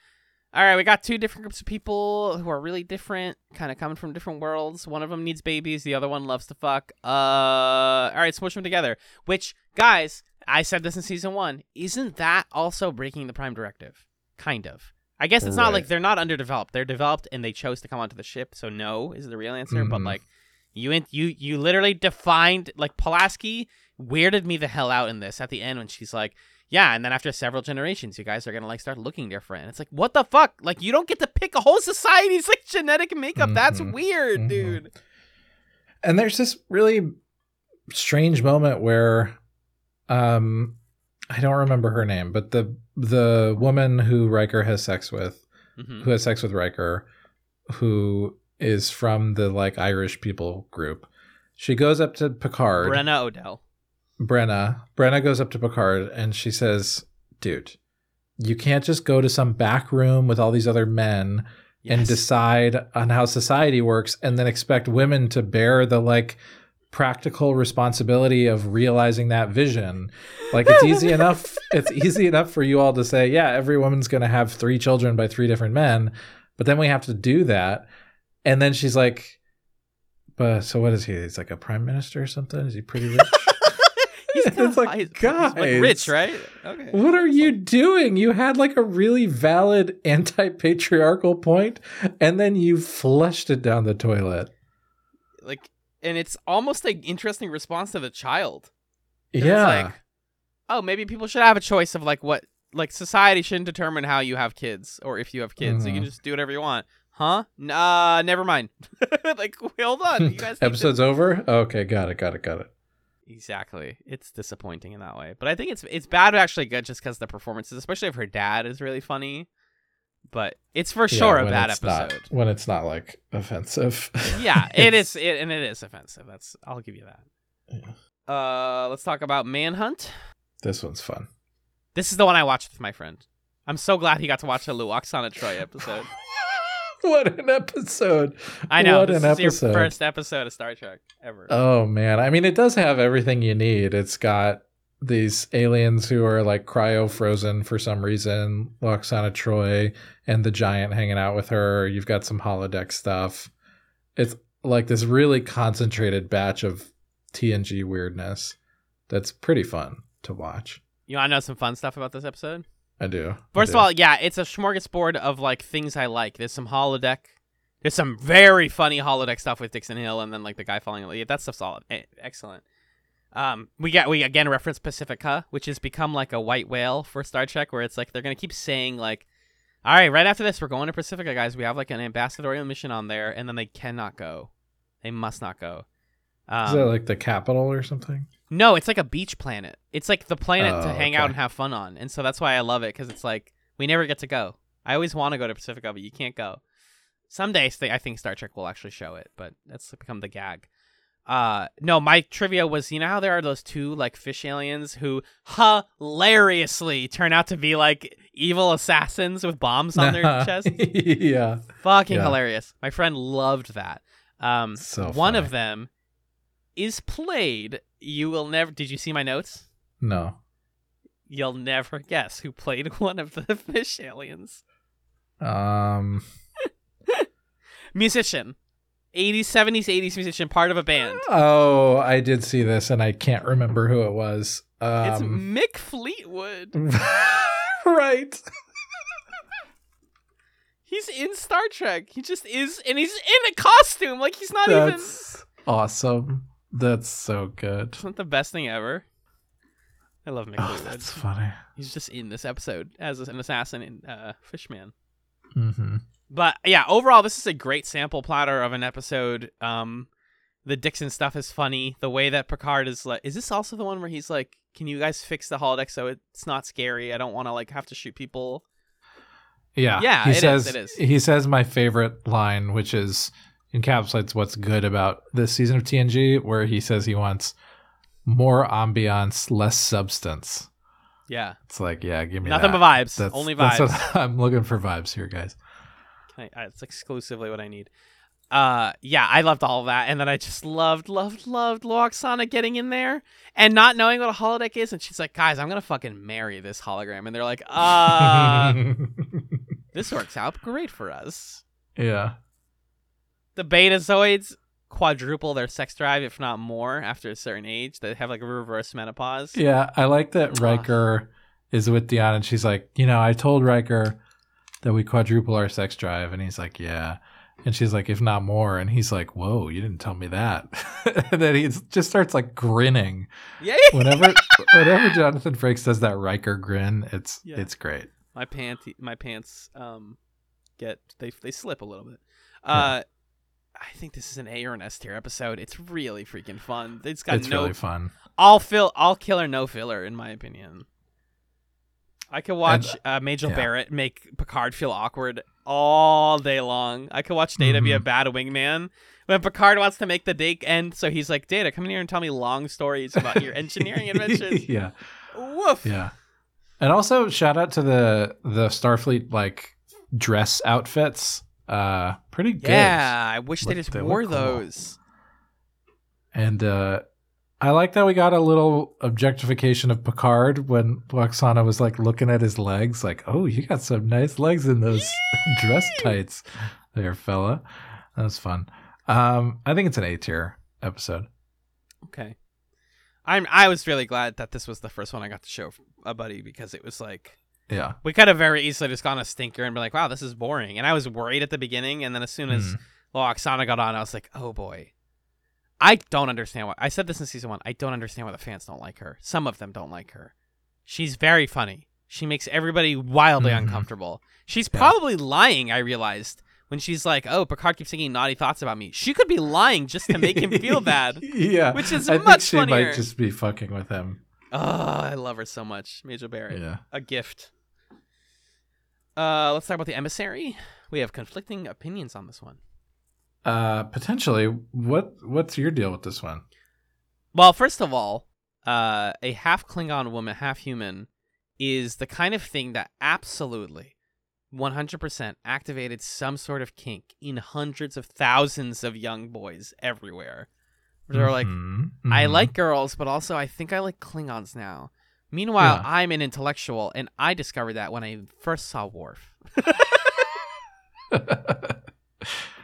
all right, we got two different groups of people who are really different, kind of coming from different worlds. One of them needs babies, the other one loves to fuck. Uh, all right, smush them together. Which, guys, I said this in season one. Isn't that also breaking the Prime Directive? Kind of. I guess it's not like they're not underdeveloped. They're developed and they chose to come onto the ship. So no is the real answer. But Mhm. like, you in- you you literally defined like Pulaski weirded me the hell out in this at the end when she's like, yeah, and then after several generations, you guys are gonna like start looking different. And it's like, what the fuck? Like, you don't get to pick a whole society's (laughs) like genetic makeup. That's Mhm. weird, Mhm. dude. and there's this really strange moment where um i don't remember her name but the the woman who Riker has sex with hmm who has sex with Riker who is from the like Irish people group she goes up to Picard Brenna Odell. Brenna Brenna goes up to Picard and she says dude you can't just go to some back room with all these other men and decide on how society works and then expect women to bear the like practical responsibility of realizing that vision. Like it's easy (laughs) enough it's easy enough for you all to say yeah every woman's going to have three children by three different men but then we have to do that. And then she's like but so what is he? He's like a prime minister or something? Is he pretty rich (laughs) He's It's kinda like, high- he's- he's, guys. like rich, right? Okay. What are you doing? You had like a really valid anti patriarchal point, and then you flushed it down the toilet. Like, and it's almost an interesting response to the child. Yeah. like, oh, maybe people should have a choice of like what, like society shouldn't determine how you have kids or if you have kids. You can Mhm. just do whatever you want. Huh? Nah, never mind. (laughs) like, (laughs) hold on. You guys need to- Episode's over? Okay, got it, got it, got it. Exactly. It's disappointing in that way. But I think it's it's bad actually good just because the performances, especially if her dad is really funny. But it's for Yeah, sure a when bad episode. Not, when it's not like offensive. (laughs) yeah, It's- it, and it is offensive. That's I'll give you that. Uh let's talk about Manhunt. This one's fun. This is the one I watched with my friend. I'm so glad he got to watch the Lwaxana Troi episode. (laughs) (laughs) what an episode. I know. What this an is your episode. first episode of Star Trek ever. Oh man, I mean, it does have everything you need. It's got these aliens who are like cryo frozen for some reason, Lwaxana Troi and the giant hanging out with her. You've got some holodeck stuff. It's like this really concentrated batch of TNG weirdness that's pretty fun to watch. you want to know some fun stuff about this episode? I do. I First do. of all, yeah, it's a smorgasbord of like things I like. There's some holodeck. There's some very funny holodeck stuff with Dixon Hill, and then like the guy falling. Yeah, that stuff's all eh, excellent. Um, we get we again reference Pacifica, which has become like a white whale for Star Trek, where it's like they're gonna keep saying like, "All right, right after this, we're going to Pacifica, guys. We have like an ambassadorial mission on there," and then they cannot go. They must not go. Um, is that like the capital or something? No, it's like a beach planet. It's like the planet to Oh, hang out and have fun on. And so that's why I love it because it's like we never get to go. I always want to go to Pacifica, but you can't go. Someday, I think Star Trek will actually show it, but that's become the gag. Uh, no, my trivia was you know how there are those two like fish aliens who hilariously turn out to be like evil assassins with bombs on their (laughs) chest? yeah. Fucking Yeah. hilarious. My friend loved that. Um, So one of them is played. You will never. Did you see my notes? No. You'll never guess who played (laughs) one of the (laughs) fish aliens. Um. (laughs) Musician, 80s, 70s, 80s musician, part of a band. Oh, I did see this, and I can't remember who it was. it's Um, Mick Fleetwood. right. He's in Star Trek. He just is, and he's in a costume. Like he's not even. That's awesome. That's so good. Isn't that the best thing ever? I love Mick Oh, that's funny. He's just in this episode as an assassin in uh, Fishman. hmm But yeah, overall, this is a great sample platter of an episode. Um, the Dixon stuff is funny. The way that Picard is like, is this also the one where he's like, "Can you guys fix the holodeck so it's not scary? I don't want to like have to shoot people." Yeah. Yeah, He it is, says. it is. He says my favorite line, which is encapsulates what's good about this season of TNG, where he says he wants more ambiance, less substance. Yeah, It's like, yeah, give me nothing that. but vibes. That's, Only that's vibes. what (laughs) I'm looking for vibes here, guys. I, I, it's exclusively what I need. Uh, yeah, I loved all that, and then I just loved, loved, loved Lwaxana getting in there and not knowing what a holodeck is, and she's like, "Guys, I'm gonna fucking marry this hologram," and they're like, "Uh, (laughs) this works out great for us." yeah. The Betazoids quadruple their sex drive, if not more, after a certain age. They have like a reverse menopause. Yeah, I like that Riker is with Dion and she's like, you know, I told Riker that we quadruple our sex drive, and he's like, yeah. And she's like, if not more. And he's like, whoa, you didn't tell me that. (laughs) and then he just starts like grinning. Yeah, Whenever (laughs) whenever Jonathan Frakes does that Riker grin, it's Yeah. it's great. my pants, my pants, um, get they they slip a little bit. Uh, I think this is an A or an S tier episode. It's really freaking fun. It's got It's no really fun. all fill, all killer, no filler, in my opinion. I could watch uh, Major yeah. Barrett make Picard feel awkward all day long. I could watch Data be a Mhm. bad wingman. When Picard wants to make the date end, so he's like, Data, come in here and tell me long stories about your (laughs) engineering inventions. (laughs) yeah. Woof. Yeah. And also shout out to the the Starfleet like dress outfits. Uh pretty good. Yeah, I wish they just they wore cool. those. And uh I like that we got a little objectification of Picard when Lwaxana was like looking at his legs, like, oh, you got some nice legs in those (laughs) dress tights there, fella. That was fun. Um, I think it's an A tier episode. Okay. I'm I was really glad that this was the first one I got to show a buddy because it was like Yeah. we could have very easily just gone a stinker and be like, wow, this is boring. And I was worried at the beginning, and then as soon as Mm. well, Lwaxana got on, I was like, oh boy. I don't understand why I said this in season one. I don't understand why the fans don't like her. Some of them don't like her. She's very funny. She makes everybody wildly Mhm. uncomfortable. She's Yeah. probably lying, I realized, when she's like, Oh, Picard keeps thinking naughty thoughts about me. She could be lying just to make him feel (laughs) bad. yeah. Which is I much think she funnier. might just be fucking with him. Oh, I love her so much. Majel Barrett. Yeah. A gift. Uh, let's talk about the emissary. We have conflicting opinions on this one. Uh, potentially. What What's your deal with this one? Well, first of all, uh, a half Klingon woman, half human, is the kind of thing that absolutely, 100% activated some sort of kink in hundreds of thousands of young boys everywhere. They're like, Mhm, I mhm. like girls, but also I think I like Klingons now. Meanwhile, Yeah. I'm an intellectual, and I discovered that when I first saw Worf. (laughs)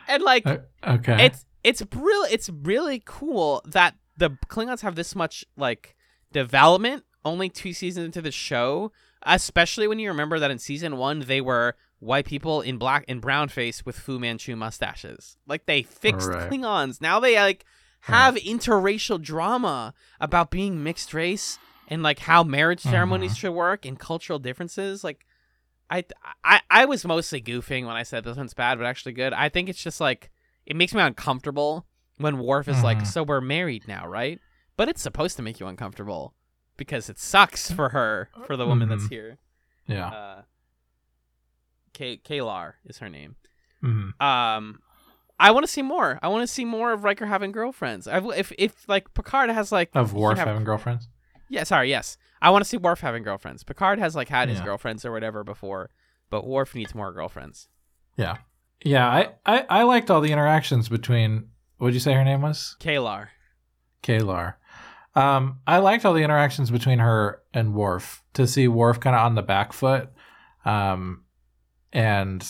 And like, okay. it's it's really it's really cool that the Klingons have this much like development only two seasons into the show. Especially when you remember that in season one they were white people in black and brown face with Fu Manchu mustaches. Like they fixed Right. Klingons. Now they like have interracial drama about being mixed race and like how marriage ceremonies Mhm. should work and cultural differences. Like I, I I was mostly goofing when I said this one's bad, but actually good. I think it's just like it makes me uncomfortable when Worf is like, Mhm. "So we're married now, right?" But it's supposed to make you uncomfortable because it sucks for her, for the woman that's Mhm. here. yeah. Uh, K K'Ehleyr is her name. Mhm. Um, I want to see more. I want to see more of Riker having girlfriends. I, if if like Picard has like Of Worf have- having girlfriends. Yeah, sorry, yes. I want to see Worf having girlfriends. Picard has like had his Yeah. girlfriends or whatever before, but Worf needs more girlfriends. Yeah. Yeah. I, I I liked all the interactions between. What'd you say her name was? K'Ehleyr. K'Ehleyr. Um, I liked all the interactions between her and Worf to see Worf kind of on the back foot, um, and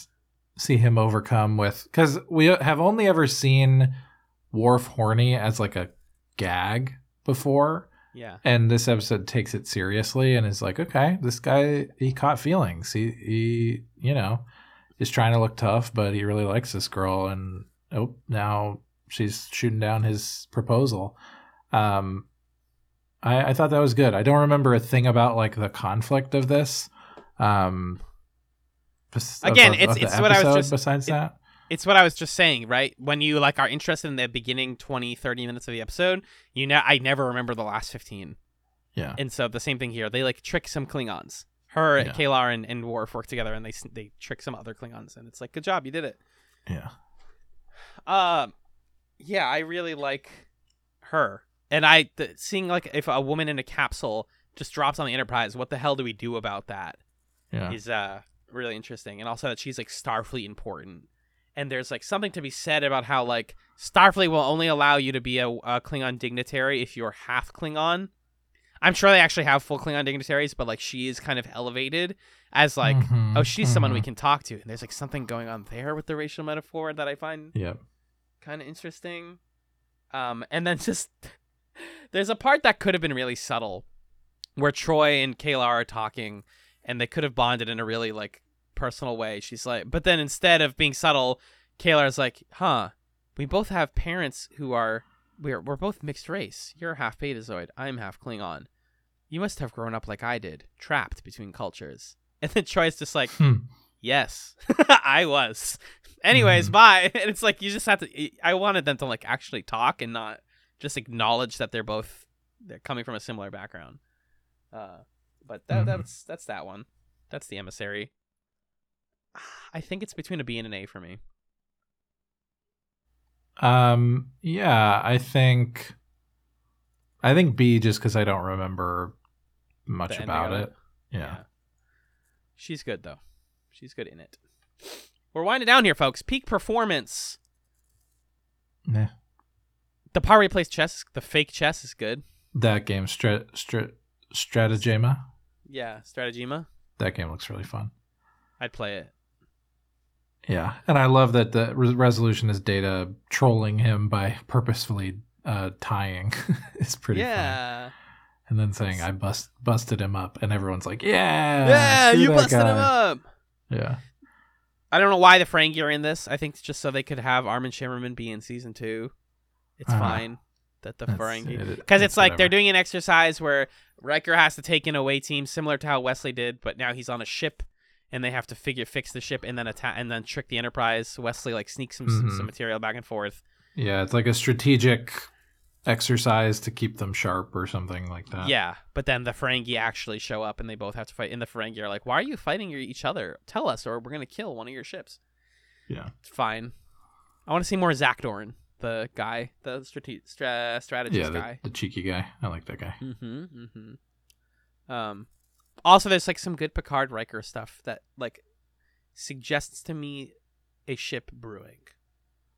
see him overcome with because we have only ever seen Worf horny as like a gag before, Yeah. and this episode takes it seriously and is like, okay, this guy he caught feelings. He he you know is trying to look tough, but he really likes this girl, and oh now she's shooting down his proposal. Um, I I thought that was good. I don't remember a thing about like the conflict of this. Um, Again, of- it's- of it's what I was just- Besides it- that, It's what I was just saying, right? When you like are interested in the beginning 20, 30 minutes of the episode, you know I never remember the last 15. yeah, And so the same thing here. They like trick some Klingons. Her, Yeah. K'Ehleyr, and, and Worf work together, and they they trick some other Klingons, and it's like, good job, you did it. yeah, Um, yeah, I really like her, and I seeing like if a woman in a capsule just drops on the Enterprise, what the hell do we do about that? yeah. Is uh really interesting, and also that she's like Starfleet important, and there's like something to be said about how like Starfleet will only allow you to be a, a Klingon dignitary if you're half Klingon. I'm sure they actually have full Klingon dignitaries, but like she is kind of elevated as like, Mhm, oh, she's someone we mhm. can talk to. And there's like something going on there with the racial metaphor that I find yeah. kind of interesting. Um, and then (laughs) just there's a part that could have been really subtle, where Troi and K'Ehleyr are talking, and they could have bonded in a really like personal way. She's like, but then instead of being subtle, K'Ehleyr is like, "Huh, we both have parents who are we're we're both mixed race. You're half Betazoid. I'm half Klingon. You must have grown up like I did, trapped between cultures." (laughs) And then Troi's just like, Hmm. Yes, (laughs) I was. Anyways, Mhm. bye. (laughs) And it's like you just have to. I wanted them to like actually talk and not just acknowledge that they're both they're coming from a similar background. Uh, but that, Mhm. that's that's that one. That's the emissary. I think it's between a B and an A for me. Um, yeah, I think, I think B just because I don't remember much The about it. Yeah. she's good though. She's good in it. We're winding down here, folks. Peak performance. Nah. The he plays chess, the fake chess, is good. That game, Strat, Strat, Stratagema, Yeah, Stratagema. that game looks really fun. I'd play it. Yeah, and I love that the re- resolution is Data trolling him by purposefully uh, tying. (laughs) it's pretty funny. yeah. and then saying I bust busted him up, and everyone's like, "Yeah, yeah, you busted him up. Yeah, I don't know why the Ferengi are in this. I think it's just so they could have Armin Shimerman be in season two. It's Uh-huh. fine that the That's- Ferengi it- because it's like they're doing an exercise where Riker has to take an away team similar to how Wesley did, but now he's on a ship and they have to figure fix the ship and then attack and then trick the Enterprise. Wesley like sneaks some some, Mhm. some material back and forth. Yeah, it's like a strategic exercise to keep them sharp or something like that. Yeah, but then the Ferengi actually show up and they both have to fight. And the Ferengi are like, "Why are you fighting each other? Tell us, or we're gonna kill one of your ships." yeah. It's fine. I want to see more Zakdorn, the guy, the strate- stra- strategist Yeah, the, guy. the cheeky guy. I like that guy. Mm-hmm. Mm-hmm. Um, also, there's like some good Picard Riker stuff that like suggests to me a ship brewing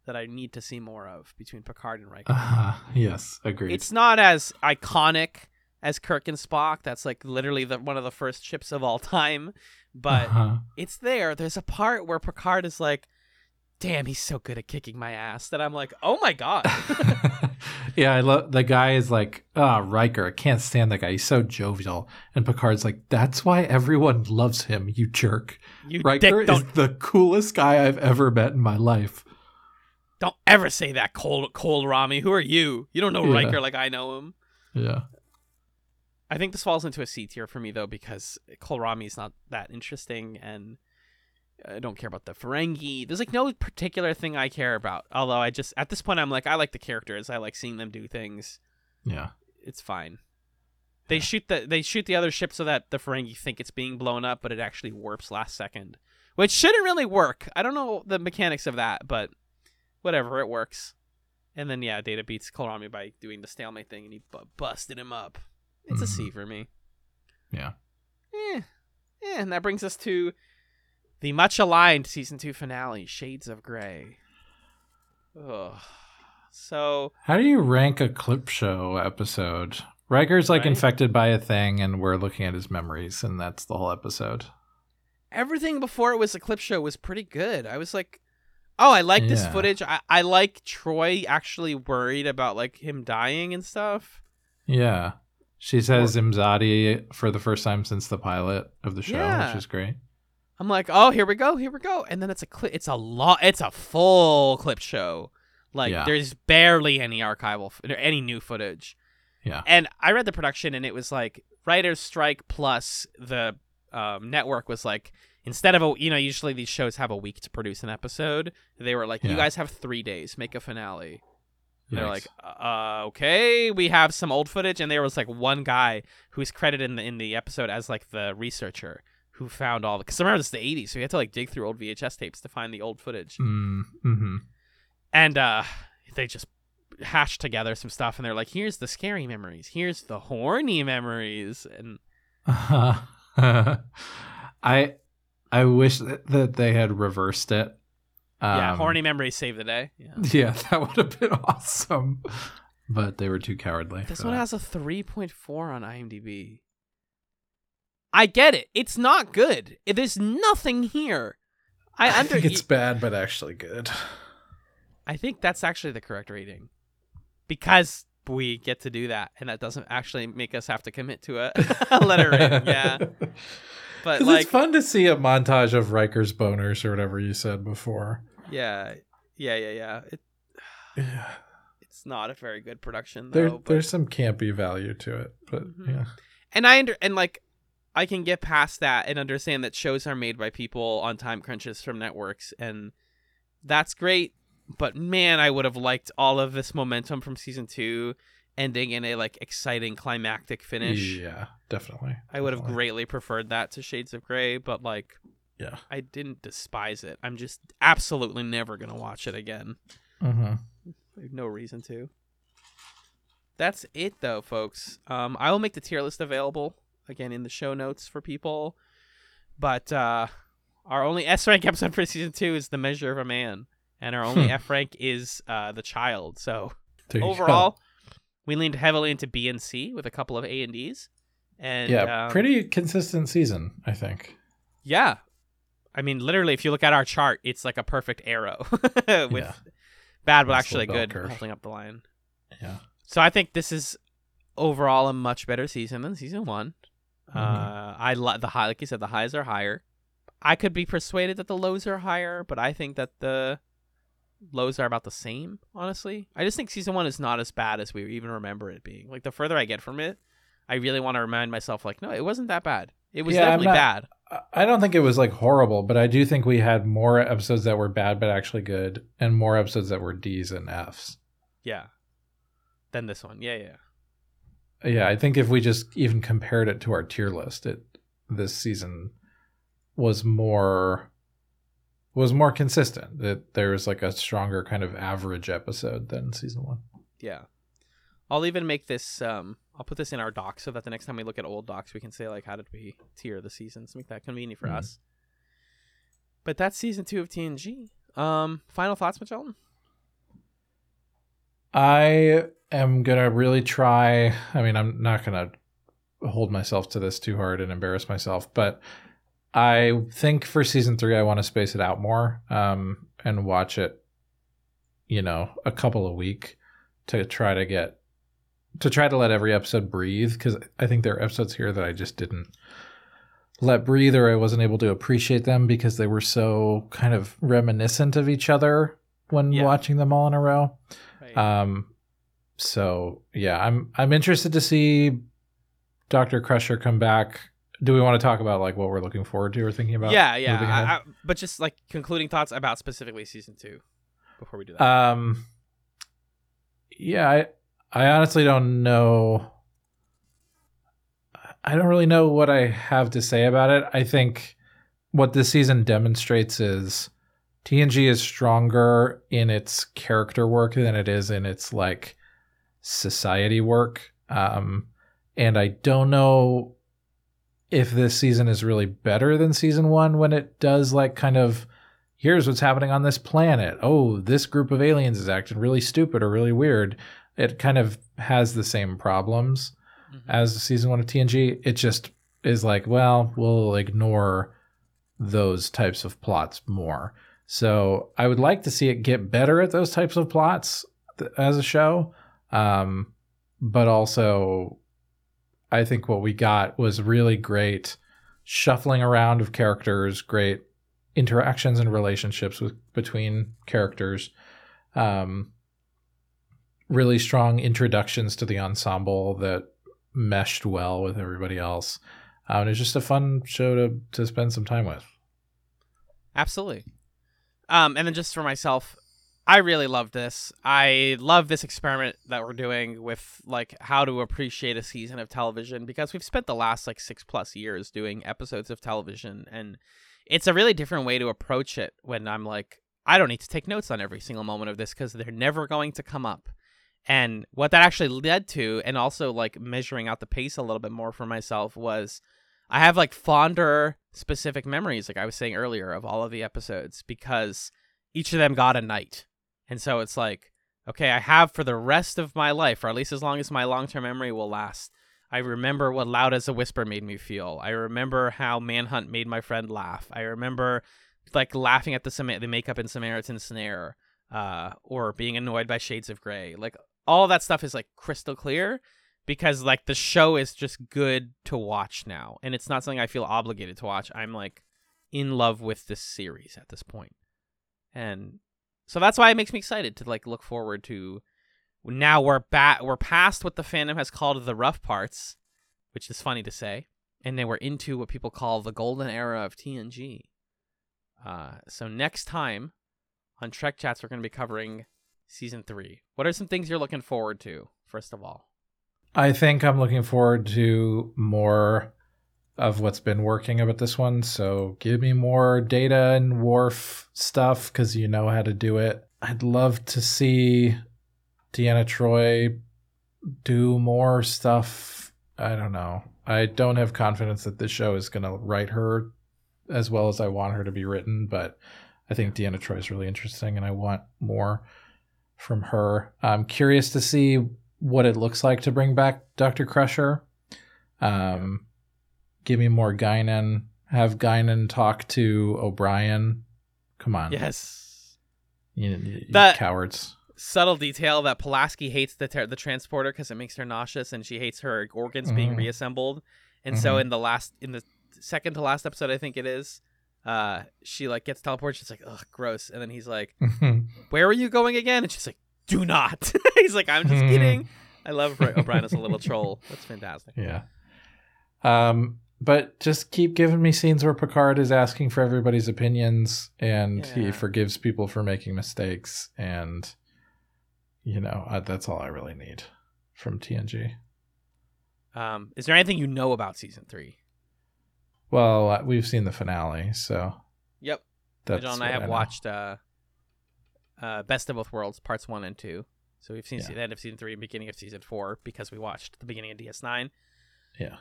that I need to see more of between Picard and Riker. Uh, yes, agreed. it's not as iconic as Kirk and Spock. That's like literally the one of the first ships of all time, but Uh-huh. it's there. There's a part where Picard is like, "Damn, he's so good at kicking my ass." That I'm like, "Oh my god." (laughs) (laughs) yeah, I love the guy is like, ah, Riker. I can't stand that guy. He's so jovial. And Picard's like, that's why everyone loves him. You jerk. You Riker is the coolest guy I've ever met in my life. don't ever say that, cold cold Rami. Who are you? You don't know Yeah. Riker like I know him. Yeah. I think this falls into a C tier for me though because Kolrami is not that interesting and I don't care about the Ferengi. There's like no particular thing I care about. Although I just at this point I'm like I like the characters. I like seeing them do things. Yeah. It's fine. They Yeah. shoot the they shoot the other ship so that the Ferengi think it's being blown up, but it actually warps last second, which shouldn't really work. I don't know the mechanics of that, but whatever, it works. And then yeah, Data beats Kolrami by doing the stalemate thing, and he bu- busted him up. It's a C for me. Yeah. Eh, eh, and that brings us to the much aligned season two finale, Shades of Grey. Ugh. So How do you rank a clip show episode? Riker's like Right. infected by a thing, and we're looking at his memories, and that's the whole episode. everything before it was a clip show was pretty good. I was like, oh, I like this footage. I, I like Troi actually worried about like him dying and stuff. Yeah. She says Imzadi for the first time since the pilot of the show, Yeah. which is great. I'm like, oh, here we go, here we go, and then it's a clip. It's a lot. It's a full clip show. Like Yeah. there's barely any archival, f- or any new footage. Yeah. And I read the production, and it was like writers' strike plus the um, network was like instead of a you know usually these shows have a week to produce an episode. They were like, you guys have three days, make a finale. And They're like, uh, okay, we have some old footage, and there was like one guy who's credited in the in the episode as like the researcher who found all the. Because remember, this is the '80s, so you had to like dig through old VHS tapes to find the old footage, Mm, hmm and uh, they just hashed together some stuff, and they're like, here's the scary memories, here's the horny memories, and (laughs) I I wish that, that they had reversed it. yeah, Um, horny memories save the day. Yeah. (laughs) Yeah, that would have been awesome. But they were too cowardly. This one that. has a 3.4 on IMDb. I get it. It's not good. There's nothing here. I, I under, think it's bad, but actually good. I think that's actually the correct rating. Because we get to do that, and that doesn't actually make us have to commit to a, (laughs) a letter rating. Yeah. (laughs) But like it's fun to see a montage of Riker's boners or whatever you said before. yeah. Yeah, yeah, yeah. It, (sighs) Yeah. it's not a very good production There, but- there's some campy value to it, but Mhm. yeah. and I under and like I can get past that and understand that shows are made by people on time crunches from networks and that's great but man I would have liked all of this momentum from season 2 ending in a like exciting climactic finish. Yeah, definitely. I would have greatly preferred that to Shades of Grey but like Yeah. I didn't despise it. I'm just absolutely never going to watch it again. hmm I have no reason to. That's it, though, folks. Um, I will make the tier list available again in the show notes for people. But uh, our only S rank episode for season two is "The Measure of a Man," and our only Hmm. F rank is uh, "The Child." So go. overall, we leaned heavily into B and C with a couple of A and Ds. And yeah, um, pretty consistent season, I think. Yeah, I mean, literally, if you look at our chart, it's like a perfect arrow (laughs) with Yeah. bad but actually good curve. holding up the line. Yeah. So I think this is overall a much better season than season one. Mhm. Uh, I lo- the high, like you said, the highs are higher. I could be persuaded that the lows are higher, but I think that the lows are about the same. Honestly, I just think season one is not as bad as we even remember it being. Like the further I get from it, I really want to remind myself, like, no, it wasn't that bad. It was Yeah, definitely not- bad. I don't think it was like horrible, but I do think we had more episodes that were bad but actually good, and more episodes that were D's and F's. Yeah. Than this one. Yeah, yeah. Yeah, I think if we just even compared it to our tier list, it this season was more was more consistent. That there was like a stronger kind of average episode than season one. Yeah. I'll even make this um I'll put this in our docs so that the next time we look at old docs we can say like how did we tier the seasons, make that convenient for Mhm. us. But that's season two of TNG. Um final thoughts, Magellan? I am gonna really try. I mean, I'm not gonna hold myself to this too hard and embarrass myself, but I think for season three, I want to space it out more um, and watch it, you know, a couple a week to try to get to try to let every episode breathe because I think there are episodes here that I just didn't let breathe or I wasn't able to appreciate them because they were so kind of reminiscent of each other when Yeah. watching them all in a row. Right. Um, so yeah, I'm I'm interested to see Doctor Crusher come back. Do we want to talk about like what we're looking forward to or thinking about? yeah, yeah. I, I, but just like concluding thoughts about specifically season two before we do that. Um, yeah, I I honestly don't know. I don't really know what I have to say about it. I think what this season demonstrates is TNG is stronger in its character work than it is in its like society work. Um, and I don't know if this season is really better than season one when it does like kind of here's what's happening on this planet. Oh, this group of aliens is acting really stupid or really weird. It kind of has the same problems Mhm. as season one of TNG. It just is like, well, we'll ignore those types of plots more. So I would like to see it get better at those types of plots th- as a show. Um, but also, I think what we got was really great shuffling around of characters, great interactions and relationships with between characters. Um, really strong introductions to the ensemble that meshed well with everybody else. Uh, and it's just a fun show to to spend some time with. Absolutely. Um, and then just for myself, I really love this. I love this experiment that we're doing with like how to appreciate a season of television because we've spent the last like six plus years doing episodes of television, and it's a really different way to approach it. When I'm like, I don't need to take notes on every single moment of this because they're never going to come up. And what that actually led to, and also like measuring out the pace a little bit more for myself, was I have like fonder specific memories, like I was saying earlier, of all of the episodes because each of them got a night. And so it's like, okay, I have for the rest of my life, or at least as long as my long term memory will last. I remember what Loud as a Whisper made me feel. I remember how Manhunt made my friend laugh. I remember like laughing at the Sam- the makeup in Samaritan Snare, uh, or being annoyed by Shades of Grey. Like all that stuff is like crystal clear because like the show is just good to watch now and it's not something i feel obligated to watch i'm like in love with this series at this point and so that's why it makes me excited to like look forward to now we're back we're past what the fandom has called the rough parts which is funny to say and then we're into what people call the golden era of tng uh, so next time on trek chats we're going to be covering season three. What are some things you're looking forward to first of all? I think I'm looking forward to more of what's been working about this one. So give me more data and Worf stuff because you know how to do it. I'd love to see Deanna Troi do more stuff. I don't know. I don't have confidence that this show is going to write her as well as I want her to be written, but I think Deanna Troi is really interesting and I want more from her. I'm curious to see what it looks like to bring back Dr. Crusher. Um, give me more Guinan. Have Guinan talk to O'Brien. Come on. yes You, you That- cowards. subtle detail that Pulaski hates the ter- the transporter because it makes her nauseous, and she hates her organs being Mhm. reassembled. And so Mhm. in the last, in the second to last episode, I think it is, uh, she like gets teleported. She's like, ugh, gross. And then he's like, (laughs) where are you going again? And she's like, do not. (laughs) he's like, I'm just kidding. I love Bri- O'Brien as a little (laughs) troll. That's fantastic. yeah. Um, but just keep giving me scenes where Picard is asking for everybody's opinions and Yeah. he forgives people for making mistakes. And, you know, uh, that's all I really need from TNG. Um, is there anything you know about season three? Well, uh, we've seen the finale, so Yep. that's John and I have know. watched uh, uh, Best of Both Worlds parts one and two. So we've seen Yeah. the end of season three and beginning of season four because we watched the beginning of DS9. Yeah.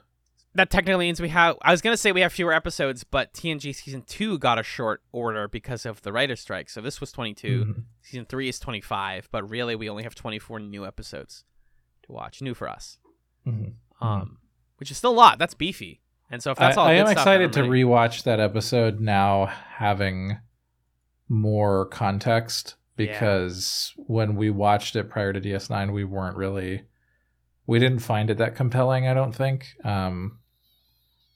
That technically means we have. I was gonna say we have fewer episodes, but TNG season two got a short order because of the writer strike. So this was 22. Mhm. Season three is 25, but really we only have 24 new episodes to watch. New for us, Mhm. um, which is still a lot. That's beefy. And so if that's I, all, I am excited to ready. rewatch that episode now, having more context Yeah. because when we watched it prior to DS9, we weren't really, we didn't find it that compelling. I don't think. Um,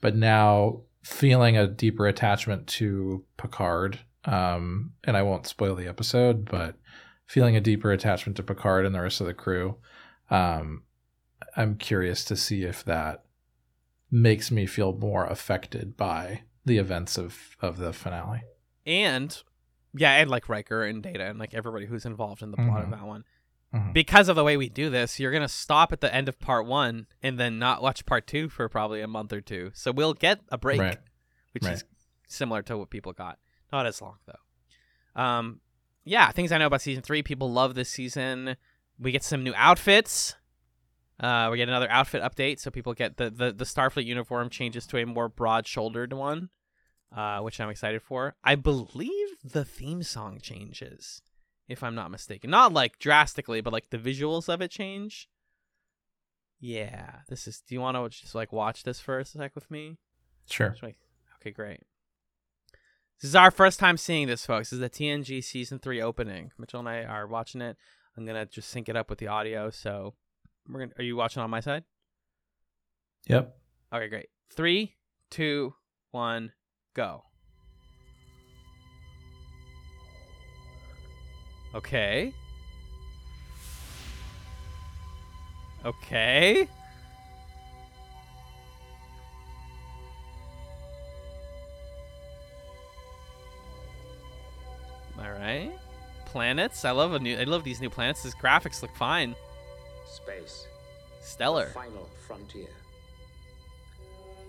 but now feeling a deeper attachment to Picard, um, and I won't spoil the episode, but feeling a deeper attachment to Picard and the rest of the crew, um, I'm curious to see if that makes me feel more affected by the events of of the finale. and yeah, and like Riker and Data and like everybody who's involved in the plot of Mhm. that one. Mhm. Because of the way we do this, you're gonna stop at the end of part one and then not watch part two for probably a month or two. So we'll get a break, Right. which Right. is similar to what people got. Not as long though. Um, yeah, things I know about season three. People love this season. We get some new outfits. Uh, we get another outfit update, so people get the the, the Starfleet uniform changes to a more broad shouldered one, uh, which I'm excited for. I believe the theme song changes, if I'm not mistaken. Not like drastically, but like the visuals of it change. Yeah, this is. Do you want to just like watch this for a sec with me? Sure. Like- Okay, great. This is our first time seeing this, folks. This is the TNG season three opening. Mitchell and I are watching it. I'm gonna just sync it up with the audio. So, we're gonna. Are you watching on my side? Yep. Okay, great. Three, two, one, go. Okay. Okay. All right. Planets. I love a new. I love these new planets. These graphics look fine. Space. Stellar. The final frontier.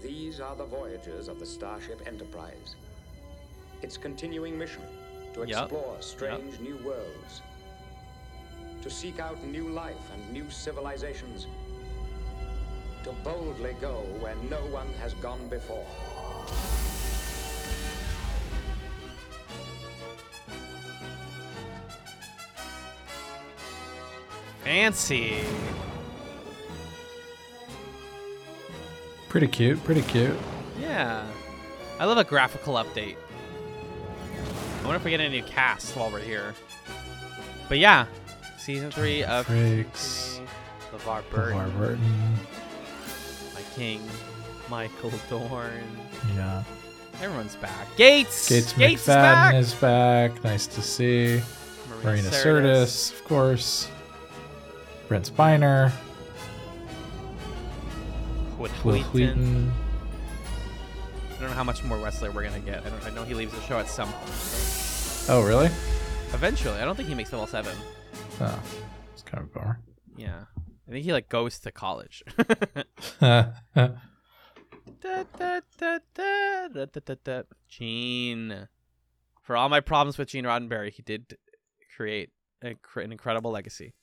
These are the voyages of the Starship Enterprise. Its continuing mission to Yup. explore strange new worlds, to seek out new life and new civilizations, to boldly go where no one has gone before. Fancy. Pretty cute. Pretty cute. Yeah. I love a graphical update. I wonder if we get any new cast while we're here. But yeah, season three of Frakes. LeVar Burton, LeVar Burton. my king, Michael Dorn. Yeah. Everyone's back. Gates. Gates Gates McFadden back. is back. Nice to see. Marina Sirtis, of course. Brent Spiner. Wil Wheaton. Wheaton. I don't know how much more Wesley we're gonna get. I don't. I know he leaves the show at some point. Oh, really? Eventually, I don't think he makes level seven. Oh, it's kind of a bummer. Yeah, I think he like goes to college. (laughs) (laughs) Da, da, da, da, da, da, da, da. Gene. For all my problems with Gene Roddenberry, he did create a, an incredible legacy.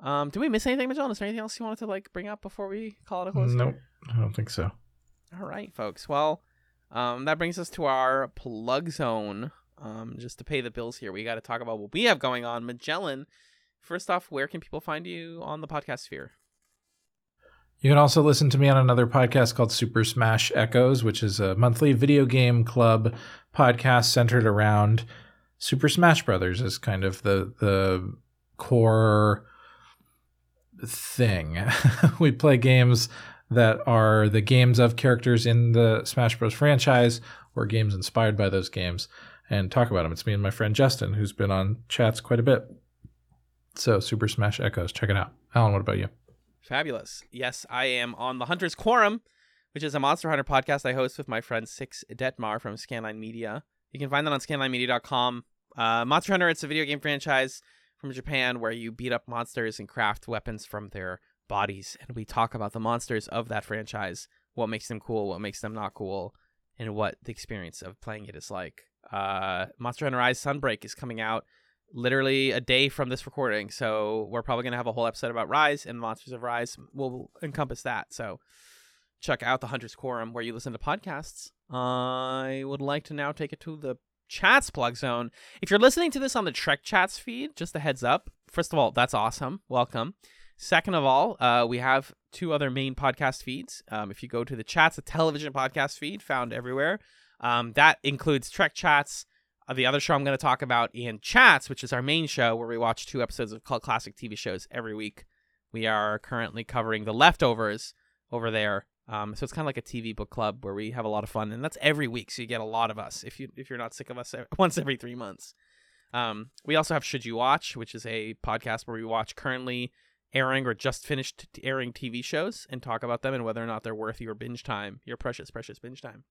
Um, did we miss anything, Magellan? Is there anything else you wanted to like bring up before we call it a close? nope, I don't think so. All right, folks. Well, um, that brings us to our plug zone. Um, just to pay the bills here, we got to talk about what we have going on. Magellan, first off, where can people find you on the podcast sphere? You can also listen to me on another podcast called Super Smash Echoes, which is a monthly video game club podcast centered around Super Smash Brothers is kind of the the core thing. (laughs) we play games that are the games of characters in the Smash Bros. franchise or games inspired by those games and talk about them. It's me and my friend Justin, who's been on chats quite a bit. So, Super Smash Echoes, check it out. Alan, what about you? Fabulous. Yes, I am on the Hunter's Quorum, which is a Monster Hunter podcast I host with my friend Six Detmar from Scanline Media. You can find that on scanlinemedia.com. Uh, Monster Hunter, it's a video game franchise from Japan where you beat up monsters and craft weapons from their bodies. And we talk about the monsters of that franchise, what makes them cool, what makes them not cool, and what the experience of playing it is like. Uh, Monster Hunter Rise Sunbreak is coming out literally a day from this recording. So we're probably going to have a whole episode about Rise and Monsters of Rise will encompass that. So check out the Hunter's Quorum where you listen to podcasts. I would like to now take it to the chats plug zone. If you're listening to this on the Trek Chats feed, just a heads up. First of all, that's awesome. Welcome. Second of all, uh, we have two other main podcast feeds. Um, if you go to the Chats, a television podcast feed found everywhere, um, that includes Trek Chats, uh, the other show I'm going to talk about, and Chats, which is our main show where we watch two episodes of called classic TV shows every week. We are currently covering The Leftovers over there. Um, so it's kind of like a TV book club where we have a lot of fun, and that's every week. So you get a lot of us if you if you're not sick of us (laughs) once every three months. Um, we also have Should You Watch, which is a podcast where we watch currently airing or just finished airing TV shows and talk about them and whether or not they're worth your binge time, your precious, precious binge time.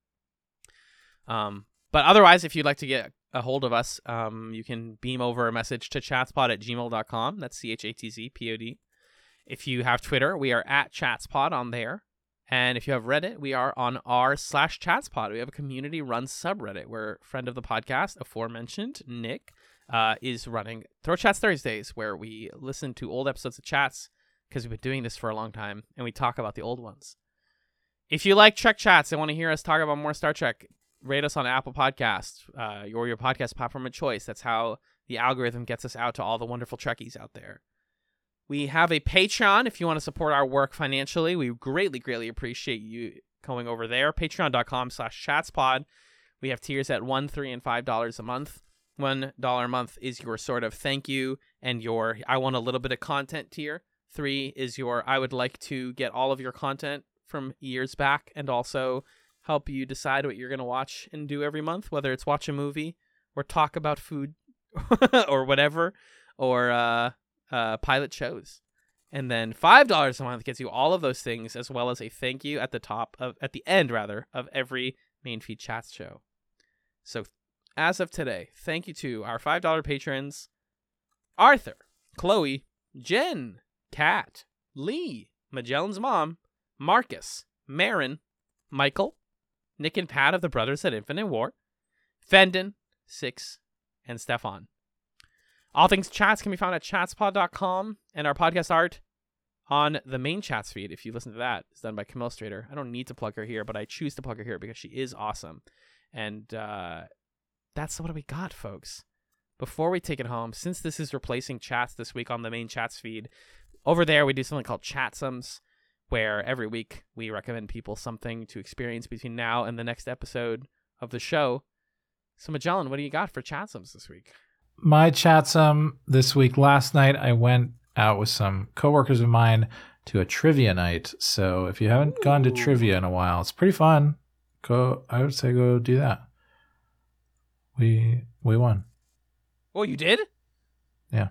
Um, but otherwise, if you'd like to get a hold of us, um, you can beam over a message to chatspod at gmail.com. That's C H A T Z P O D. If you have Twitter, we are at chatspod on there. And if you have Reddit, we are on r slash chatspod. We have a community run subreddit where friend of the podcast, aforementioned Nick, uh, is running Throw Chats Thursdays, where we listen to old episodes of chats because we've been doing this for a long time and we talk about the old ones. If you like Trek Chats and want to hear us talk about more Star Trek, rate us on Apple Podcasts uh, or your podcast platform of choice. That's how the algorithm gets us out to all the wonderful Trekkies out there. We have a Patreon if you want to support our work financially. We greatly, greatly appreciate you going over there. Patreon.com slash chatspod. We have tiers at one, three, and five dollars a month. One dollar a month is your sort of thank you and your I want a little bit of content tier. Three is your I would like to get all of your content from years back and also help you decide what you're going to watch and do every month, whether it's watch a movie or talk about food (laughs) or whatever, or uh, uh, pilot shows. And then five dollars a month gets you all of those things, as well as a thank you at the top of at the end rather of every main feed chat show. So as of today, thank you to our five dollar patrons: Arthur, Chloe, Jen, Kat, Lee, Magellan's mom, Marcus, Marin, Michael, Nick and Pat of the Brothers at Infinite War, Fendon, Six, and Stefan. All things chats can be found at chatspod.com, and our podcast art on the main chats feed. If you listen to that, is done by Camille Strader. I don't need to plug her here, but I choose to plug her here because she is awesome. And uh, that's what we got, folks. Before we take it home, since this is replacing chats this week on the main chats feed, over there we do something called Chatsums, where every week we recommend people something to experience between now and the next episode of the show. So, Magellan, what do you got for Chatsums this week? My chatsum this week. Last night, I went out with some coworkers of mine to a trivia night. So if you haven't gone to trivia in a while, it's pretty fun. Go, I would say, go do that. We we won. Oh, you did? Yeah.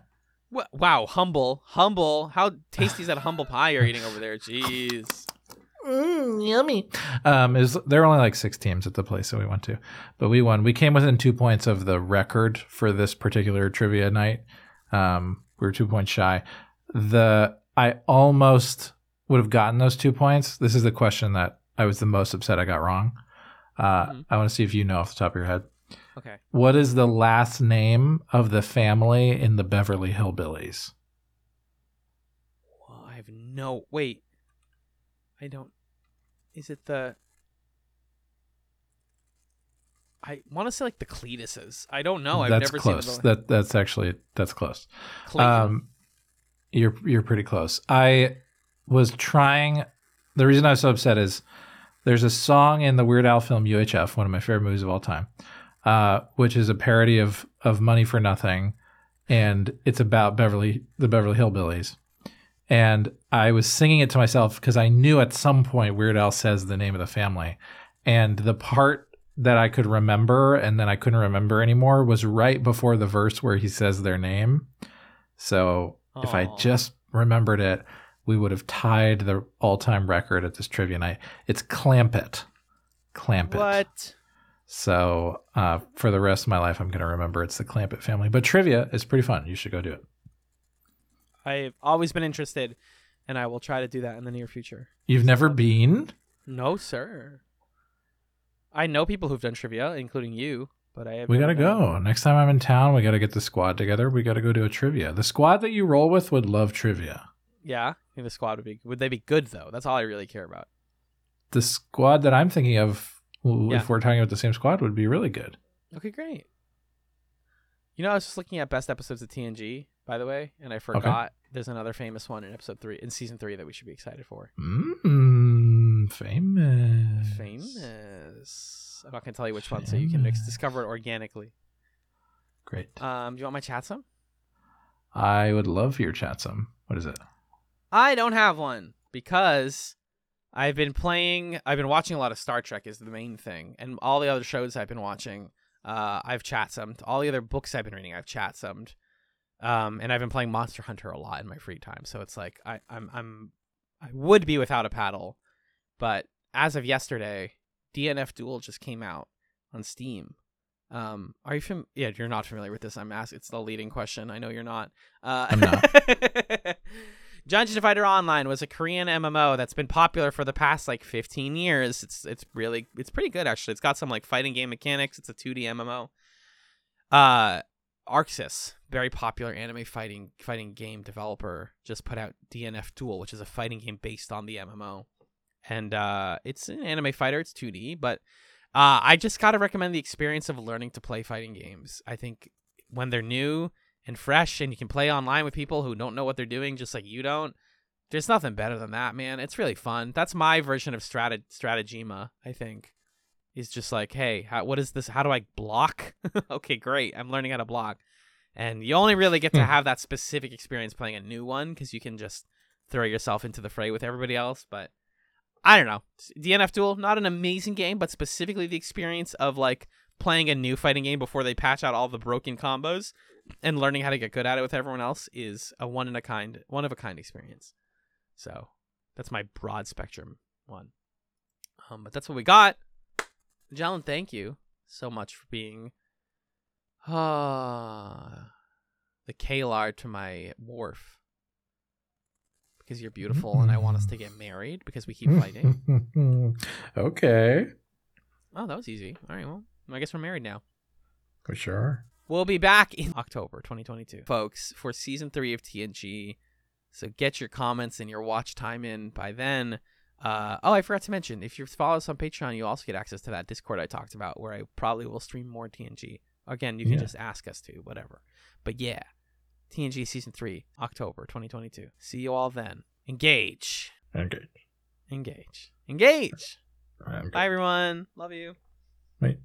Wha- Wow, humble, humble. How tasty is that humble pie you're eating over there? Jeez. Mm, yummy. Um, is there were only like six teams at the place that we went to, but we won. We came within two points of the record for this particular trivia night. Um, we were two points shy. The I almost would have gotten those two points. This is the question that I was the most upset I got wrong. Uh, Mhm. I want to see if you know off the top of your head. Okay. What is the last name of the family in the Beverly Hillbillies? Well, I have no. Wait. I don't. Is it the. I want to say like the Cletuses. I don't know. I've that's never close. seen the That that's actually that's close. Clayton. Um, you're you're pretty close. I was trying. The reason I was so upset is there's a song in the Weird Al film UHF, one of my favorite movies of all time. Uh, which is a parody of of Money for Nothing, and it's about Beverly the Beverly Hillbillies. And I was singing it to myself because I knew at some point Weird Al says the name of the family, and the part that I could remember and then I couldn't remember anymore was right before the verse where he says their name. So if I just remembered it, we would have tied the all-time record at this trivia night. It's Clampett. Clampett. What? So uh, for the rest of my life, I'm going to remember it's the Clampett family. But trivia is pretty fun. You should go do it. I've always been interested, and I will try to do that in the near future. You've never been? No, sir. I know people who've done trivia, including you, but I have We got never to done go. Next time I'm in town, we got to get the squad together. We got to go do a trivia. The squad that you roll with would love trivia. Yeah, I think the squad would be. Would they be good though? That's all I really care about. The squad that I'm thinking of, Yeah. if we're talking about the same squad, would be really good. Okay, great. You know, I was just looking at best episodes of TNG, by the way, and I forgot there's another famous one in episode three, in season three, that we should be excited for. Mmm, famous. Famous. I'm not gonna tell you which one, so you can mix, discover it organically. Great. Um, do you want my chat some? I would love your chat some. What is it? I don't have one because I've been playing. I've been watching a lot of Star Trek is the main thing, and all the other shows I've been watching, uh, I've chat summed. All the other books I've been reading, I've chat summed. Um, and I've been playing Monster Hunter a lot in my free time, so it's like I, I'm I'm I would be without a paddle, but as of yesterday, DNF Duel just came out on Steam. Um, are you fam- Yeah, you're not familiar with this. I'm asking. It's the leading question. I know you're not. Uh, I'm not. (laughs) Dungeon Fighter Online was a Korean MMO that's been popular for the past like 15 years. It's it's really it's pretty good actually. It's got some like fighting game mechanics. It's a 2D MMO. Uh ArcSys, very popular anime fighting fighting game developer, just put out DNF Duel, which is a fighting game based on the MMO. And uh it's an anime fighter, it's 2D, but uh I just got to recommend the experience of learning to play fighting games. I think when they're new and fresh and you can play online with people who don't know what they're doing just like you don't there's nothing better than that man. It's really fun. That's my version of strat stratagema i think is just like hey how, what is this how do i block? (laughs) Okay great i'm learning how to block. And you only really get to Hmm. have that specific experience playing a new one because you can just throw yourself into the fray with everybody else but i don't know. Dnf duel not an amazing game but specifically the experience of like playing a new fighting game before they patch out all the broken combos and learning how to get good at it with everyone else is a one in a kind one of a kind experience so that's my broad spectrum one um but that's what we got Jalen, thank you so much for being uh the K'Ehleyr to my Worf because you're beautiful and I want us to get (laughs) married because we keep fighting. (laughs) okay. oh, that was easy. All right, well, I guess we're married now. For sure. We'll be back in October 2022, folks, for season three of TNG. So get your comments and your watch time in by then. Uh, oh, I forgot to mention, if you follow us on Patreon, you also get access to that Discord I talked about, where I probably will stream more TNG. Again, you can Yeah. just ask us to, whatever. But yeah, TNG season three, October 2022. See you all then. Engage, engage, engage. Okay. Bye, everyone. Love you. Wait.